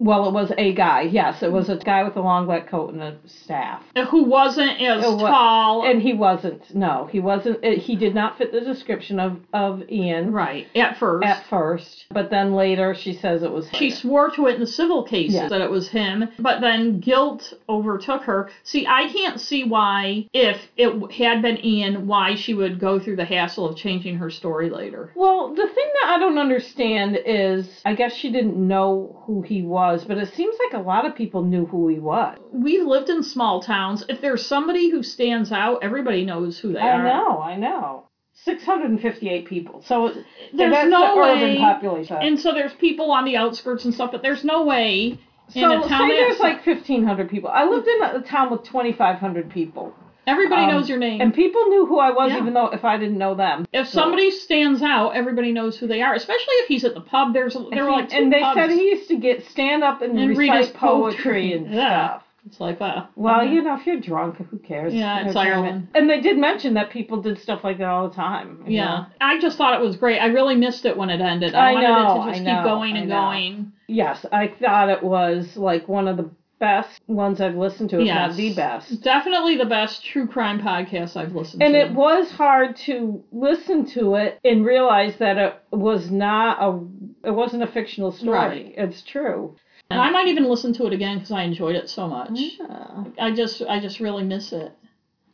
Well, it was a guy. Yes, it was a guy with a long black coat and a staff. Who wasn't as It wa- tall. And he wasn't. No, he wasn't. it- He did not fit the description of of Ian right, at first. at first. But then later, she says it was. She swore to it in the civil cases Yeah. that it was him, but then guilt overtook her. See, I can't see why, if it had been Ian, why she would go through the hassle of changing her story later. Well, the thing that I don't understand is, I guess she didn't know who he was, but it seems like a lot of people knew who he was. We've lived in small towns. If there's somebody who stands out, everybody knows who they I are. I know, I know. 658 people. So There's no the way. urban population. And so there's people on the outskirts and stuff, but there's no way in so a town say there's like 1,500 people. I lived in a town with 2,500 people. Everybody um, knows your name. And people knew who I was, Yeah. even though if I didn't know them. if somebody stands out, everybody knows who they are. Especially if he's at the pub. There's there were He- like two and they pubs. said he used to get stand up and, And read recite his poetry. poetry and Yeah. stuff. It's like uh, Well, okay. you know, if you're drunk, who cares? Yeah, it's. Ireland. And they did mention that people did stuff like that all the time. Yeah, know? I just thought it was great. I really missed it when it ended. I, I wanted know, it to just I keep know, going and going. Yes, I thought it was like one of the best ones I've listened to, if Yes. not the best. Definitely the best true crime podcast I've listened And to. And it was hard to listen to it and realize that it was not a it wasn't a fictional story. Right. It's true. and I might even listen to it again because I enjoyed it so much. Yeah. I just I just really miss it.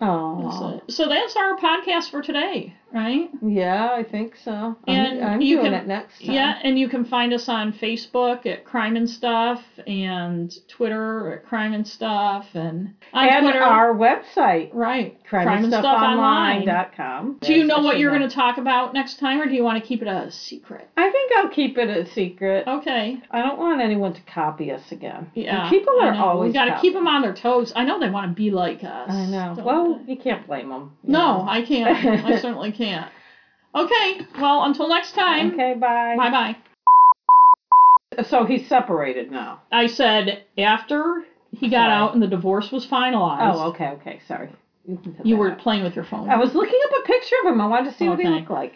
Oh. it. So that's our podcast for today, right? Yeah, I think so. And I'm, I'm you doing can- it next time. Yeah, and you can find us on Facebook at Crime and Stuff and Twitter at Crime and Stuff and on and Twitter. our website, right. crime and stuff crimeandstuffonline.com. Do you know what you're going to talk about next time, or do you want to keep it a secret? I think I'll keep it a secret. Okay. I don't want anyone to copy us again. Yeah. And people are always. We got to keep them on their toes. I know they want to be like us. I know. Well, they? you can't blame them. no, I can't. I certainly can't. Okay. Well, until next time. Okay, bye. Bye bye. So he's separated now. I said after he got Sorry. out and the divorce was finalized. Oh, okay, okay. Sorry. You, You were out. playing with your phone. I was looking up a picture of him. I wanted to see what he looked like.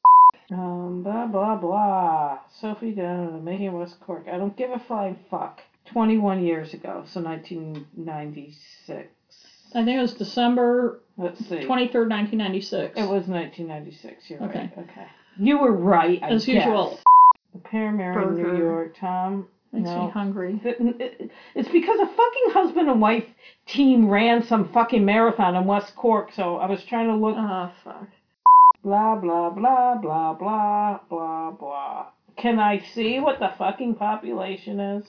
Um, blah blah blah. Sophie Dunn, making West Cork. I don't give a flying fuck. Twenty-one years ago, so 1996. I think it was December Let's see. 23rd, 1996. It was 1996. You're Okay. right. Okay. You were right. I As guess. usual. The Paramount in New York. Tom. Makes no. me hungry. It's because a fucking husband and wife team ran some fucking marathon in West Cork, so I was trying to look. Ah, fuck. Blah blah blah blah blah blah blah. Can I see what the fucking population is?